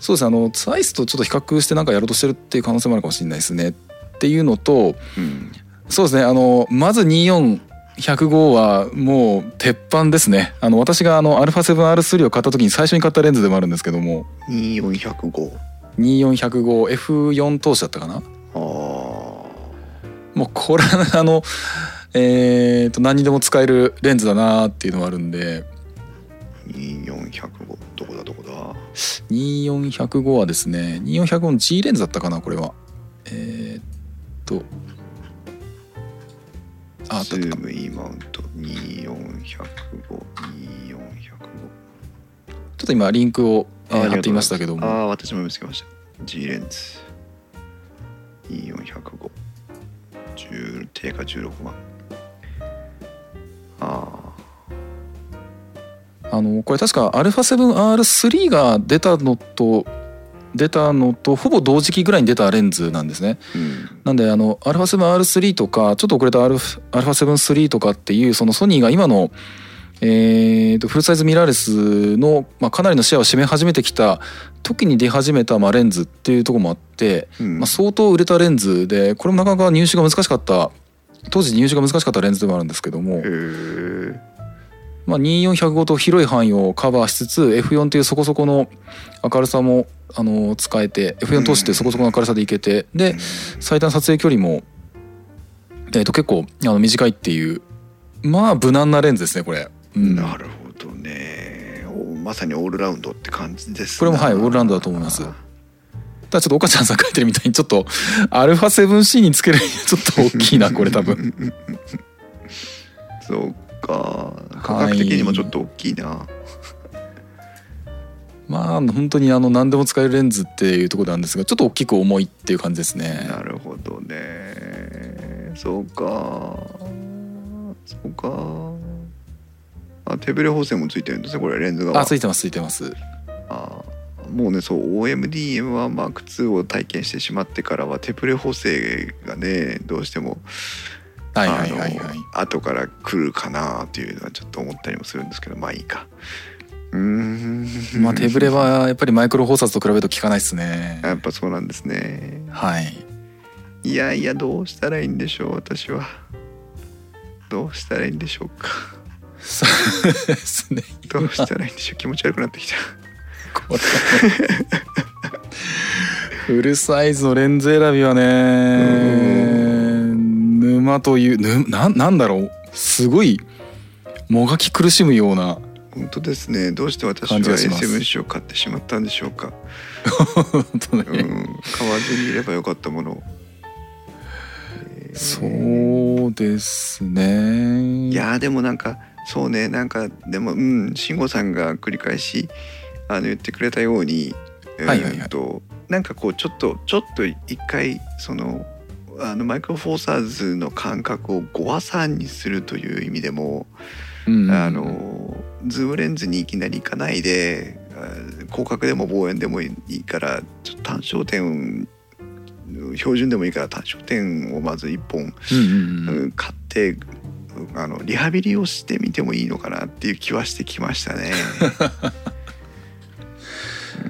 Speaker 2: そうですねあのサイズとちょっと比較してなんかやろうとしてるっていう可能性もあるかもしれないですね。っていうのと
Speaker 1: うん。
Speaker 2: そうですねあのまず24105はもう鉄板ですね。あの私があの α7R3 を買った時に最初に買ったレンズでもあるんですけども。
Speaker 1: 24105
Speaker 2: 24105F4 通しだったかな。
Speaker 1: ああ
Speaker 2: もうこれは (laughs) あのえーっと何にでも使えるレンズだなっていうのはあるんで。
Speaker 1: 24105どこだどこだ
Speaker 2: ？2405はですね。2405の G レンズだったかなこれは。えーっとあ
Speaker 1: ズーム E マウント24105 24105
Speaker 2: ちょっと今リンクを、貼っていましたけども。
Speaker 1: ああ私も見つけました。G レンズ。2405 10定価16万。あ
Speaker 2: あのこれ確か α7R3 が出たのと出たのとほぼ同時期ぐらいに出たレンズなんですね。
Speaker 1: あうん。
Speaker 2: なんであの α7R3 とかちょっと遅れた α7-3 とかっていうそのソニーが今のえーとフルサイズミラーレスの、まあ、かなりのシェアを占め始めてきた時に出始めた、まあ、レンズっていうところもあって、
Speaker 1: うん。
Speaker 2: まあ、相当売れたレンズでこれもなかなか入手が難しかった当時入手が難しかったレンズでもあるんですけどもまあ、24105と広い範囲をカバーしつつ F4 というそこそこの明るさもあの使えて F4 通してそこそこの明るさでいけてで最短撮影距離も、えー、と結構あの短いっていうまあ無難なレンズですねこれ。うん。
Speaker 1: なるほどね。おまさにオールラウンドって感じです
Speaker 2: これもはいオールラウンドだと思います。ただちょっと岡ちゃんさん書いてるみたいにちょっと α7C につけるにはちょっと大きいなこれ多分。(laughs)
Speaker 1: そうか価格的にもちょっと大きいな、(laughs)
Speaker 2: まあ本当にあの何でも使えるレンズっていうところなんですがちょっと大きく重いっていう感じですね。
Speaker 1: なるほどね。そうか。そうか。あ手ブレ補正もついてるんですねこれ。レンズが
Speaker 2: あついてますついてます。
Speaker 1: あもうねそう OMDM1M2 を体験してしまってからは手ブレ補正がねどうしても
Speaker 2: はいはいはいはい。
Speaker 1: 後から来るかなっていうのはちょっと思ったりもするんですけどまあいいか。うーん。
Speaker 2: まあ手ブレはやっぱりマイクロ放撮と比べると効かないですね。
Speaker 1: やっぱそうなんですね。
Speaker 2: はい。
Speaker 1: いやいやどうしたらいいんでしょう私は。どうしたらいいんでしょうか。
Speaker 2: そうですね。
Speaker 1: どうしたらいいんでしょう。気持ち悪くなってきた。
Speaker 2: フルサイズのレンズ選びはね沼というぬななんだろう。すごいもがき苦しむような
Speaker 1: 本当ですね。どうして私は
Speaker 2: 感じがします。
Speaker 1: A7C を買ってしまったんでしょうか、(laughs)
Speaker 2: 本当ね、
Speaker 1: うん、買わずにいればよかったもの。を、えー。
Speaker 2: そうですね。
Speaker 1: いやーでもなんかそうね。なんかでもうん。慎吾さんが繰り返しあの言ってくれたように、
Speaker 2: はいはいはい。
Speaker 1: えーっとなんかこうちょっとちょっと一回そのあのマイクロフォーサーズの感覚を5和3にするという意味でも、
Speaker 2: うんうん
Speaker 1: あのズームレンズにいきなり行かないであ広角でも望遠でもいいからちょっと単焦点標準でもいいから単焦点をまず1本
Speaker 2: うんうんうん。
Speaker 1: うん買ってあのリハビリをしてみてもいいのかなっていう気はしてきましたね。(laughs)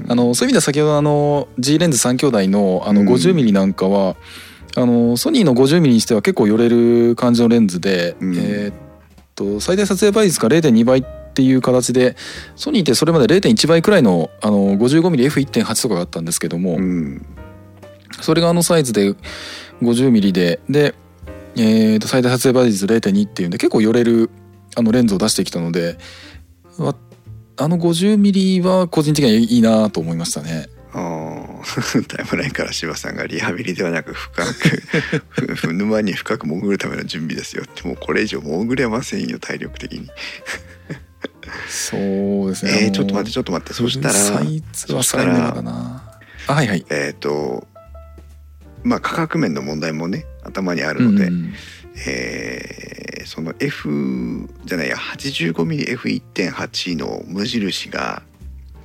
Speaker 2: あのそういう意味では先ほどあの G レンズ3兄弟のあの
Speaker 1: うん。
Speaker 2: 50mm なんかは、あのソニーの 50mm にしては結構寄れる感じのレンズで、
Speaker 1: うん
Speaker 2: えーっと最大撮影倍率が0.2倍っていう形でソニーってそれまで0.1倍くらいのあの 55mmF1.8 とかがあったんですけども、
Speaker 1: うん
Speaker 2: それがあのサイズで 50mm でで、えーと最大撮影倍率0.2っていうんで結構寄れるあのレンズを出してきたのでわあの 50mm は個人的にはいいなと思いましたね。(laughs)
Speaker 1: タイムラインから柴さんがリハビリではなく深くふ (laughs) 沼に深く潜るための準備ですよってもうこれ以上潜れませんよ体力的に。
Speaker 2: そうですね。
Speaker 1: えー、ちょっと待ってちょっと待ってそしたら
Speaker 2: サイズはサイズだな。あはいはい。
Speaker 1: えっ、とまあ価格面の問題もね頭にあるので、
Speaker 2: うん
Speaker 1: えーその F じゃないや 85mmF1.8 の無印が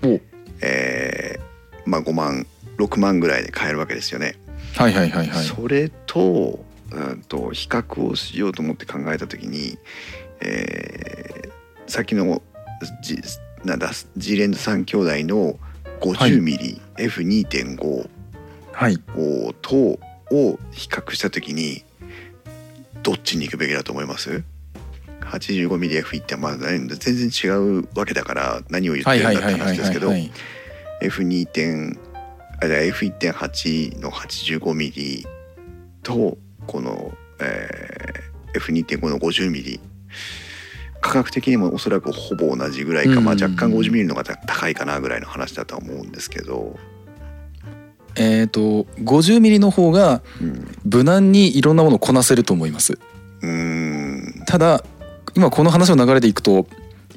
Speaker 2: お
Speaker 1: えーまあ5万6万ぐらいで買えるわけですよね。
Speaker 2: はいはいはいはい。
Speaker 1: それと,、うん、と比較をしようと思って考えた時に、えー、さっきの G, なんだ G レンズ3兄弟の 50mmF2.5
Speaker 2: はい。
Speaker 1: をとを比較した時にどっちに行くべきだと思います？85mmF ってまあ全然違うわけだから何を言って
Speaker 2: はい
Speaker 1: るんだって話ですけど。F2. 点あじゃあ F1.8 の 85mm とこの、えー F2.5 の 50mm 価格的にもおそらくほぼ同じぐらいか、まあ、
Speaker 2: うん
Speaker 1: 若干 50mm の方が高いかなぐらいの話だとは思うんですけど、
Speaker 2: えっ、と 50mm の方が
Speaker 1: うん、
Speaker 2: 無難にいろんなものをこなせると思います。
Speaker 1: うーん
Speaker 2: ただ今この話の流れでいくと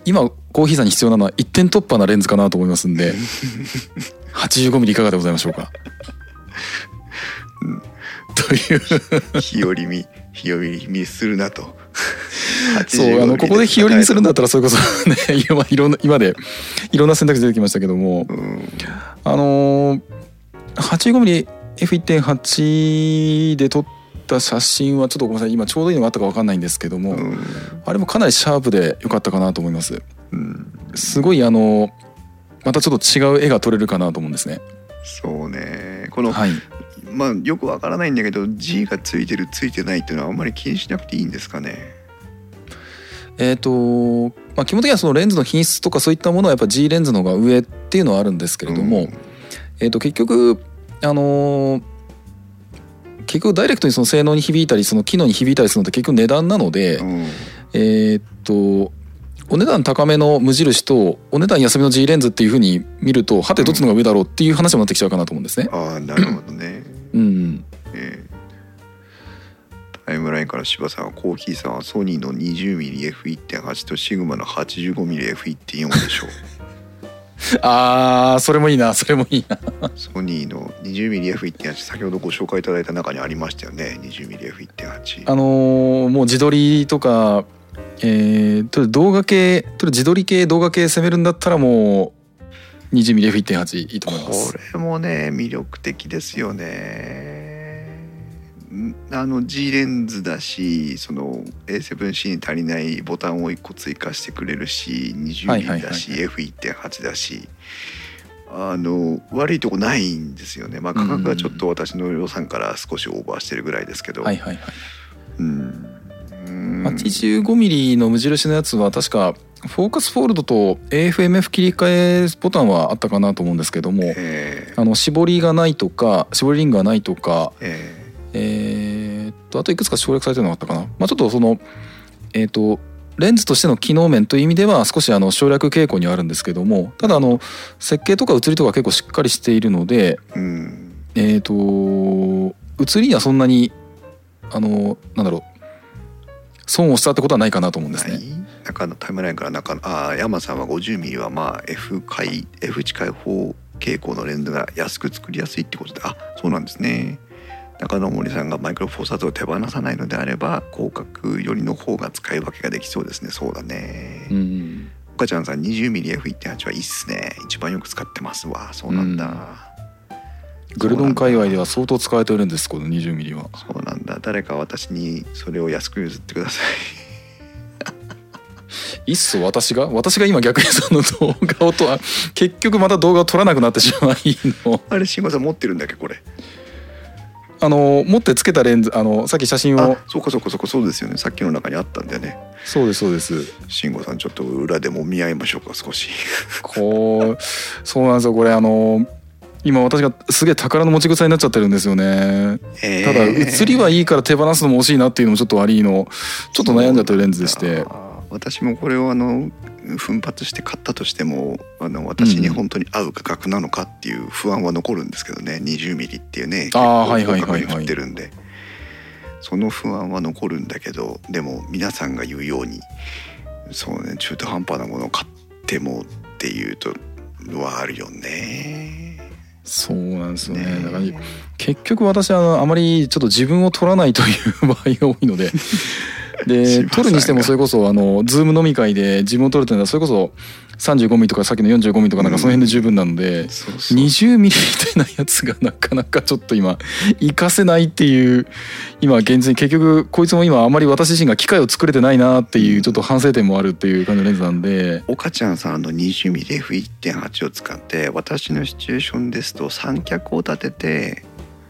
Speaker 2: 今コーヒーさんに必要なのは一点突破なレンズかなと思いますんで (laughs) 85mm いかがでございましょうか？
Speaker 1: う (laughs) ん
Speaker 2: という。
Speaker 1: 日和見日和見するなと。
Speaker 2: そうあのここで日和見するんだったらそれこそね今いろんな今でいろんな選択肢出てきましたけども
Speaker 1: うん。
Speaker 2: あのー、85mmF1.8 で撮った写真はちょっとごめんなさい。今ちょうどいいのがあったか分かんないんですけども、
Speaker 1: うん。
Speaker 2: あれもかなりシャープで良かったかなと思います。
Speaker 1: うん。
Speaker 2: すごいあのまたちょっと違う絵が撮れるかなと思うんですね。
Speaker 1: そうね。この、
Speaker 2: はい。
Speaker 1: まあよくわからないんだけど G がついてるついてないっていうのはあんまり気にしなくていいんですかね。
Speaker 2: えっ、と、まあ、基本的にはそのレンズの品質とかそういったものはやっぱ G レンズの方が上っていうのはあるんですけれども、
Speaker 1: うん。
Speaker 2: えっ、と結局あのー結局ダイレクトにその性能に響いたりその機能に響いたりするのって結局値段なので、
Speaker 1: うん。
Speaker 2: えっとお値段高めの無印とお値段安めの G レンズっていうふうに見るとはてどっちの方が上だろうっていう話になってきちゃうかなと思うんですね。
Speaker 1: ああなるほどね、
Speaker 2: うん、
Speaker 1: えー。タイムラインから柴さんはコーヒーさんはソニーの 20mmF1.8 とシグマの 85mmF1.4 でしょう
Speaker 2: あーそれもいいなそれもいいな。
Speaker 1: ソニーの 20mmF1.8 先ほどご紹介いただいた中にありましたよね 20mmF1.8
Speaker 2: あのーもう自撮りとか、えー、と動画系と自撮り系動画系攻めるんだったらもう 20mmF1.8 いいと思います。
Speaker 1: これもね魅力的ですよねんあの G レンズだしその A7C に足りないボタンを1個追加してくれるし20
Speaker 2: はい
Speaker 1: ミリだし、
Speaker 2: はい。は
Speaker 1: F1.8 だしあの悪いとこないんですよね。まあ価格がちょっと私の予算から少しオーバーしてるぐらいですけど、
Speaker 2: はいはいはい。
Speaker 1: うん。うん
Speaker 2: 85ミリの無印のやつは確かフォーカスフォールドと AFMF 切り替えボタンはあったかなと思うんですけども、
Speaker 1: えー
Speaker 2: あの絞りがないとか絞りリングがないとか、
Speaker 1: え
Speaker 2: えーっとあといくつか省略されてるのがあったかな。まあちょっとそのえーっとレンズとしての機能面という意味では少しあの省略傾向にはあるんですけどもただあの設計とか写りとか結構しっかりしているので
Speaker 1: うん
Speaker 2: えっ、と写りにはそんなにあのなんだろう損をしたってことはないかなと思うんですね。
Speaker 1: 中のタイムラインから中のああ山さんは 50mm はまあ F 回 F 値開放傾向のレンズが安く作りやすいってことであそうなんですね中野森さんがマイクロフォーサーズを手放さないのであれば広角寄りの方が使い分けができそうですね。そうだね、
Speaker 2: うん
Speaker 1: 岡ちゃんさん 20mmF1.8 はいいっすね一番よく使ってますわ。そうなんだ、
Speaker 2: グルドン界隈では相当使われてるんですこの 20mm は。
Speaker 1: そうなんだ。誰か私にそれを安く譲ってください。(laughs)
Speaker 2: いっそ私が？私が今逆にその動画をとは結局また動画を撮らなくなってしまいの。
Speaker 1: あれ慎吾さん持ってるんだっけこれ？
Speaker 2: あの持ってつけたレンズあのさっき写真を
Speaker 1: あそうかそうかそうかそうですよね。さっきの中にあったんだよね。
Speaker 2: そうですそうです。
Speaker 1: 慎吾さんちょっと裏でも見合いましょうか少し。
Speaker 2: こうそうなんですよ。これあの今私がすげえ宝の持ち腐になっちゃってるんですよね。
Speaker 1: えー
Speaker 2: ただ写りはいいから手放すのも惜しいなっていうのもちょっと悪いのちょっと悩んじゃってるレンズでして。
Speaker 1: 私もこれをあの奮発して買ったとしてもあの私に本当に合う価格なのかっていう不安は残るんですけどね。20mm っていうね結構
Speaker 2: はいはいはい
Speaker 1: 高価に振ってるんで。その不安は残るんだけどでも皆さんが言うようにそうね中途半端なものを買ってもっていうとはあるよね。
Speaker 2: そうなんですよね。
Speaker 1: ね
Speaker 2: だから結局私はあのあまりちょっと自分を撮らないという (laughs) 場合が多いのでで (laughs) 撮るにしてもそれこそあのズーム飲み会で自分を撮るっていうのはそれこそ35ミリとかさっきの45ミリとかなんかその辺で十分なので、
Speaker 1: そうそう。
Speaker 2: 20ミリみたいなやつがなかなかちょっと今活かせないっていう今現実に結局こいつも今あまり私自身が機械を作れてないなっていうちょっと反省点もあるっていう感じのレンズなんで。
Speaker 1: 岡ちゃんさんの 20mmF1.8 を使って私のシチュエーションですと三脚を立てて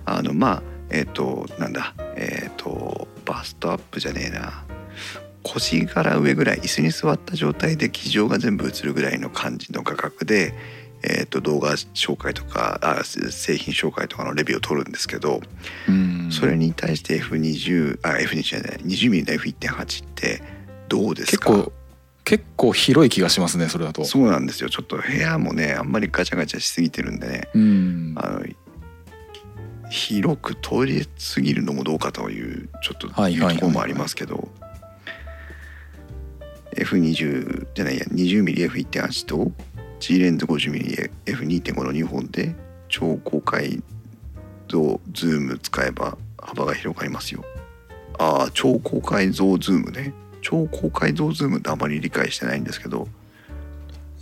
Speaker 1: あのまあえっ、となんだえっ、とバストアップじゃねえな。腰から上ぐらい椅子に座った状態で機上が全部映るぐらいの感じの価格で、えー、と動画紹介とかあ製品紹介とかのレビューを取るんですけど、
Speaker 2: うん。
Speaker 1: それに対して F20 あ F20 じゃない 20mm の F1.8 ってどうですか？
Speaker 2: 結構結構広い気がしますねそれだと。
Speaker 1: そうなんですよ。ちょっと部屋もねあんまりガチャガチャしすぎてるんでね。
Speaker 2: うん。
Speaker 1: あの広く通り過ぎるのもどうかというちょっと
Speaker 2: はい
Speaker 1: うところもありますけど F20 じゃないや 20mmF1.8 と G レンズ 50mmF2.5 の2本で超高解像ズーム使えば幅が広がりますよ。ああ超高解像ズームね。超高解像ズームってあまり理解してないんですけど。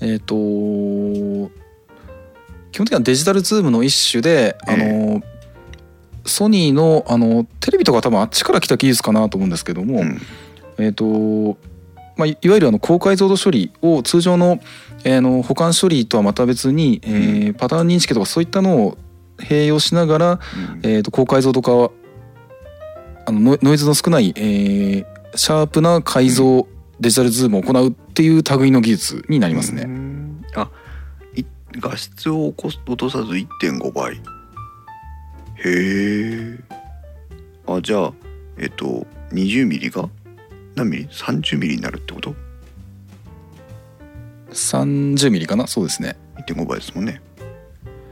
Speaker 2: えっ、と基本的にはデジタルズームの一種で、あのソニーのあのテレビとか多分あっちから来た技術かなと思うんですけども、
Speaker 1: うん。
Speaker 2: えっ、とまあ、いいわゆるあの高解像度処理を通常の,、えーの保管処理とはまた別に、えーパターン認識とかそういったのを併用しながら、
Speaker 1: うん。
Speaker 2: えー、と高解像度化はあのノイズの少ない、えーシャープな解像デジタルズームを行うっていう類の技術になります
Speaker 1: う
Speaker 2: ね。
Speaker 1: ん。あい画質を落とさず1.5倍へえあじゃあえっと20ミリが？何ミリ ?30 ミリになるってこと
Speaker 2: ？30ミリかな？そうですね。
Speaker 1: 1.5倍ですもんね。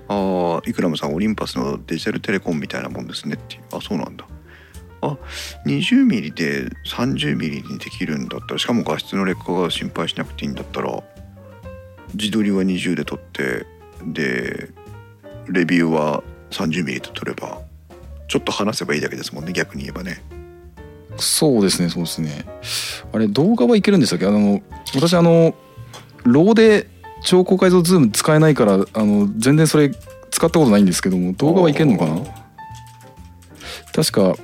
Speaker 1: ああイクラムさんオリンパスのデジタルテレコンみたいなもんですねってあそうなんだ。あ20ミリで30ミリにできるんだったらしかも画質の劣化が心配しなくていいんだったら自撮りは20で撮ってでレビューは30ミリで撮ればちょっと離せばいいだけですもんね逆に言えばね。
Speaker 2: そうですねそうですね。あれ動画はいけるんでしたっけ？あの私あの RAW で超高解像ズーム使えないからあの全然それ使ったことないんですけども動画はいけるのかな？確かフ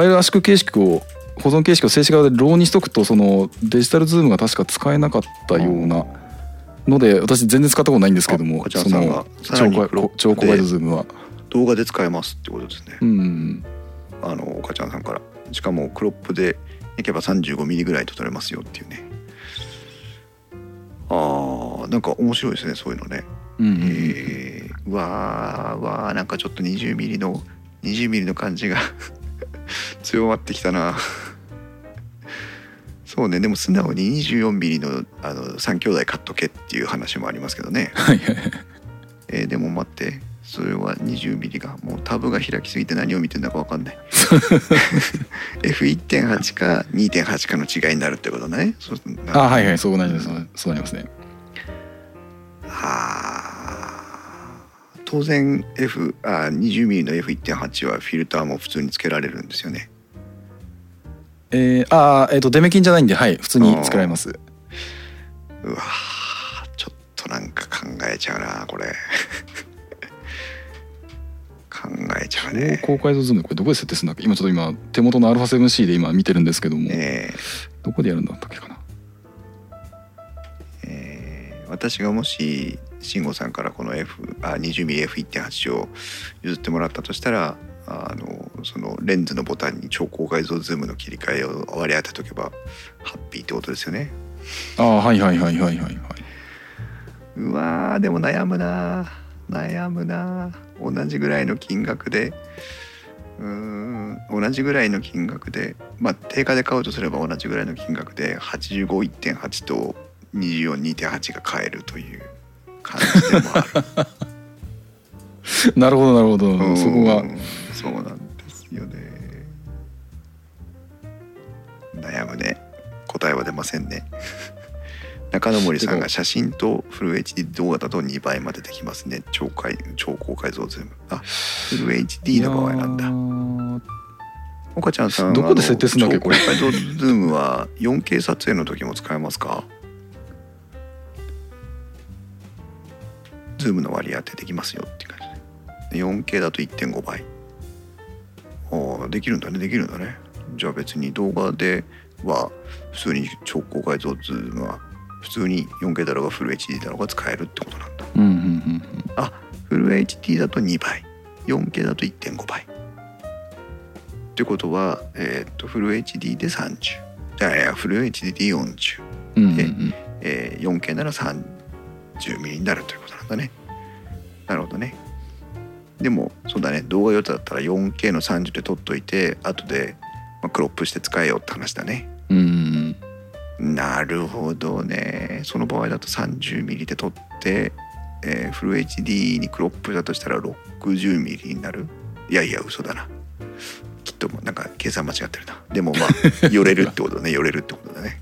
Speaker 2: ァイル圧縮形式を保存形式を静止画で RAW にしとくとそのデジタルズームが確か使えなかったようなので私全然使ったことないんですけど
Speaker 1: あ
Speaker 2: もその超高解像ズームは
Speaker 1: 動画で使えますってことですね。
Speaker 2: うん
Speaker 1: あのおかちゃんさんから。しかもクロップでいけば35ミリぐらいで撮れますよっていうね。あーなんか面白いですねそういうのね、
Speaker 2: うんう
Speaker 1: わーわーなんかちょっと20ミリの20ミリの感じが (laughs) 強まってきたな。(laughs) そうねでも素直に 24mm のあの3兄弟買っとけっていう話もありますけどね。
Speaker 2: はいはいはい。
Speaker 1: えーでも待ってそれは 20mm がもうタブが開きすぎて何を見てんだか分かんない。(laughs) F1.8 か2.8かの違いになるってことね。
Speaker 2: あはいはいそうなります。そうなりますね。
Speaker 1: あ。ー当然 F あ 20mm の F1.8 はフィルターも普通につけられるんですよね。
Speaker 2: えー、あーえっ、とデメキンじゃないんではい普通に作られます。
Speaker 1: うわーちょっとなんか考えちゃうなこれ考えちゃうね。
Speaker 2: 高解像ズームこれどこで設定するんだっけ？今ちょっと今手元の α7C で今見てるんですけども、
Speaker 1: ねえ。
Speaker 2: どこでやるんだったっけかな？
Speaker 1: えー私がもし慎吾さんからこの F あ 20mmF1.8 を譲ってもらったとしたらあのそのレンズのボタンに超高解像ズームの切り替えを割り当てとけばハッピーってことですよね。
Speaker 2: ああはいはいはいはいはいはい。う
Speaker 1: わーでも悩むな悩むな。同じぐらいの金額で。うーん。同じぐらいの金額で。まあ定価で買うとすれば同じぐらいの金額で851.8と242.8が買えるという感じでもある。(laughs)
Speaker 2: なるほどなるほど、
Speaker 1: うん。
Speaker 2: そこが。
Speaker 1: そうなんですよね。悩むね。答えは出ませんね中野森さんが写真とフル HD 動画だと2倍までできますね。超解超高解像ズームあフル HD の場合なんだ。
Speaker 2: だ
Speaker 1: 岡ちゃんさん
Speaker 2: どこで設定すんだっけ
Speaker 1: あの超高解像ズームは 4K 撮影の時も使えますか？ズームの割り当てできますよっていう感じで。4K だと1.5倍。ああできるんだねできるんだね。じゃあ別に動画では普通に超高解像ズームは普通に 4K だろうがフル HD だろうが使えるってことなんだ。
Speaker 2: うんうんうん
Speaker 1: あフル HD だと2倍。4K だと1.5倍。ってことは、えーっとフル HD で30じゃあいやフル HD で40、
Speaker 2: うんうんうん。
Speaker 1: えー 4K なら30ミリになるということなんだね。なるほどね。でもそうだね。動画用途だったら 4K の30で撮っといて後で、まあ、クロップして使えよって話だね。
Speaker 2: うんうん
Speaker 1: なるほどね。その場合だと 30mm で撮って、えーフル HD にクロップだとしたら 60mm になる。いやいや嘘だな。きっとなんか計算間違ってるな。でもまあ (laughs) 寄れるってことね。寄れるってことだね。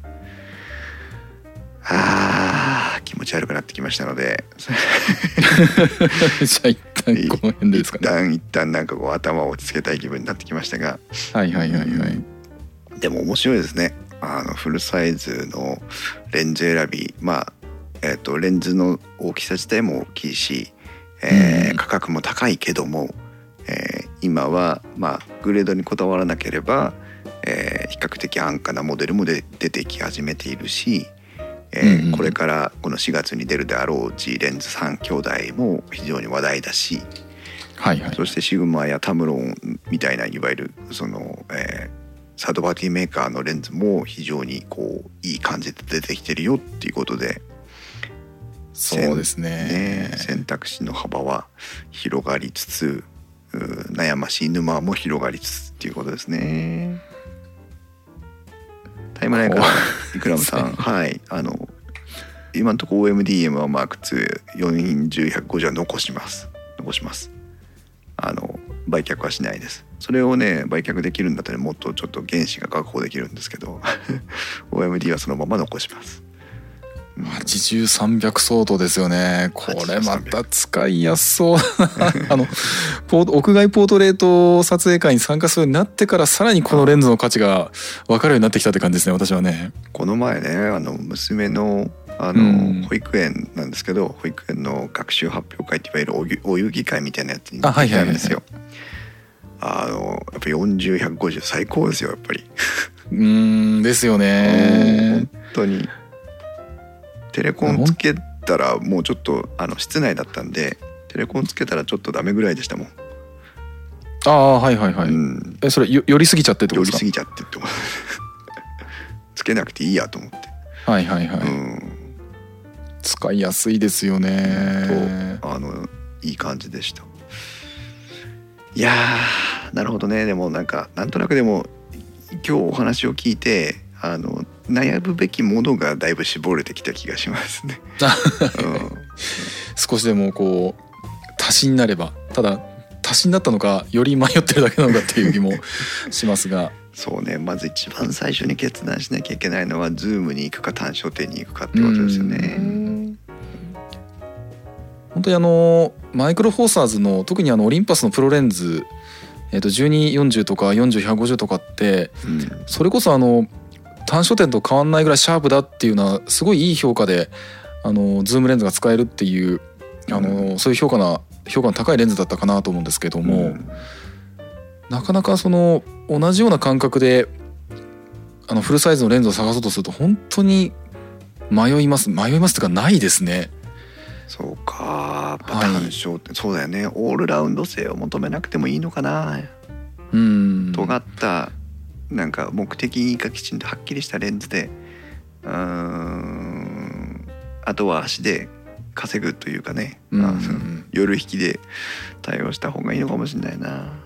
Speaker 1: あー気持ち悪くなってきましたので。(laughs)
Speaker 2: じゃあ一旦この辺でですか
Speaker 1: 一
Speaker 2: ね
Speaker 1: 旦一旦なんかこう頭を落ち着けたい気分になってきましたが。
Speaker 2: はいはいはいはい。
Speaker 1: でも面白いですねあのフルサイズのレンズ選びまあえっ、とレンズの大きさ自体も大きいし、えー
Speaker 2: うん。
Speaker 1: 価格も高いけども、えー今はまあグレードにこだわらなければ、えー比較的安価なモデルもで出てき始めているし、え
Speaker 2: うん
Speaker 1: これからこの4月に出るであろう G レンズ3兄弟も非常に話題だし、
Speaker 2: はいはい。
Speaker 1: そしてシグマやタムロンみたいないわゆるその、えーサードパーティーメーカーのレンズも非常にこういい感じで出てきてるよっていうことで、
Speaker 2: そうです
Speaker 1: ね。
Speaker 2: ね、
Speaker 1: 選択肢の幅は広がりつつ悩ましい沼も広がりつつっていうことですね。タイムラインか。らイクラムさん。(laughs) はい。あの今のところ OMDM はマーク2410150は残します。残します。あの売却はしないですそれをね売却できるんだったらもっとちょっと原資が確保できるんですけど (laughs) OMD はそのまま残します、うん。
Speaker 2: 80300相当ですよね。これまた使いやすそう。(laughs) あの屋外ポートレート撮影会に参加するようになってからさらにこのレンズの価値が分かるようになってきたって感じですね私はね。
Speaker 1: この前ねあの娘のあの、
Speaker 2: うん。
Speaker 1: 保育園なんですけど保育園の学習発表会っていわゆるお遊戯会みたいなやつに
Speaker 2: あはいはいはいはい。
Speaker 1: 行ったんですよ。あのやっぱ40150最高ですよやっぱり。
Speaker 2: うーんですよね。
Speaker 1: 本当にテレコンつけたらもうちょっとあの室内だったんでテレコンつけたらちょっとダメぐらいでしたもん。
Speaker 2: ああはいはいはい、
Speaker 1: うん、
Speaker 2: えそれよ寄りすぎちゃってってことですか？
Speaker 1: 寄りすぎちゃってって思う (laughs) つけなくていいやと思って。
Speaker 2: はいはいはい、
Speaker 1: うん。
Speaker 2: 使いやすいですよね。
Speaker 1: とあのいい感じでしたいやーなるほどね。でもなんかなんとなくでも今日お話を聞いてあの悩むべきものがだいぶ絞れてきた気がしますね。(laughs) うん。
Speaker 2: 少しでもこう足しになればただ足しになったのかより迷ってるだけなのかっていう気もしますが。(laughs)
Speaker 1: そうね。まず一番最初に決断しなきゃいけないのはズームに行くか単焦点に行くかってことですよね。
Speaker 2: 本当にあのマイクロフォーサーズの特にあのオリンパスのプロレンズ、えー、と1240とか40150とかって
Speaker 1: うん
Speaker 2: それこそあの単焦点と変わんないぐらいシャープだっていうのはすごいいい評価であのズームレンズが使えるっていうあの、そういう評価な評価の高いレンズだったかなと思うんですけども、
Speaker 1: うん。
Speaker 2: なかなかその同じような感覚であのフルサイズのレンズを探そうとすると本当に迷います。迷いますっていうかないですね。
Speaker 1: そうか。やっぱ
Speaker 2: はい
Speaker 1: 単焦点、そうだよね。オールラウンド性を求めなくてもいいのかな。
Speaker 2: うん。
Speaker 1: 尖ったなんか目的がきちんとはっきりしたレンズでうーんあとは足で稼ぐというかね、
Speaker 2: うん。(laughs)
Speaker 1: 夜引きで対応した方がいいのかもしれないな。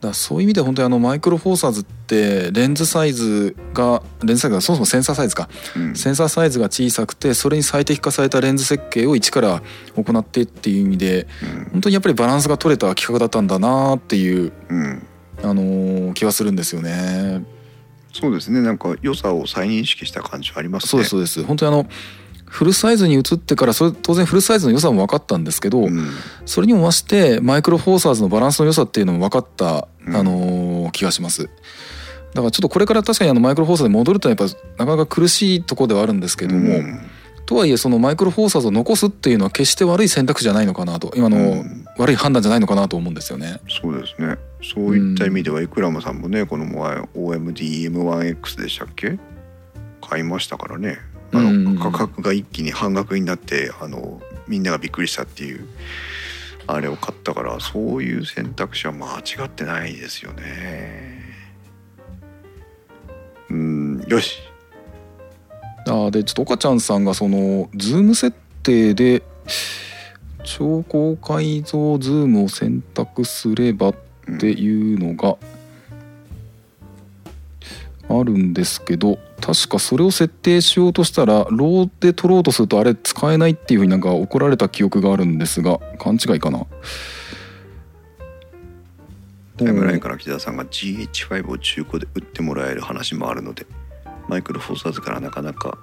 Speaker 2: だそういう意味では本当にあのマイクロフォーサーズってレンズサイズがレンズサイズがそもそもセンサーサイズか。
Speaker 1: うん。
Speaker 2: センサーサイズが小さくてそれに最適化されたレンズ設計を一から行ってっていう意味で本当にやっぱりバランスが取れた企画だったんだなっていう、
Speaker 1: うんうん。
Speaker 2: あのー気はするんですよね。
Speaker 1: そうですね。なんか良さを再認識した感じはありますね。
Speaker 2: そうですそうです。本当にあのフルサイズに移ってからそれ当然フルサイズの良さも分かったんですけど、
Speaker 1: うん。
Speaker 2: それにも増してマイクロフォーサーズのバランスの良さっていうのも分かった、
Speaker 1: うん。
Speaker 2: あのー気がします。だからちょっとこれから確かにあのマイクロフォーサーズに戻るとやっぱなかなか苦しいところではあるんですけども、
Speaker 1: うん。
Speaker 2: とはいえそのマイクロフォーサーズを残すっていうのは決して悪い選択肢じゃないのかなと今の
Speaker 1: うん。
Speaker 2: 悪い判断じゃないのかなと思うんですよね。
Speaker 1: そうですね。そういった意味ではイクラムさんもねこの前 OMDM1X でしたっけ？買いましたからねあ
Speaker 2: うん。うんうん
Speaker 1: の価格が一気に半額になってあのみんながびっくりしたっていうあれを買ったからそういう選択肢は間違ってないですよね。うんよし。
Speaker 2: あーでちょっと岡ちゃんさんがそのズーム設定で超高解像ズームを選択すればっていうのがあるんですけど確かそれを設定しようとしたら RAW で撮ろうとするとあれ使えないっていうふうになんか怒られた記憶があるんですが勘違いかな？
Speaker 1: タイムラインから木田さんが GH5 を中古で売ってもらえる話もあるのでマイクロフォーサーズからなかなか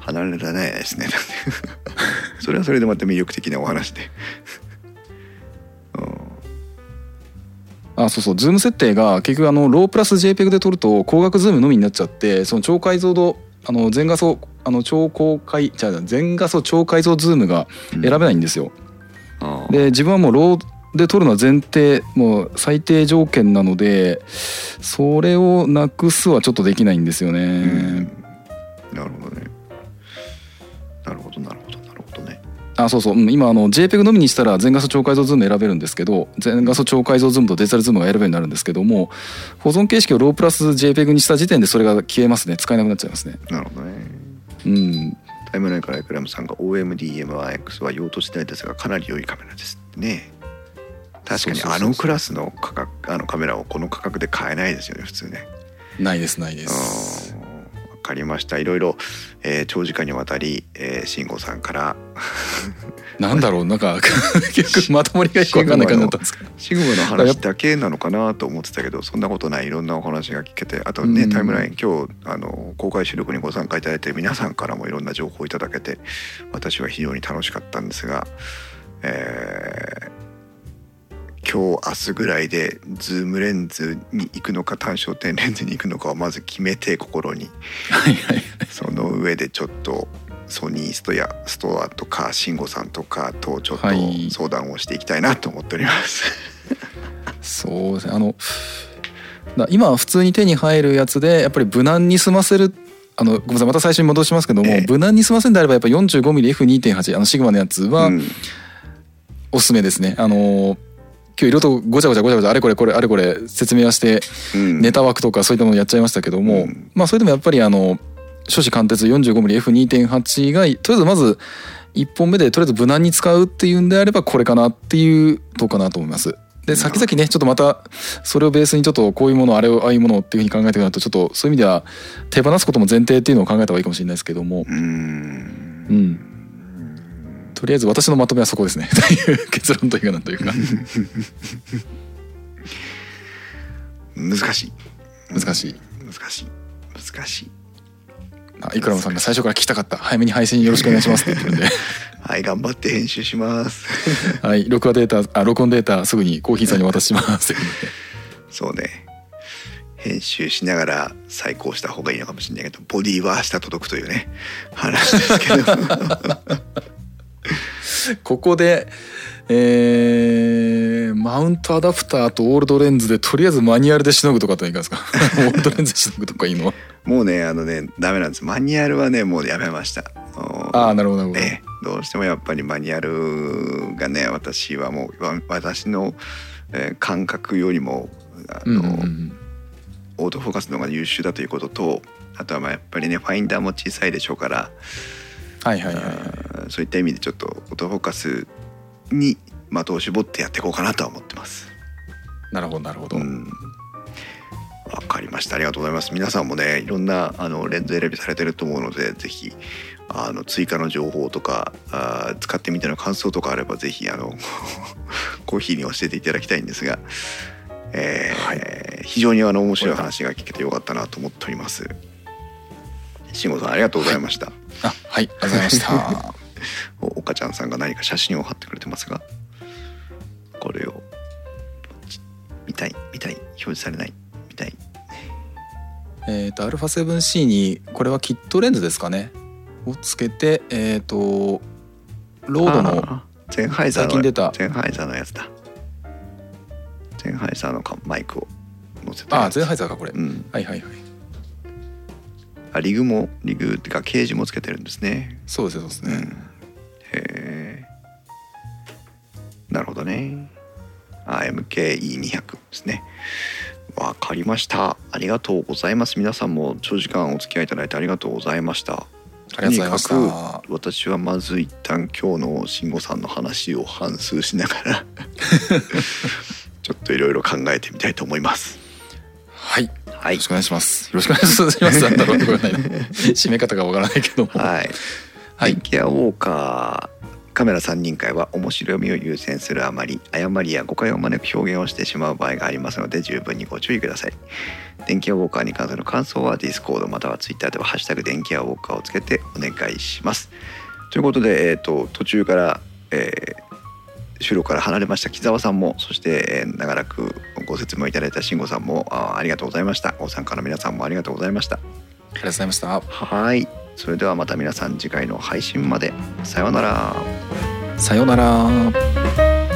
Speaker 1: 離れられないですね。(laughs) それはそれでまた魅力的なお話で。(laughs) うん
Speaker 2: あそうそう。ズーム設定が結局あのロープラス JPEG で撮ると光学ズームのみになっちゃってその超解像度あの全画素あの超高解じゃあ全画素超解像ズームが選べないんですよ。
Speaker 1: あー。
Speaker 2: で自分はもう RAW で撮るのは前提もう最低条件なのでそれをなくすはちょっとできないんですよね。
Speaker 1: うん。なるほどね。なるほどなるほど
Speaker 2: あそうそう。うん今あの JPEG のみにしたら全画素超解像ズーム選べるんですけど全画素超解像ズームとデジタルズームが選べるようになるんですけども保存形式を RAW プラス JPEG にした時点でそれが消えますね。使えなくなっちゃいますね。
Speaker 1: なるほどね。
Speaker 2: うん。
Speaker 1: タイムラインからエクラムさんが OMDM1X は用途次第ですがかなり良いカメラですね。確かにあのクラスの価格あのカメラをこの価格で買えないですよね普通ね。
Speaker 2: ないですないです
Speaker 1: うんわかりました。いろいろ、えー長時間にわたり、えー、慎吾さんから。(laughs)
Speaker 2: なんだろうなんか (laughs) 結局まとまりがよく分かんない感じだったんですけど。
Speaker 1: シグマの話だけなのかなと思ってたけどそんなことない。いろんなお話が聞けてあとね、
Speaker 2: うん。
Speaker 1: タイムライン今日あの公開収録にご参加いただいて皆さんからもいろんな情報をいただけて私は非常に楽しかったんですが、えー今日明日ぐらいでズームレンズに行くのか単焦点レンズに行くのかをまず決めて心に。
Speaker 2: はいはい
Speaker 1: その上でちょっとソニーストやストアとか慎吾さんとかとちょっと
Speaker 2: はい。
Speaker 1: 相談をしていきたいなと思っております。
Speaker 2: そうです。ねあのだ今普通に手に入るやつでやっぱり無難に済ませるあのごめんなさいまた最初に戻しますけども、
Speaker 1: ええ。
Speaker 2: 無難に済ませるんであればやっぱ 45mmF2.8 あのシグマのやつは
Speaker 1: うん。
Speaker 2: おすすめですね、あの今日いろいろとごちゃごちゃごちゃごちゃあれこれこれあれこれ説明はして
Speaker 1: うん。
Speaker 2: ネタ枠とかそういったものやっちゃいましたけども、
Speaker 1: うん。
Speaker 2: まあそれでもやっぱりあの初子貫徹 45mmF2.8 がとりあえずまず1本目でとりあえず無難に使うっていうんであればこれかなっていうどうかなと思います。で先々ねちょっとまたそれをベースにちょっとこういうものあれをああいうものっていうふうに考えていくなとちょっとそういう意味では手放すことも前提っていうのを考えた方がいいかもしれないですけども。
Speaker 1: うーん。
Speaker 2: うんとりあえず私のまとめはそこですね。(laughs) という結論というかなんというか。
Speaker 1: 難しい。
Speaker 2: 難しい。
Speaker 1: 難しい。難しい。
Speaker 2: あイクラムさんが最初から聞きたかった。早めに配信よろしくお願いしますって言ってるんで。(laughs)
Speaker 1: はい頑張って編集します。(laughs)
Speaker 2: はい録画データあ録音データすぐにコーヒーさんに渡します
Speaker 1: そうね。編集しながら再考した方がいいのかもしれないけどボディは明日届くというね話ですけど (laughs)
Speaker 2: ここで、えー、マウントアダプターとオールドレンズでとりあえずマニュアルでしのぐとかっていかがですか？(laughs) オールドレンズでしのぐとかいいの
Speaker 1: もうねあのねダメなんです。マニュアルはねもうやめました。
Speaker 2: ああなるほどなるほど、
Speaker 1: ねどうしてもやっぱりマニュアルがね私はもうわ私の、えー感覚よりもあの、
Speaker 2: うんうんうん。
Speaker 1: オートフォーカスの方が優秀だということとあとはまあやっぱりねファインダーも小さいでしょうから、
Speaker 2: はいはいはいはい。
Speaker 1: そういった意味でちょっとオートフォーカスに的を絞ってやっていこうかなとは思ってます。
Speaker 2: なるほどなるほど、
Speaker 1: うん。わかりました。ありがとうございます。皆さんもねいろんなあのレンズ選びされてると思うのでぜひあの追加の情報とかあー使ってみての感想とかあればぜひあの (laughs) コーヒーに教えていただきたいんですが、えー非常にあの面白い話が聞けてよかったなと思っております慎吾さんありがとうございました、
Speaker 2: あはい。ありがとうございました。(laughs)
Speaker 1: お岡ちゃんさんが何か写真を貼ってくれてますがこれを見たい見たい。表示されない。見たい。
Speaker 2: えっと α7C にこれはキットレンズですかね。をつけてえっ、とロードの
Speaker 1: ハイザーの
Speaker 2: 最近出た。
Speaker 1: ゼンハイザーのやつだ。ゼンハイザーのかマイクを載せて
Speaker 2: あゼンハイザーかこれ、
Speaker 1: うん。
Speaker 2: はいはいはい
Speaker 1: あリグもリグっていうかケージもつけてるんですね。
Speaker 2: そうですよそうですね、
Speaker 1: へえなるほどね。あ MKE200 ですね。わかりました。ありがとうございます。皆さんも長時間お付き合いいただいてありがとうございました。
Speaker 2: ありがとうございました。
Speaker 1: とにかく私はまず一旦今日の慎吾さんの話を反芻しながら (laughs) ちょっといろいろ考えてみたいと思います。
Speaker 2: はい
Speaker 1: はい
Speaker 2: よろしくお願いします。よろしくお願いします。(laughs) 締め方がわからないけども。
Speaker 1: はい。
Speaker 2: はい
Speaker 1: 電気屋ウォーカーカメラ3人会は面白みを優先するあまり誤りや誤解を招く表現をしてしまう場合がありますので十分にご注意ください電気屋ウォーカーに関する感想は Discord または Twitter では「ハッシュタグ電気屋ウォーカー」をつけてお願いしますということで、えー、と途中から、えー収録から離れました木澤さんもそして、えー長らくご説明いただいた慎吾さんもあありがとうございました。ご参加の皆さんもありがとうございました。
Speaker 2: ありがとうございました。
Speaker 1: はい。それではまた皆さん次回の配信まで。さようなら。
Speaker 2: さようなら。